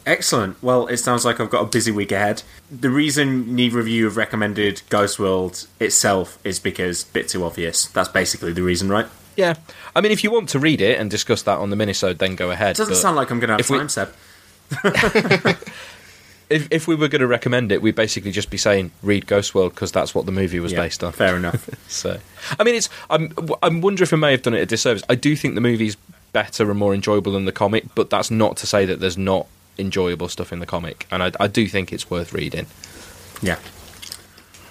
Excellent. Well, it sounds like I've got a busy week ahead. The reason neither of you have recommended Ghost World itself is because a bit too obvious. That's basically the reason, right? Yeah, I mean, if you want to read it and discuss that on the minisode, then go ahead. It doesn't sound like I'm going to have if we- time, Seb. [LAUGHS] If, if we were going to recommend it, we'd basically just be saying read Ghost World because that's what the movie was Yeah, based on. fair enough. [LAUGHS] so, I mean, it's. I'm. I'm wondering if I may have done it a disservice. I do think the movie's better and more enjoyable than the comic, but that's not to say that there's not enjoyable stuff in the comic, and I, I do think it's worth reading. Yeah.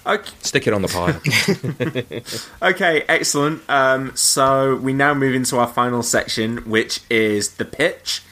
Okay. Stick it on the pile. [LAUGHS] Okay, excellent. Um, so we now move into our final section, which is the pitch.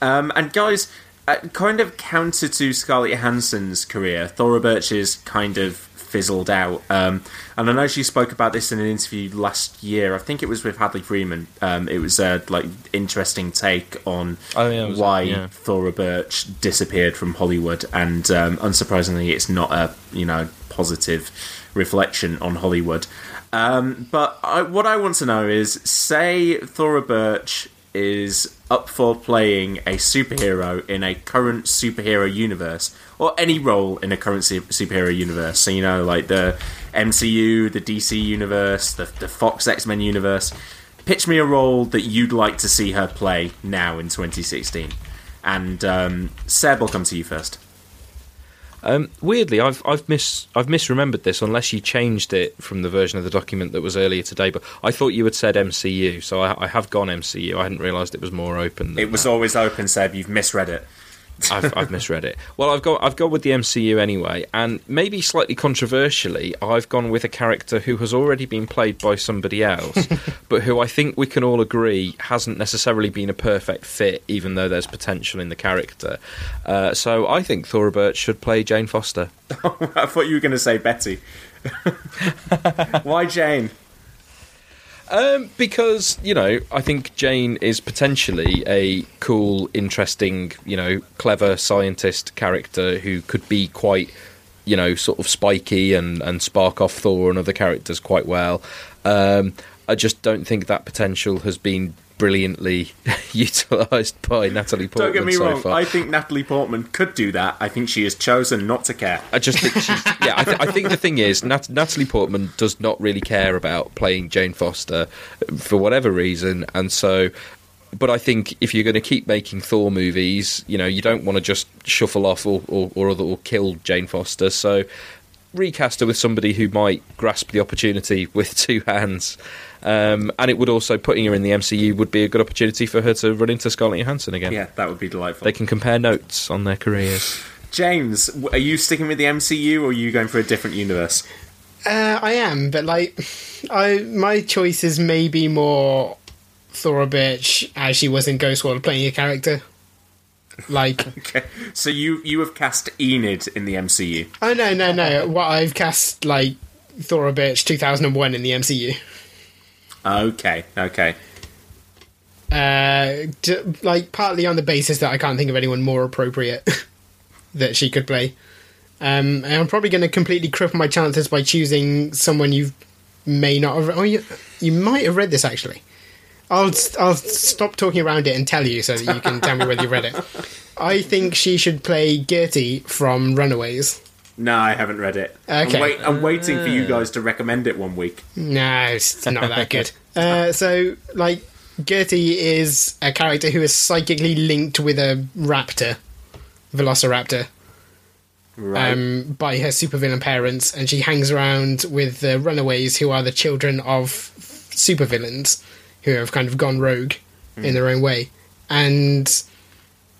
Um, and guys, uh, kind of counter to Scarlett Johansson's career, Thora Birch's kind of fizzled out. Um, and I know she spoke about this in an interview last year. I think it was with Hadley Freeman. Um, it was a like interesting take on Oh, yeah, why yeah. Thora Birch disappeared from Hollywood, and um, unsurprisingly, it's not a you know positive reflection on Hollywood. Um, but I, what I want to know is, say Thora Birch is up for playing a superhero in a current superhero universe, or any role in a current su- superhero universe. So you know, like the MCU, the DC universe, the, the Fox X Men universe. Pitch me a role that you'd like to see her play now in 2016. And um, Seb, I'll come to you first. Um, weirdly, I've I've mis I've misremembered this unless you changed it from the version of the document that was earlier today. But I thought you had said MCU, so I, I have gone MCU. I hadn't realised it was more open. Than It was always open, Seb. You've misread it. I've, I've misread it. Well, I've got I've gone with the MCU anyway, and maybe slightly controversially, I've gone with a character who has already been played by somebody else, [LAUGHS] but who I think we can all agree hasn't necessarily been a perfect fit, even though there's potential in the character. Uh, so I think Thora Birch should play Jane Foster. [LAUGHS] I thought you were going to say Betty. [LAUGHS] Why Jane? Um, because you know, I think Jane is potentially a cool, interesting, you know, clever scientist character who could be quite, you know, sort of spiky and and spark off Thor and other characters quite well. Um, I just don't think that potential has been brilliantly [LAUGHS] utilised by Natalie Portman Don't get me so wrong. far. I think Natalie Portman could do that. I think she has chosen not to care. I just think she's [LAUGHS] yeah. I, th- I think the thing is Nat- Natalie Portman does not really care about playing Jane Foster for whatever reason, and so. But I think if you're going to keep making Thor movies, you know, you don't want to just shuffle off or or, or, other, or kill Jane Foster. So recast her with somebody who might grasp the opportunity with two hands. Um, and it would also putting her in the MCU would be a good opportunity for her to run into Scarlett Johansson again. Yeah, that would be delightful. They can compare notes on their careers. James, are you sticking with the MCU or are you going for a different universe? Uh, I am, but like, I my choice is maybe more Thora Birch as she was in Ghost World playing a character. Like, [LAUGHS] Okay, so you you have cast Enid in the MCU. oh no, no, no! What I've cast like Thora Birch 2001 in the MCU. Okay, okay. Uh, d- like partly on the basis that I can't think of anyone more appropriate [LAUGHS] that she could play. Um, and I'm probably going to completely cripple my chances by choosing someone you may not have. Oh, you, you might have read this actually. I'll I'll stop talking around it and tell you so that you can tell me whether you read it. [LAUGHS] I think she should play Gertie from Runaways. No, I haven't read it. Okay. I'm, wait, I'm waiting for you guys to recommend it one week. No, it's not that [LAUGHS] good. uh, so, like, Gertie is a character who is psychically linked with a raptor, Velociraptor, Right. um, by her supervillain parents, and she hangs around with the Runaways, who are the children of supervillains who have kind of gone rogue in their own way. And,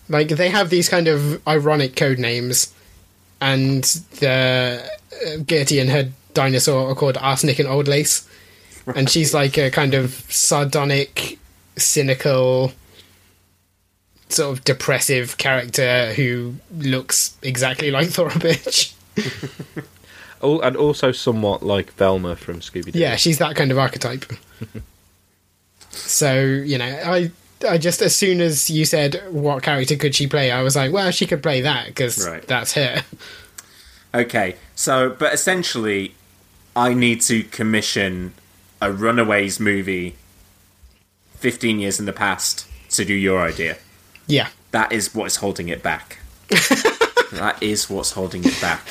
like, they have these kind of ironic code names, and the uh, Gertie and her dinosaur are called Arsenic and Old Lace. And she's like a kind of sardonic, cynical, sort of depressive character who looks exactly like [LAUGHS] Thora Bitch. [LAUGHS] Oh, and also somewhat like Velma from Scooby Doo. Yeah, she's that kind of archetype. [LAUGHS] so, you know, I I just as soon as you said what character could she play, I was like, well, she could play that because Right. that's her. Okay, so but essentially, I need to commission a Runaways movie, fifteen years in the past, to do your idea. Yeah. That is what is holding it back. [LAUGHS] that is what's holding it back.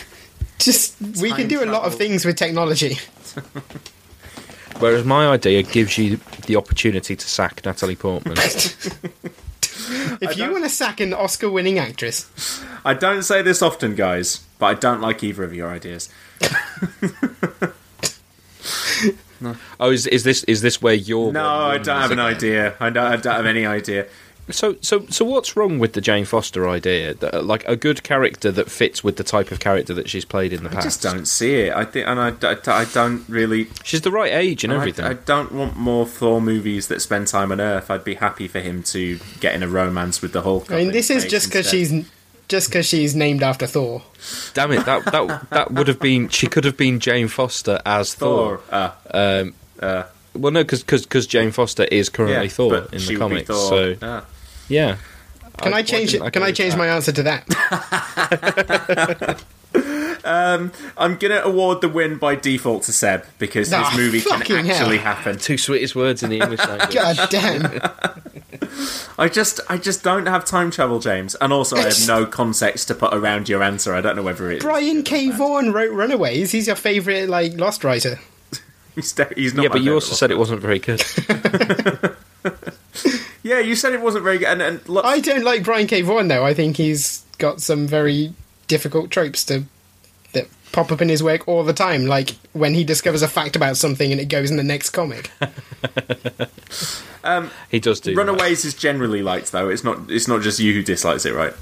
Just we can do a lot of things with technology. [LAUGHS] Whereas my idea gives you the opportunity to sack Natalie Portman. [LAUGHS] If you want to sack an Oscar-winning actress, I don't say this often, guys, but I don't like either of your ideas. [LAUGHS] oh, is, is this is this where you're? No, I don't have an idea. I don't, I don't have any idea. So, so, so, what's wrong with the Jane Foster idea? That, uh, like a good character that fits with the type of character that she's played in the past. I just don't see it. I think, and I, I, I don't really. She's the right age and I- everything. I, don't want more Thor movies that spend time on Earth. I'd be happy for him to get in a romance with the Hulk. I mean, this is just because she's just because she's named after Thor. Damn it! That that that would have been. She could have been Jane Foster as Thor. Thor. Uh, Um, uh, well, no, because Jane Foster is currently yeah, Thor in the comics. Thor. So Ah. Yeah. Can I, I change can- it? I Can can I change that. my answer to that? [LAUGHS] Um, I'm gonna award the win by default to Seb because Ah, his movie can fucking hell. actually happen. Two sweetest words in the English language. [LAUGHS] God damn! [LAUGHS] I just, I just don't have time travel, James, and also I have no context to put around your answer. I don't know whether it's Brian K. Vaughan wrote Runaways. He's your favourite like Lost writer. He's, de- he's not. yeah, my but you also said it wasn't very good. Yeah, you said it wasn't very good, and, and look, I don't like Brian K. Vaughan though. I think he's got some very difficult tropes to that pop up in his work all the time. Like when he discovers a fact about something and it goes in the next comic. [LAUGHS] Um, he does do. Runaways is generally liked though. It's not. It's not just you who dislikes it, right?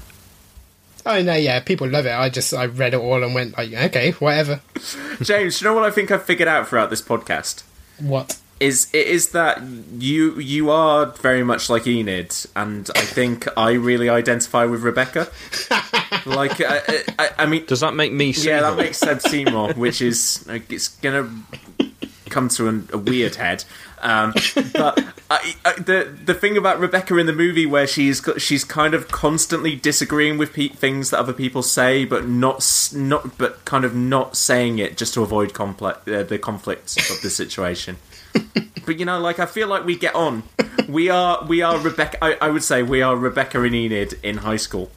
Oh no, yeah, people love it. I just I read it all and went like, okay, whatever. [LAUGHS] James, do you know what I think I've figured out throughout this podcast? What? Is it is that you you are very much like Enid, and I think I really identify with Rebecca. like, I, I, I mean, Does that make me? yeah, that makes Seb Seymour, which is like, it's gonna come to an, a weird head. Um, but I, I, the the thing about Rebecca in the movie where she's she's kind of constantly disagreeing with pe- things that other people say, but not not but kind of not saying it just to avoid complex uh, the conflicts of the situation. But you know, like I feel like we get on. we are we are Rebecca. I, I would say we are Rebecca and Enid in high school.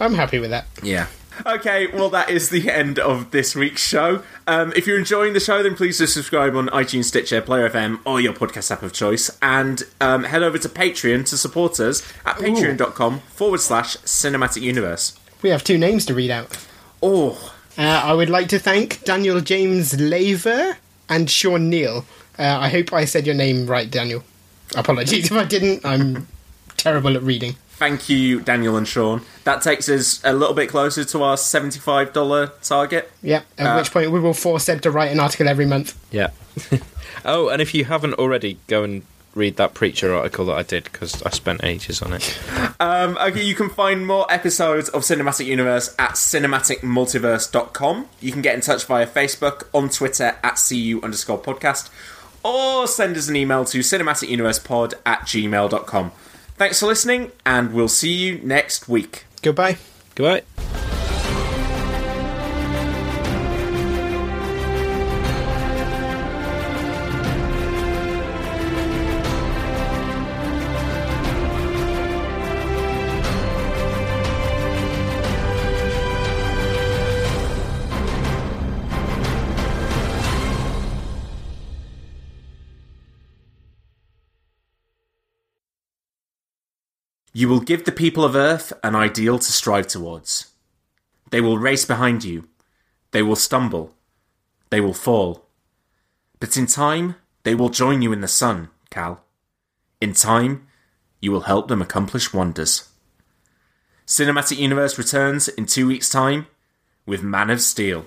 I'm happy with that. Yeah. Okay, well, that is the end of this week's show. Um, if you're enjoying the show, then please do subscribe on iTunes, Stitcher, Player FM, or your podcast app of choice, and um, head over to Patreon to support us at patreon.com forward slash cinematic universe. We have two names to read out. Oh. Uh, I would like to thank Daniel James Laver and Sean Neal. Uh, I hope I said your name right, Daniel. Apologies if I didn't. I'm terrible at reading. Thank you, Daniel and Sean. That takes us a little bit closer to our $75 target. Yep, at Uh, which point we will force Ed to write an article every month. Yeah. [LAUGHS] oh, and if you haven't already, go and read that Preacher article that I did because I spent ages on it. [LAUGHS] Um, okay, you can find more episodes of Cinematic Universe at cinematicmultiverse.com. You can get in touch via Facebook, on Twitter at CU underscore podcast, or send us an email to cinematicuniversepod at gmail.com. Thanks for listening, and we'll see you next week. Goodbye. Goodbye. You will give the people of Earth an ideal to strive towards. They will race behind you. They will stumble. They will fall. But in time, they will join you in the sun, Kal. In time, you will help them accomplish wonders. Cinematic Universe returns in two weeks' time with Man of Steel.